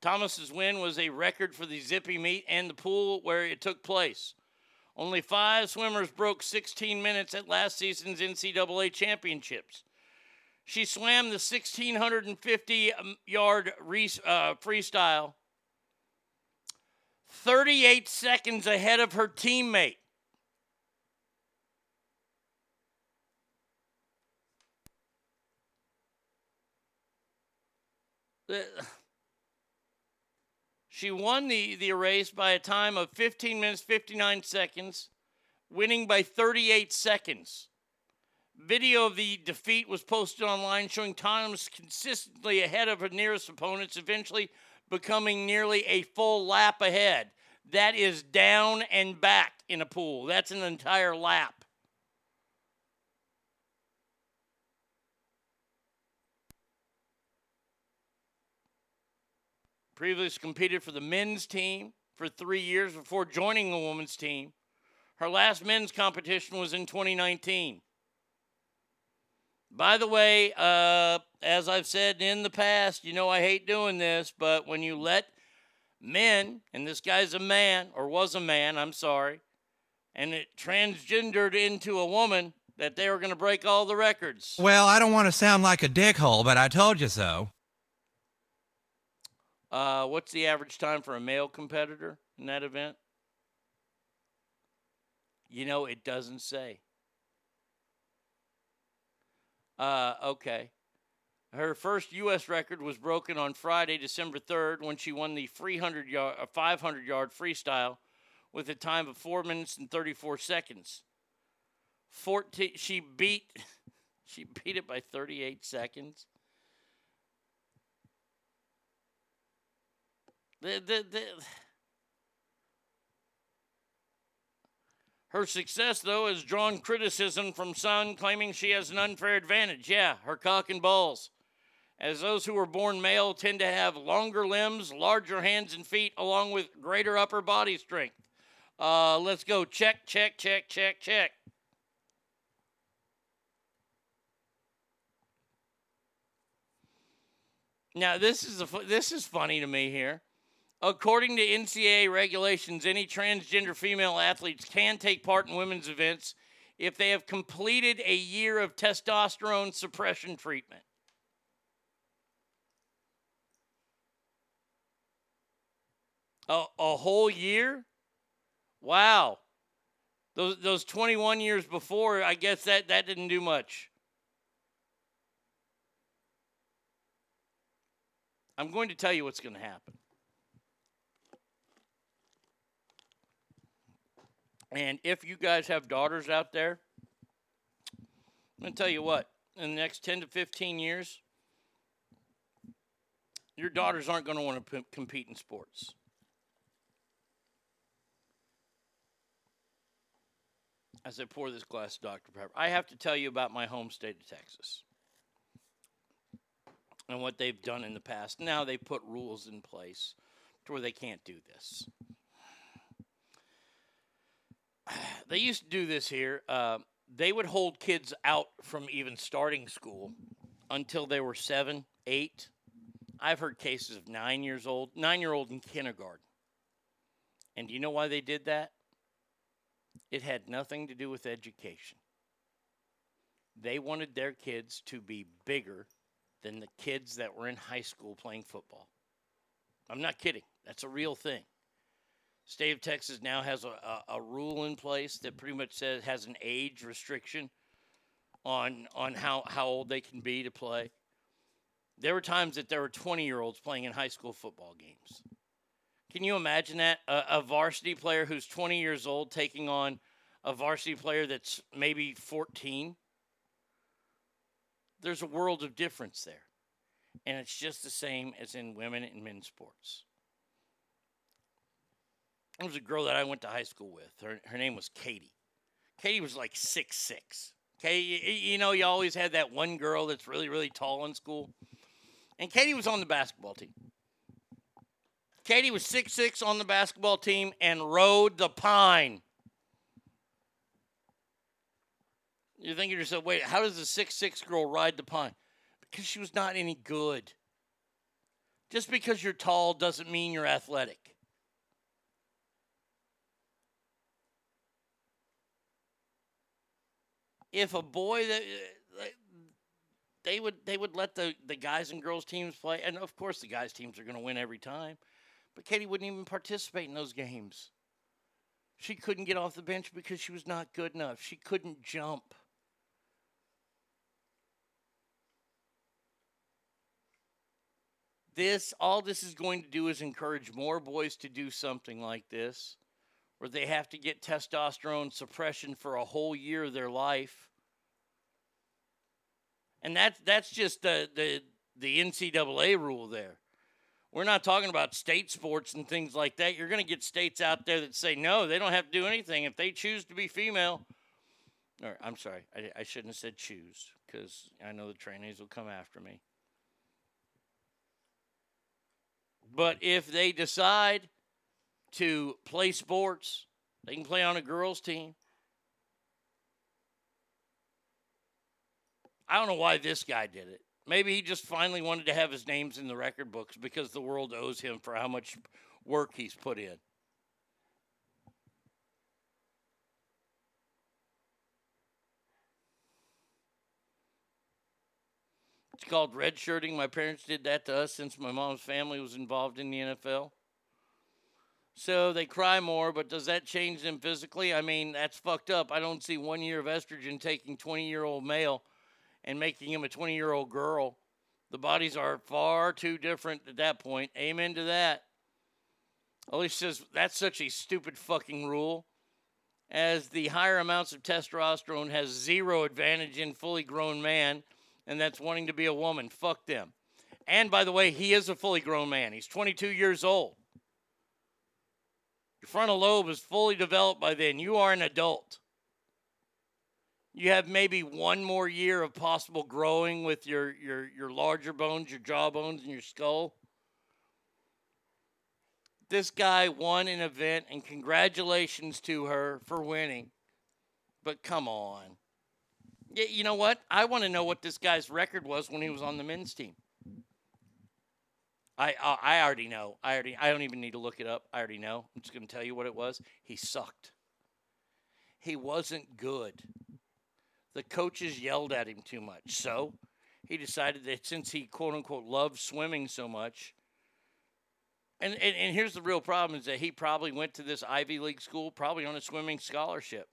Thomas's win was a record for the Zippy meet and the pool where it took place. Only five swimmers broke 16 minutes at last season's NCAA championships. She swam the 1650 um, yard re- uh, freestyle 38 seconds ahead of her teammate. She won the, the race by a time of 15 minutes 59 seconds, winning by 38 seconds. Video of the defeat was posted online showing Thomas consistently ahead of her nearest opponents, eventually becoming nearly a full lap ahead. That is down and back in a pool. That's an entire lap. Previously competed for the men's team for three years before joining the women's team. Her last men's competition was in 2019. By the way, uh, as I've said in the past, you know I hate doing this, but when you let men, and this guy's a man, or was a man, I'm sorry, and it transgendered into a woman, that they were going to break all the records. Well, I don't want to sound like a dickhole, but I told you so. Uh, what's the average time for a male competitor in that event? You know, it doesn't say. Uh, okay. Her first U.S. record was broken on Friday, December 3rd, when she won the 300 yard, uh, 500 yard freestyle with a time of 4 minutes and 34 seconds. 14, she beat she beat it by 38 seconds. The, the, the, Her success, though, has drawn criticism from some claiming she has an unfair advantage. Yeah, her cock and balls. As those who are born male tend to have longer limbs, larger hands and feet, along with greater upper body strength. Uh, let's go. Check, check, check, check, check. Now this is a this is funny to me here. According to NCAA regulations, any transgender female athletes can take part in women's events if they have completed a year of testosterone suppression treatment. A, a whole year? Wow. Those those 21 years before, I guess that that didn't do much. I'm going to tell you what's going to happen. And if you guys have daughters out there, I'm going to tell you what, in the next 10 to 15 years, your daughters aren't going to want to p- compete in sports. As I pour this glass of Dr. Pepper, I have to tell you about my home state of Texas and what they've done in the past. Now they put rules in place to where they can't do this. They used to do this here. Uh, they would hold kids out from even starting school until they were seven, eight. I've heard cases of nine years old, nine year old in kindergarten. And do you know why they did that? It had nothing to do with education. They wanted their kids to be bigger than the kids that were in high school playing football. I'm not kidding. That's a real thing. State of Texas now has a, a, a rule in place that pretty much says has an age restriction on on how, how old they can be to play. There were times that there were 20 year olds playing in high school football games. Can you imagine that? A, a varsity player who's 20 years old taking on a varsity player that's maybe 14? There's a world of difference there. And it's just the same as in women and men's sports. There was a girl that I went to high school with. Her, her name was Katie. Katie was like six six. Okay, you, you know, you always had that one girl that's really, really tall in school. And Katie was on the basketball team. Katie was six six on the basketball team and rode the pine. You're thinking to yourself, wait, how does a six six girl ride the pine? Because she was not any good. Just because you're tall doesn't mean you're athletic. If a boy that uh, they would they would let the, the guys and girls teams play, and of course the guys teams are going to win every time. But Katie wouldn't even participate in those games. She couldn't get off the bench because she was not good enough. She couldn't jump. This all this is going to do is encourage more boys to do something like this where they have to get testosterone suppression for a whole year of their life. And that's that's just the the the NCAA rule there. We're not talking about state sports and things like that. You're going to get states out there that say no, they don't have to do anything if they choose to be female. Or I'm sorry, I, I shouldn't have said choose because I know the trainees will come after me. But if they decide to play sports, they can play on a girls' team. I don't know why this guy did it. Maybe he just finally wanted to have his names in the record books because the world owes him for how much work he's put in. It's called redshirting. My parents did that to us since my mom's family was involved in the NFL. So they cry more, but does that change them physically? I mean, that's fucked up. I don't see one year of estrogen taking 20 year old male and making him a 20 year old girl. The bodies are far too different at that point. Amen to that. Elise says that's such a stupid fucking rule, as the higher amounts of testosterone has zero advantage in fully grown man, and that's wanting to be a woman. Fuck them. And by the way, he is a fully grown man. He's 22 years old. Your frontal lobe is fully developed by then. You are an adult. You have maybe one more year of possible growing with your, your, your larger bones, your jaw bones, and your skull. This guy won an event, and congratulations to her for winning. But come on. Yeah, you know what? I want to know what this guy's record was when he was on the men's team. I uh, I already know. I already I don't even need to look it up. I already know. I'm just going to tell you what it was. He sucked. He wasn't good. The coaches yelled at him too much. So, he decided that since he quote unquote loved swimming so much, and, and, and here's the real problem is that he probably went to this Ivy League school probably on a swimming scholarship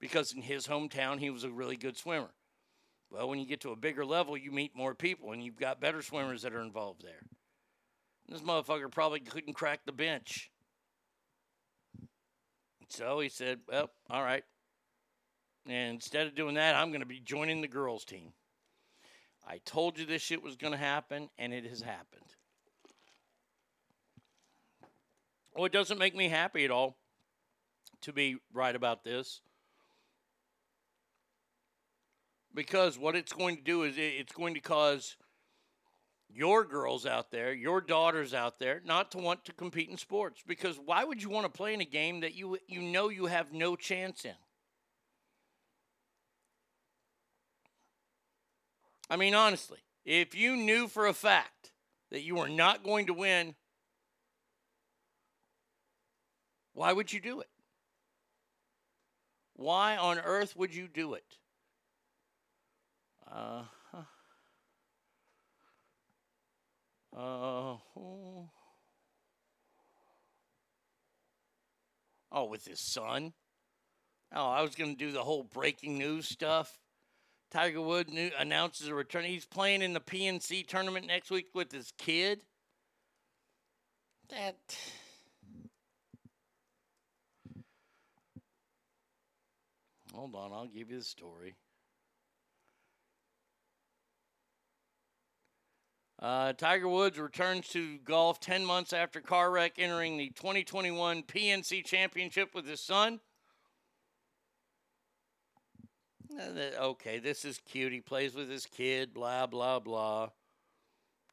because in his hometown he was a really good swimmer. Well, when you get to a bigger level, you meet more people and you've got better swimmers that are involved there. This motherfucker probably couldn't crack the bench. So he said, Well, all right. And instead of doing that, I'm going to be joining the girls' team. I told you this shit was going to happen, and it has happened. Well, it doesn't make me happy at all to be right about this. Because what it's going to do is it's going to cause your girls out there, your daughters out there, not to want to compete in sports. Because why would you want to play in a game that you you know you have no chance in? I mean, honestly, if you knew for a fact that you were not going to win, why would you do it? Why on earth would you do it? Uh, huh. Uh, oh. oh, with his son? Oh, I was going to do the whole breaking news stuff. Tiger Woods new, announces a return. He's playing in the PNC tournament next week with his kid. That. Hold on, I'll give you the story. Uh, Tiger Woods returns to golf 10 months after car wreck, entering the 2021 PNC Championship with his son. Uh, Okay, this is cute. He plays with his kid, blah, blah, blah.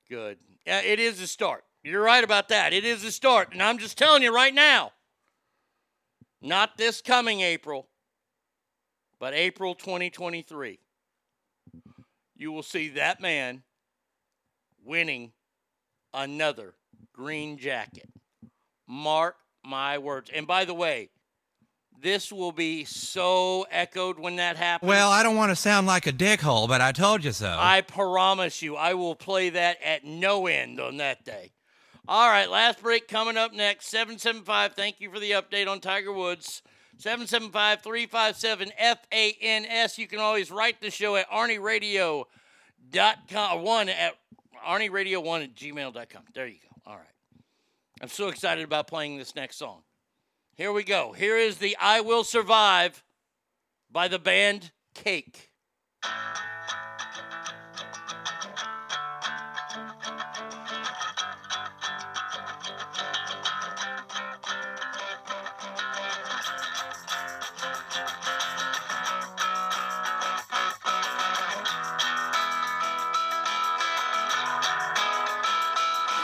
Good. Yeah, it is a start. You're right about that. It is a start. And I'm just telling you right now, not this coming April, but April 2023, you will see that man winning another green jacket. Mark my words. And by the way, this will be so echoed when that happens. Well, I don't want to sound like a dickhole, but I told you so. I promise you, I will play that at no end on that day. All right, last break coming up next. 775, thank you for the update on Tiger Woods. 775 357 FANS. You can always write the show at ArnieRadio.com. One at ArnieRadio1 at gmail.com. There you go. All right. I'm so excited about playing this next song. Here we go. Here is the I Will Survive by the band Cake.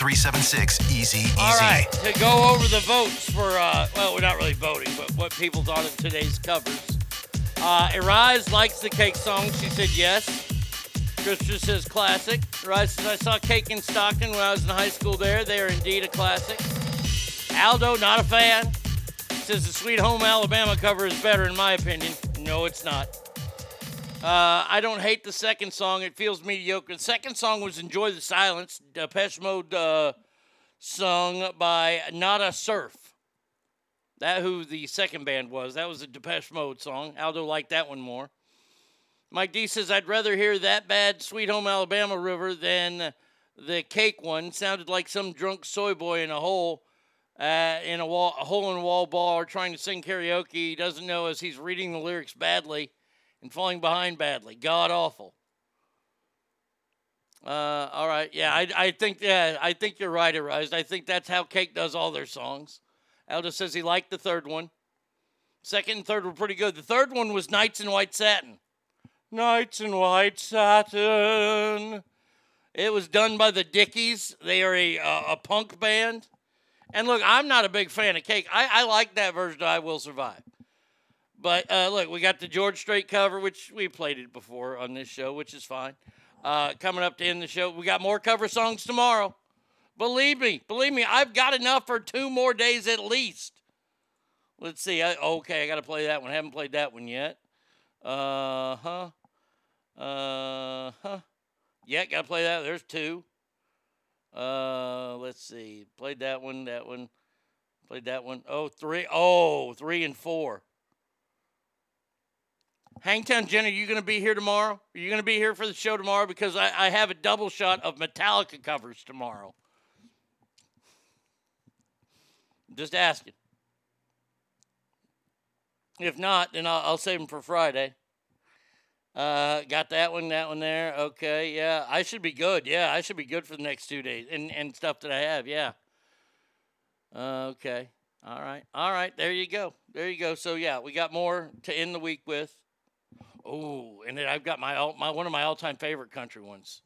376 Easy Easy. right, to go over the votes for, uh, well, we're not really voting, but what people thought of today's covers. Uh, Arise likes the cake song. She said yes. Christopher says classic. Arise says I saw Cake in Stockton when I was in high school there. They are indeed a classic. Aldo, not a fan. Says the Sweet Home Alabama cover is better in my opinion. No, it's not. Uh, I don't hate the second song. It feels mediocre. The second song was Enjoy the Silence. Depeche Mode uh, sung by Nada Surf. That who the second band was. That was a Depeche Mode song. Aldo liked that one more. Mike D says I'd rather hear that bad Sweet Home Alabama River than the cake one. Sounded like some drunk soy boy in a hole uh, in a wall, a hole in a wall bar trying to sing karaoke. He doesn't know as he's reading the lyrics badly and falling behind badly. God awful. Uh, all right, yeah, I, I think yeah, I think you're right, Arise. I think that's how Cake does all their songs. Aldo says he liked the third one. Second and third were pretty good. The third one was Nights in White Satin. Nights in White Satin. It was done by the Dickies. They are a uh, a punk band. And look, I'm not a big fan of Cake. I, I like that version of I Will Survive. But uh, look, we got the George Strait cover, which we played it before on this show, which is fine. Uh, coming up to end the show, we got more cover songs tomorrow. Believe me, believe me, I've got enough for two more days at least. Let's see. I, okay, I got to play that one. I haven't played that one yet. Uh huh. Uh huh. Yeah, got to play that. There's two. Uh, let's see. Played that one. That one. Played that one. Oh, three. Oh, three and four. Hangtown Jen, are you going to be here tomorrow? Are you going to be here for the show tomorrow? Because I, I have a double shot of Metallica covers tomorrow. Just asking. If not, then I'll, I'll save them for Friday. Uh, got that one, that one there. Okay, yeah, I should be good. Yeah, I should be good for the next two days and, and stuff that I have. Yeah. Uh, okay. All right. All right. There you go. There you go. So yeah, we got more to end the week with. Oh, and then I've got my all, my one of my all-time favorite country ones.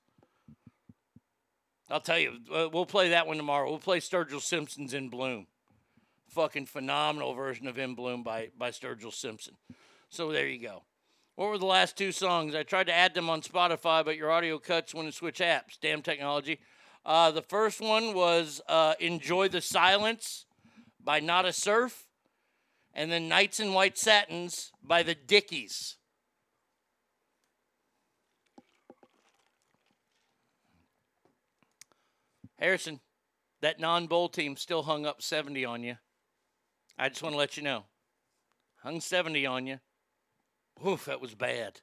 I'll tell you, uh, we'll play that one tomorrow. We'll play Sturgill Simpson's "In Bloom." Fucking phenomenal version of "In Bloom" by by Sturgill Simpson. So there you go. What were the last two songs? I tried to add them on Spotify, but your audio cuts when you switch apps. Damn technology. Uh, the first one was uh, "Enjoy the Silence" by Nada Surf, and then "Nights in White Satins" by the Dickies. Harrison, that non-bowl team still hung up 70 on you. I just want to let you know. Hung 70 on you. Oof, that was bad.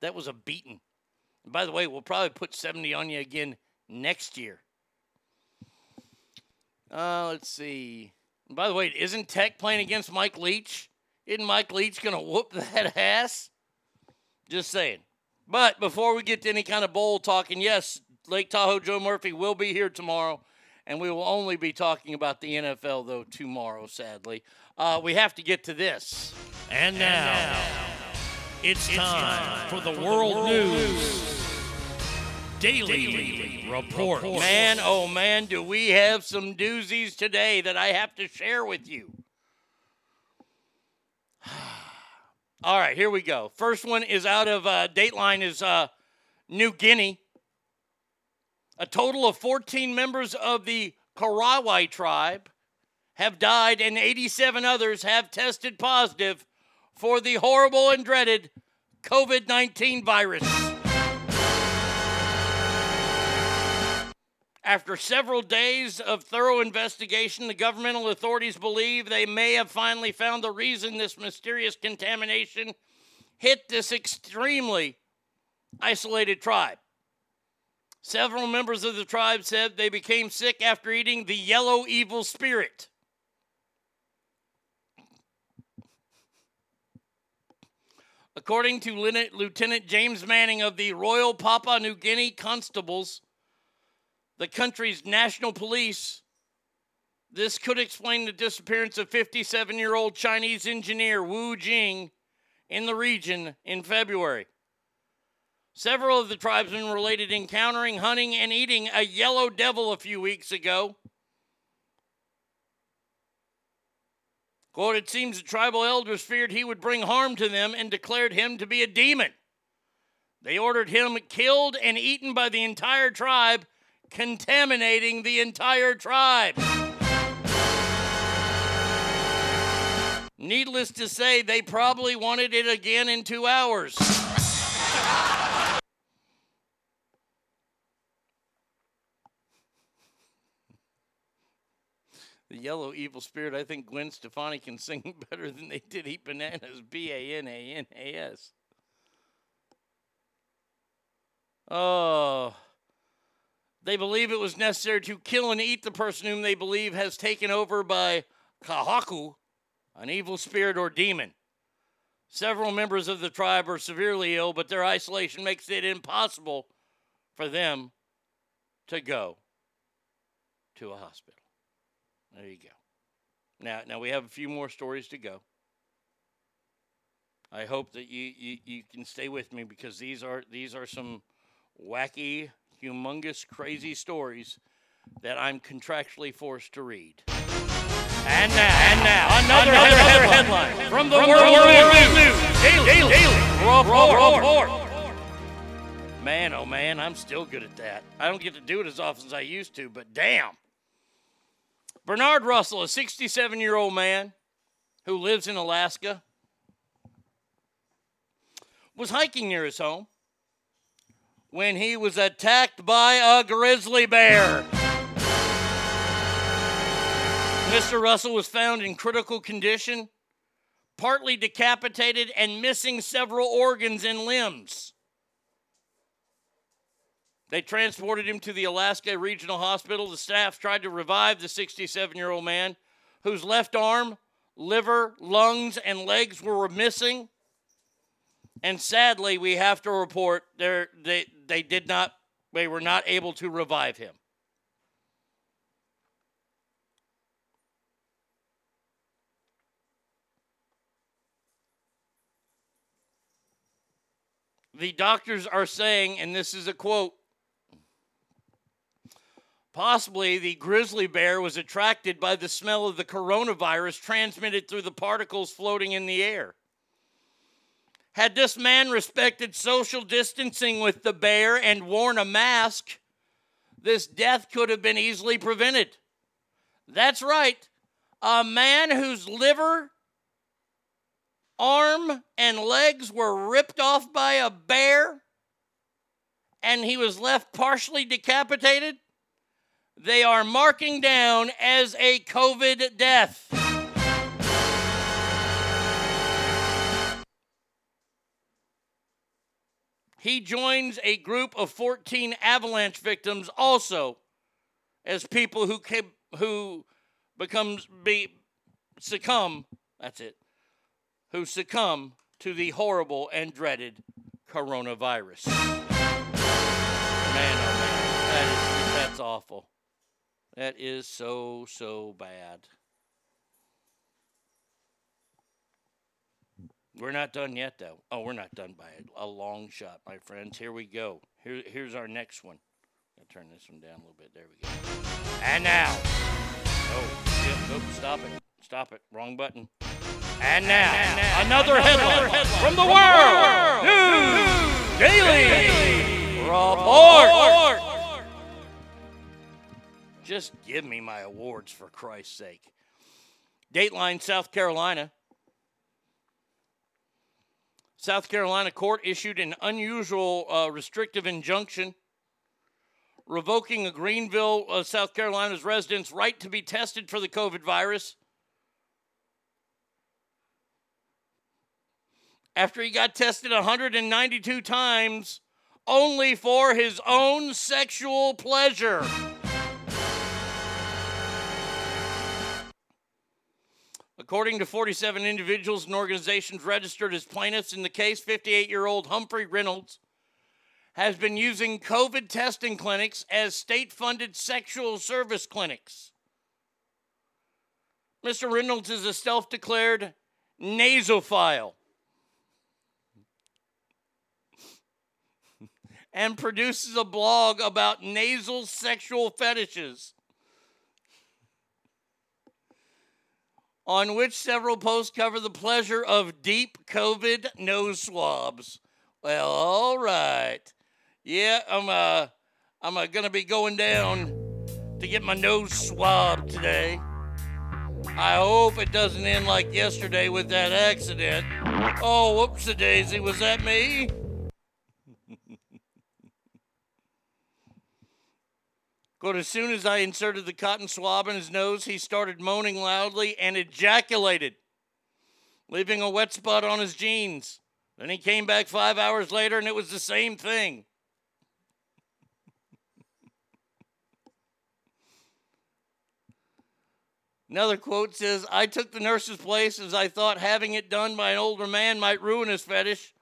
That was a beating. And by the way, we'll probably put 70 on you again next year. Uh, let's see. And by the way, isn't Tech playing against Mike Leach? Isn't Mike Leach going to whoop that ass? Just saying. But before we get to any kind of bowl talking, yes, Lake Tahoe Joe Murphy will be here tomorrow, and we will only be talking about the NFL, though, tomorrow, sadly. Uh, we have to get to this. And now, it's, time, for the World, News Daily, Report. Man, oh man, do we have some doozies today that I have to share with you. All right, here we go. First one is out of uh, Dateline is uh, New Guinea. A total of 14 members of the Korowai tribe have died, and 87 others have tested positive for the horrible and dreaded COVID 19 virus. After several days of thorough investigation, the governmental authorities believe they may have finally found the reason this mysterious contamination hit this extremely isolated tribe. Several members of the tribe said they became sick after eating the yellow evil spirit. According to Lieutenant James Manning of the Royal Papua New Guinea Constables, the country's national police, this could explain the disappearance of 57 year old Chinese engineer Wu Jing in the region in February. Several of the tribesmen related encountering, hunting, and eating a yellow devil a few weeks ago. Quote, it seems the tribal elders feared he would bring harm to them and declared him to be a demon. They ordered him killed and eaten by the entire tribe, contaminating the entire tribe. Needless to say, they probably wanted it again in two hours. the yellow evil spirit, I think Gwen Stefani can sing better than they did Eat Bananas, B A N A N A S. Oh. They believe it was necessary to kill and eat the person whom they believe has taken over by Kahaku, an evil spirit or demon. Several members of the tribe are severely ill, but their isolation makes it impossible for them to go to a hospital. There you go. Now, now we have a few more stories to go. I hope that you, you, you can stay with me because these are these are some wacky, humongous, crazy stories that I'm contractually forced to read. And now, and now, another, another headline, headline from the, from World, the World News, News. Daily, Daily, Daily. Report. Report. Man, oh man, I'm still good at that. I don't get to do it as often as I used to, but damn. Bernard Russell, a 67 year old man who lives in Alaska, was hiking near his home when he was attacked by a grizzly bear. Mr. Russell was found in critical condition, partly decapitated and missing several organs and limbs. They transported him to the Alaska Regional Hospital. The staff tried to revive the 67 year old man whose left arm, liver, lungs, and legs were missing. And sadly, we have to report they they did not they were not able to revive him. The doctors are saying, and this is a quote Possibly the grizzly bear was attracted by the smell of the coronavirus transmitted through the particles floating in the air. Had this man respected social distancing with the bear and worn a mask, this death could have been easily prevented. That's right. A man whose liver, arm, and legs were ripped off by a bear and he was left partially decapitated they are marking down as a COVID death. He joins a group of 14 avalanche victims also as people who came, who becomes be succumb, that's it. Who succumb to the horrible and dreaded coronavirus. Man, oh man, that is that's awful. That is so, so bad. We're not done yet, though. Oh, we're not done by a long shot, my friends. Here we go. Here, here's our next one. I'll turn this one down a little bit. There we go. And now. Oh, shit. Nope, stop it. Stop it. Wrong button. And now, and now another, another, headline, headline from the, from World, News, News Daily, Daily Report. Report. Just give me my awards for Christ's sake. Dateline, South Carolina. South Carolina court issued an unusual uh, restrictive injunction revoking a Greenville, uh, South Carolina's resident's right to be tested for the COVID virus after he got tested 192 times only for his own sexual pleasure. According to 47 individuals and organizations registered as plaintiffs in the case, 58 year old Humphrey Reynolds has been using COVID testing clinics as state funded sexual service clinics. Mr. Reynolds is a self declared nasophile. and produces a blog about nasal sexual fetishes. On which several posts cover the pleasure of deep COVID nose swabs. Well, all right. Yeah, I'm uh I'm uh, gonna be going down to get my nose swabbed today. I hope it doesn't end like yesterday with that accident. Oh, whoops daisy, was that me? But as soon as I inserted the cotton swab in his nose, he started moaning loudly and ejaculated, leaving a wet spot on his jeans. Then he came back five hours later and it was the same thing. Another quote says, I took the nurse's place as I thought having it done by an older man might ruin his fetish.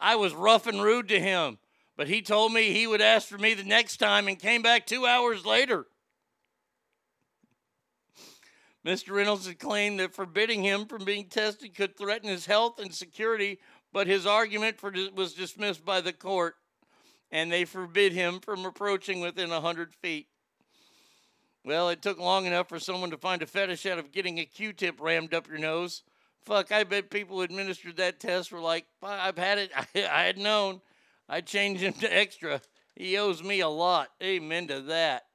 I was rough and rude to him, but he told me he would ask for me the next time and came back two hours later. Mr. Reynolds had claimed that forbidding him from being tested could threaten his health and security, but his argument for was dismissed by the court, and they forbid him from approaching within a hundred feet. Well, it took long enough for someone to find a fetish out of getting a Q-tip rammed up your nose. Fuck, I bet people who administered that test were like, I've had it. I, I had known. I changed him to extra. He owes me a lot. Amen to that.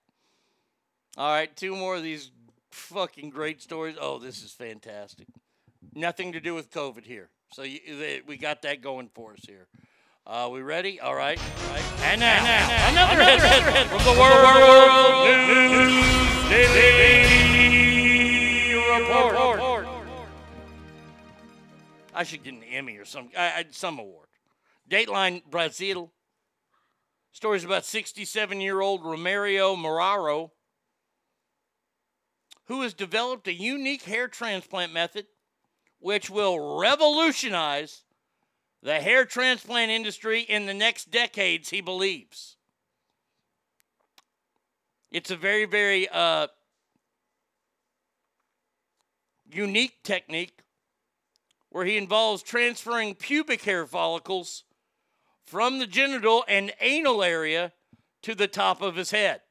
All right, two more of these fucking great stories. Oh, this is fantastic. Nothing to do with COVID here. So you, they, we got that going for us here. Uh, we ready? All right. All right. And now, And now, another, another headline headline from the the World, News Daily Report. I should get an Emmy or some I, I, some award. Dateline Brazil. Stories about 67-year-old Romario Moraro, who has developed a unique hair transplant method which will revolutionize the hair transplant industry in the next decades, he believes. It's a very, very uh, unique technique where he involves transferring pubic hair follicles from the genital and anal area to the top of his head.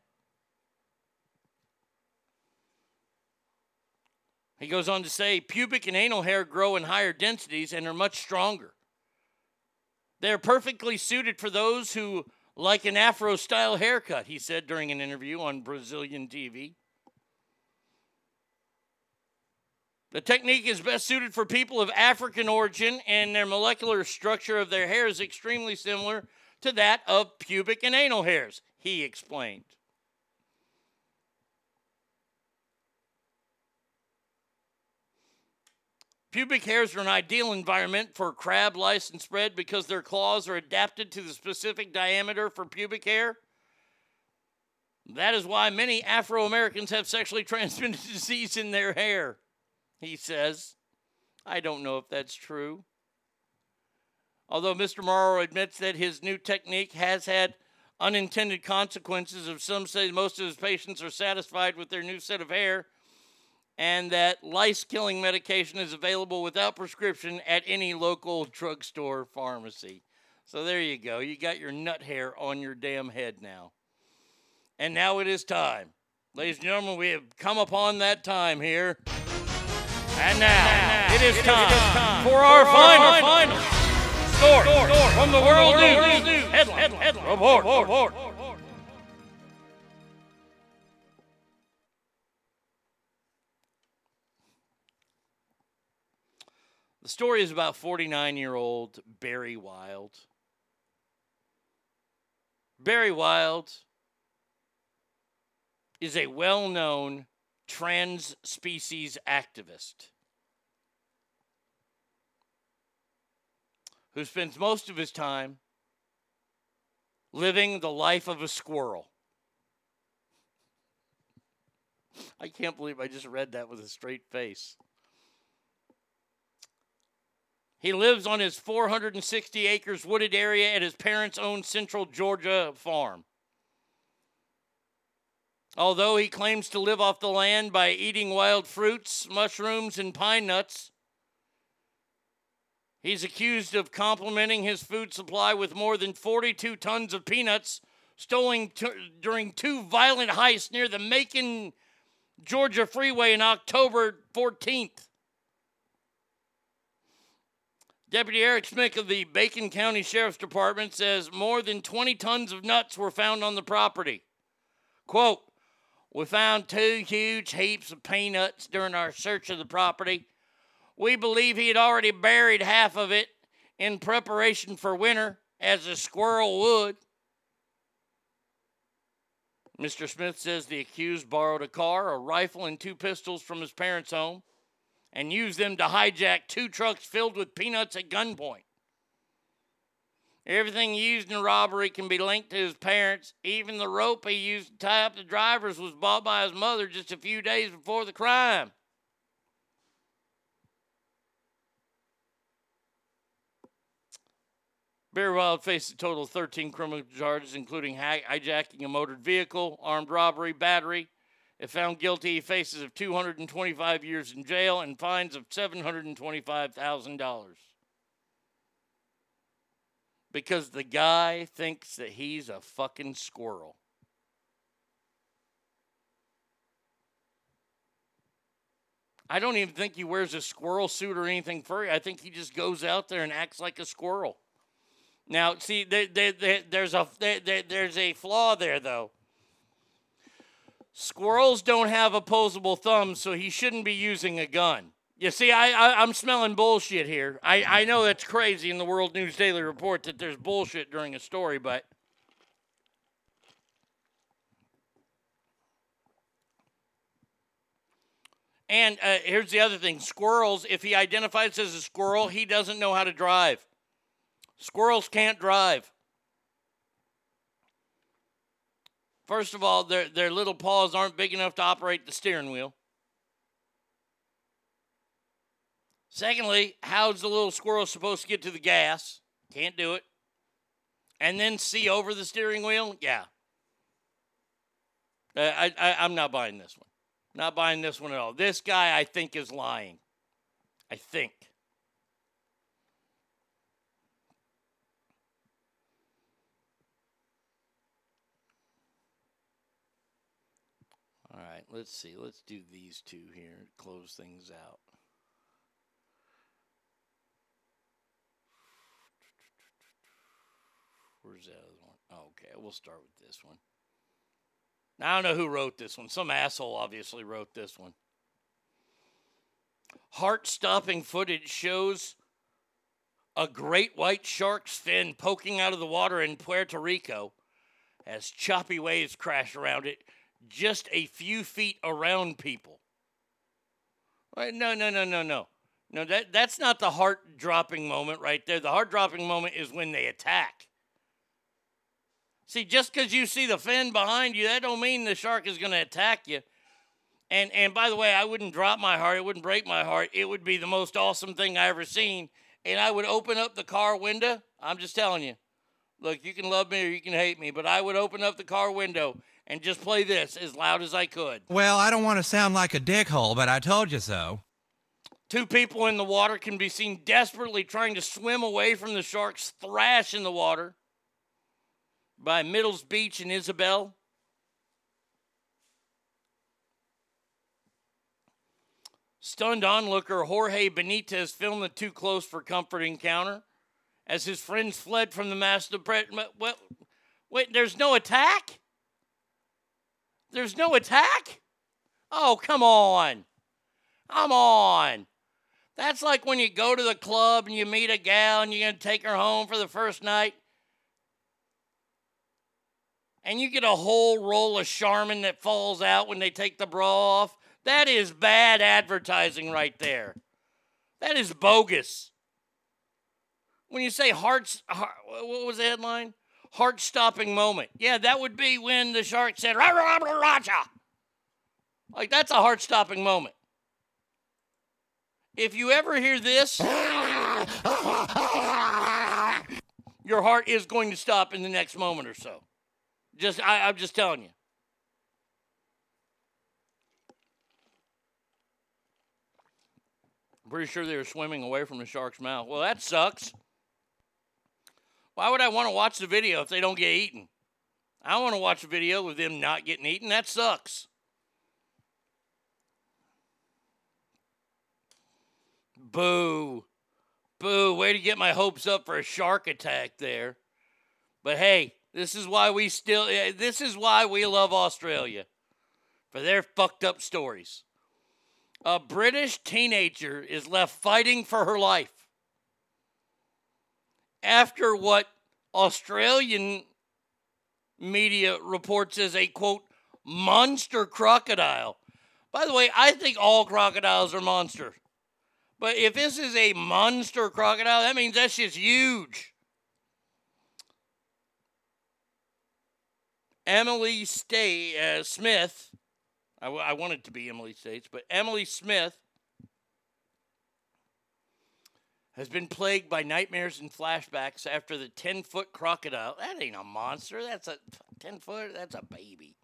He goes on to say pubic and anal hair grow in higher densities and are much stronger. They're perfectly suited for those who like an afro style haircut, he said during an interview on Brazilian TV. The technique is best suited for people of African origin, and their molecular structure of their hair is extremely similar to that of pubic and anal hairs, he explained. Pubic hairs are an ideal environment for crab lice and spread because their claws are adapted to the specific diameter for pubic hair. That is why many Afro Americans have sexually transmitted disease in their hair, he says. I don't know if that's true. Although Mr. Morrow admits that his new technique has had unintended consequences, of some say most of his patients are satisfied with their new set of hair, and that lice killing medication is available without prescription at any local drugstore pharmacy. So there you go. You got your nut hair on your damn head now. And now it is time. Ladies and gentlemen, we have come upon that time here. And now, it is time, for our final, final story, from the World, News, Headline, headline, report, report. The story is about 49 year old Barry Wild. Barry Wild is a well known trans species activist who spends most of his time living the life of a squirrel. I can't believe I just read that with a straight face. He lives on his 460 acres wooded area at his parents' own Central Georgia farm. Although he claims to live off the land by eating wild fruits, mushrooms, and pine nuts, He's accused of complementing his food supply with more than 42 tons of peanuts stolen t- during two violent heists near the Macon, Georgia freeway in October 14th. Deputy Eric Smith of the Bacon County Sheriff's Department says more than 20 tons of nuts were found on the property. Quote, we found two huge heaps of peanuts during our search of the property. We believe he had already buried half of it in preparation for winter, as a squirrel would. Mr. Smith says the accused borrowed a car, a rifle, and two pistols from his parents' home and used them to hijack two trucks filled with peanuts at gunpoint. Everything used in the robbery can be linked to his parents. Even the rope he used to tie up the drivers was bought by his mother just a few days before the crime. Barry Wild faced a total of 13 criminal charges, including hijacking a motored vehicle, armed robbery, battery. If found guilty, he faces of 225 years in jail and fines of $725,000. Because the guy thinks that he's a fucking squirrel. I don't even think he wears a squirrel suit or anything furry. I think he just goes out there and acts like a squirrel. Now, see, there, there, there, there's a there, there, there's a flaw there, though. Squirrels don't have opposable thumbs, so he shouldn't be using a gun. You see, I, I I'm smelling bullshit here. I I know that's crazy in the World News Daily Report that there's bullshit during a story, but And uh, here's the other thing squirrels, if he identifies as a squirrel, he doesn't know how to drive. Squirrels can't drive. First of all, their, their little paws aren't big enough to operate the steering wheel. Secondly, how's the little squirrel supposed to get to the gas? Can't do it. And then see over the steering wheel? Yeah. Uh, I, I, I'm not buying this one. Not buying this one at all. This guy, I think, is lying. I think. All right, let's see. Let's do these two here close things out. Where's that other one? Okay, we'll start with this one. Now, I don't know who wrote this one. Some asshole obviously wrote this one. Heart stopping footage shows a great white shark's fin poking out of the water in Puerto Rico as choppy waves crash around it just a few feet around people. Wait, no, no, no, no, no. No, that, that's not the heart dropping moment right there. The heart dropping moment is when they attack. See, just because you see the fin behind you, that don't mean the shark is going to attack you. And and by the way, I wouldn't drop my heart. It wouldn't break my heart. It would be the most awesome thing I ever seen. And I would open up the car window. I'm just telling you. Look, you can love me or you can hate me, but I would open up the car window and just play this as loud as I could. Well, I don't want to sound like a dickhole, but I told you so. Two people in the water can be seen desperately trying to swim away from the shark's thrash in the water by Middles Beach and Isabel. Stunned onlooker Jorge Benitez filmed the too close for comfort encounter as his friends fled from the master. Pre- what? Wait, there's no attack? There's no attack? Oh, come on. Come on. That's like when you go to the club and you meet a gal and you're going to take her home for the first night. And you get a whole roll of Charmin that falls out when they take the bra off. That is bad advertising right there. That is bogus. When you say hearts, heart, what was the headline? Heart stopping moment. Yeah, that would be when the shark said, "Rah, rah, rah, Raja. Like, that's a heart stopping moment. If you ever hear this, your heart is going to stop in the next moment or so. Just, I, I'm just telling you. I'm Pretty sure they were swimming away from the shark's mouth. Well, that sucks. Why would I want to watch the video if they don't get eaten? I want to watch a video with them not getting eaten. That sucks. Boo. Boo. Way to get my hopes up for a shark attack there. But hey, this is why we still, eh, this is why we love Australia for their fucked up stories. A British teenager is left fighting for her life after what Australian media reports as a quote monster crocodile. By the way, I think all crocodiles are monsters. But if this is a monster crocodile, that means that shit's huge. Emily Stay uh, Smith, I, w- I wanted to be Emily States, but Emily Smith has been plagued by nightmares and flashbacks after the 10 foot crocodile. That ain't a monster. That's a 10 foot. That's a baby.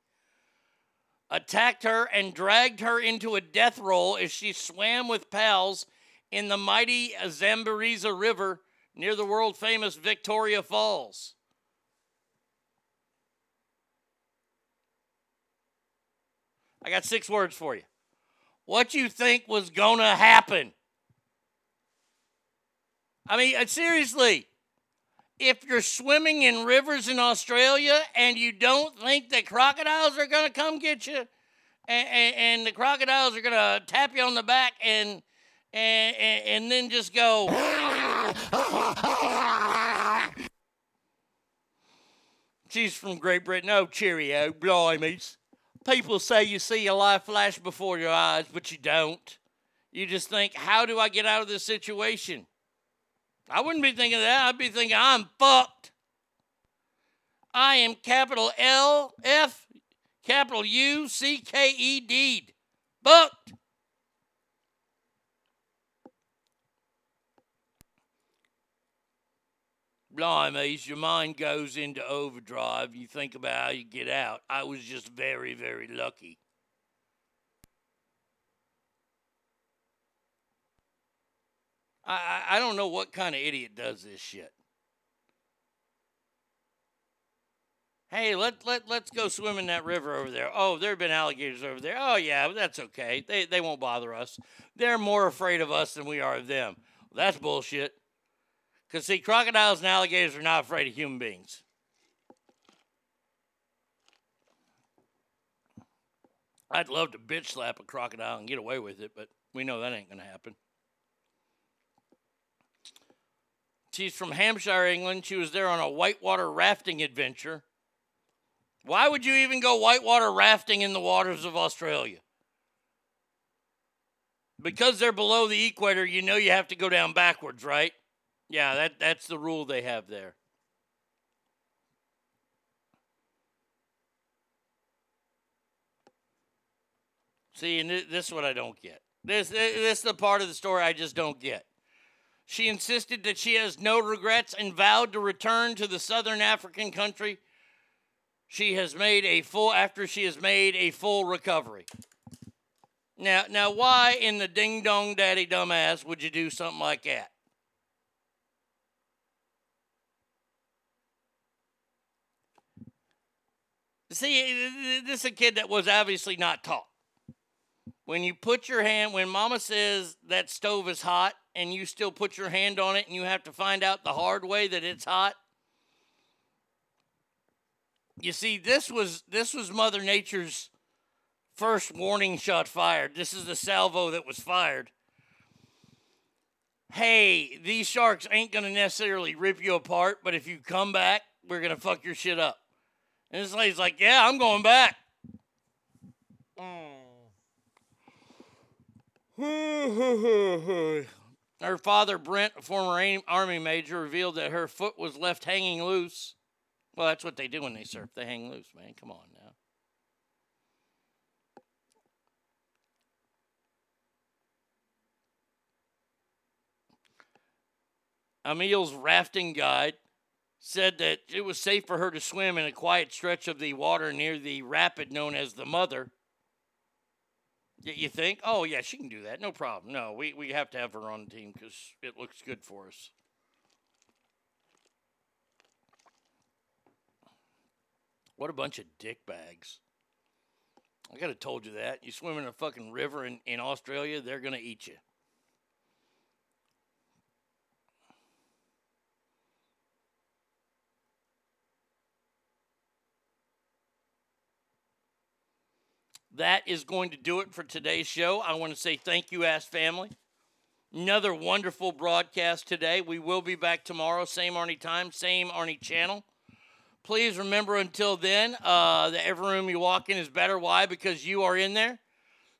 Attacked her and dragged her into a death roll as she swam with pals in the mighty Zambariza River near the world famous Victoria Falls. I got six words for you. What you think was going to happen? I mean, uh, seriously, if you're swimming in rivers in Australia and you don't think that crocodiles are going to come get you, and, and, and the crocodiles are going to tap you on the back and, and, and, and then just go. She's from Great Britain. Oh, cheerio, blimeys. People say you see a life flash before your eyes, but you don't. You just think, how do I get out of this situation? I wouldn't be thinking that. I'd be thinking, I'm fucked. I am capital L F capital U C K E D. Fucked. Blimey, your mind goes into overdrive. You think about how you get out. I was just very, very lucky. I, I I don't know what kind of idiot does this shit. Hey, let, let, let's go swim in that river over there. Oh, there have been alligators over there. Oh, yeah, that's okay. They, they won't bother us. They're more afraid of us than we are of them. Well, that's bullshit. Because, see, crocodiles and alligators are not afraid of human beings. I'd love to bitch slap a crocodile and get away with it, but we know that ain't going to happen. She's from Hampshire, England. She was there on a whitewater rafting adventure. Why would you even go whitewater rafting in the waters of Australia? Because they're below the equator, you know you have to go down backwards, right? Yeah, that, that's the rule they have there. See, and thi- this is what I don't get. This, this is the part of the story I just don't get. She insisted that she has no regrets and vowed to return to the southern African country. She has made a full after she has made a full recovery. Now, now, why in the ding dong daddy dumbass would you do something like that? See, this is a kid that was obviously not taught. When you put your hand, when mama says that stove is hot and you still put your hand on it and you have to find out the hard way that it's hot. You see, this was this was Mother Nature's first warning shot fired. This is the salvo that was fired. Hey, these sharks ain't gonna necessarily rip you apart, but if you come back, we're gonna fuck your shit up. And this lady's like, Yeah, I'm going back. Mm. Her father, Brent, a former Army major, revealed that her foot was left hanging loose. Well, that's what they do when they surf. They hang loose, man. Come on now. Emil's rafting guide said that it was safe for her to swim in a quiet stretch of the water near the rapid known as the Mother. You think? Oh yeah, she can do that. No problem. No, we, we have to have her on the team because it looks good for us. What a bunch of dick bags. I could have told you that. You swim in a fucking river in, in Australia, they're gonna eat you. That is going to do it for today's show. I want to say thank you, Ask Family. Another wonderful broadcast today. We will be back tomorrow, same Arnie time, same Arnie channel. Please remember until then, uh, that every room you walk in is better. Why? Because you are in there.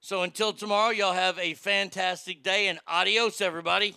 So until tomorrow, y'all have a fantastic day and adios, everybody.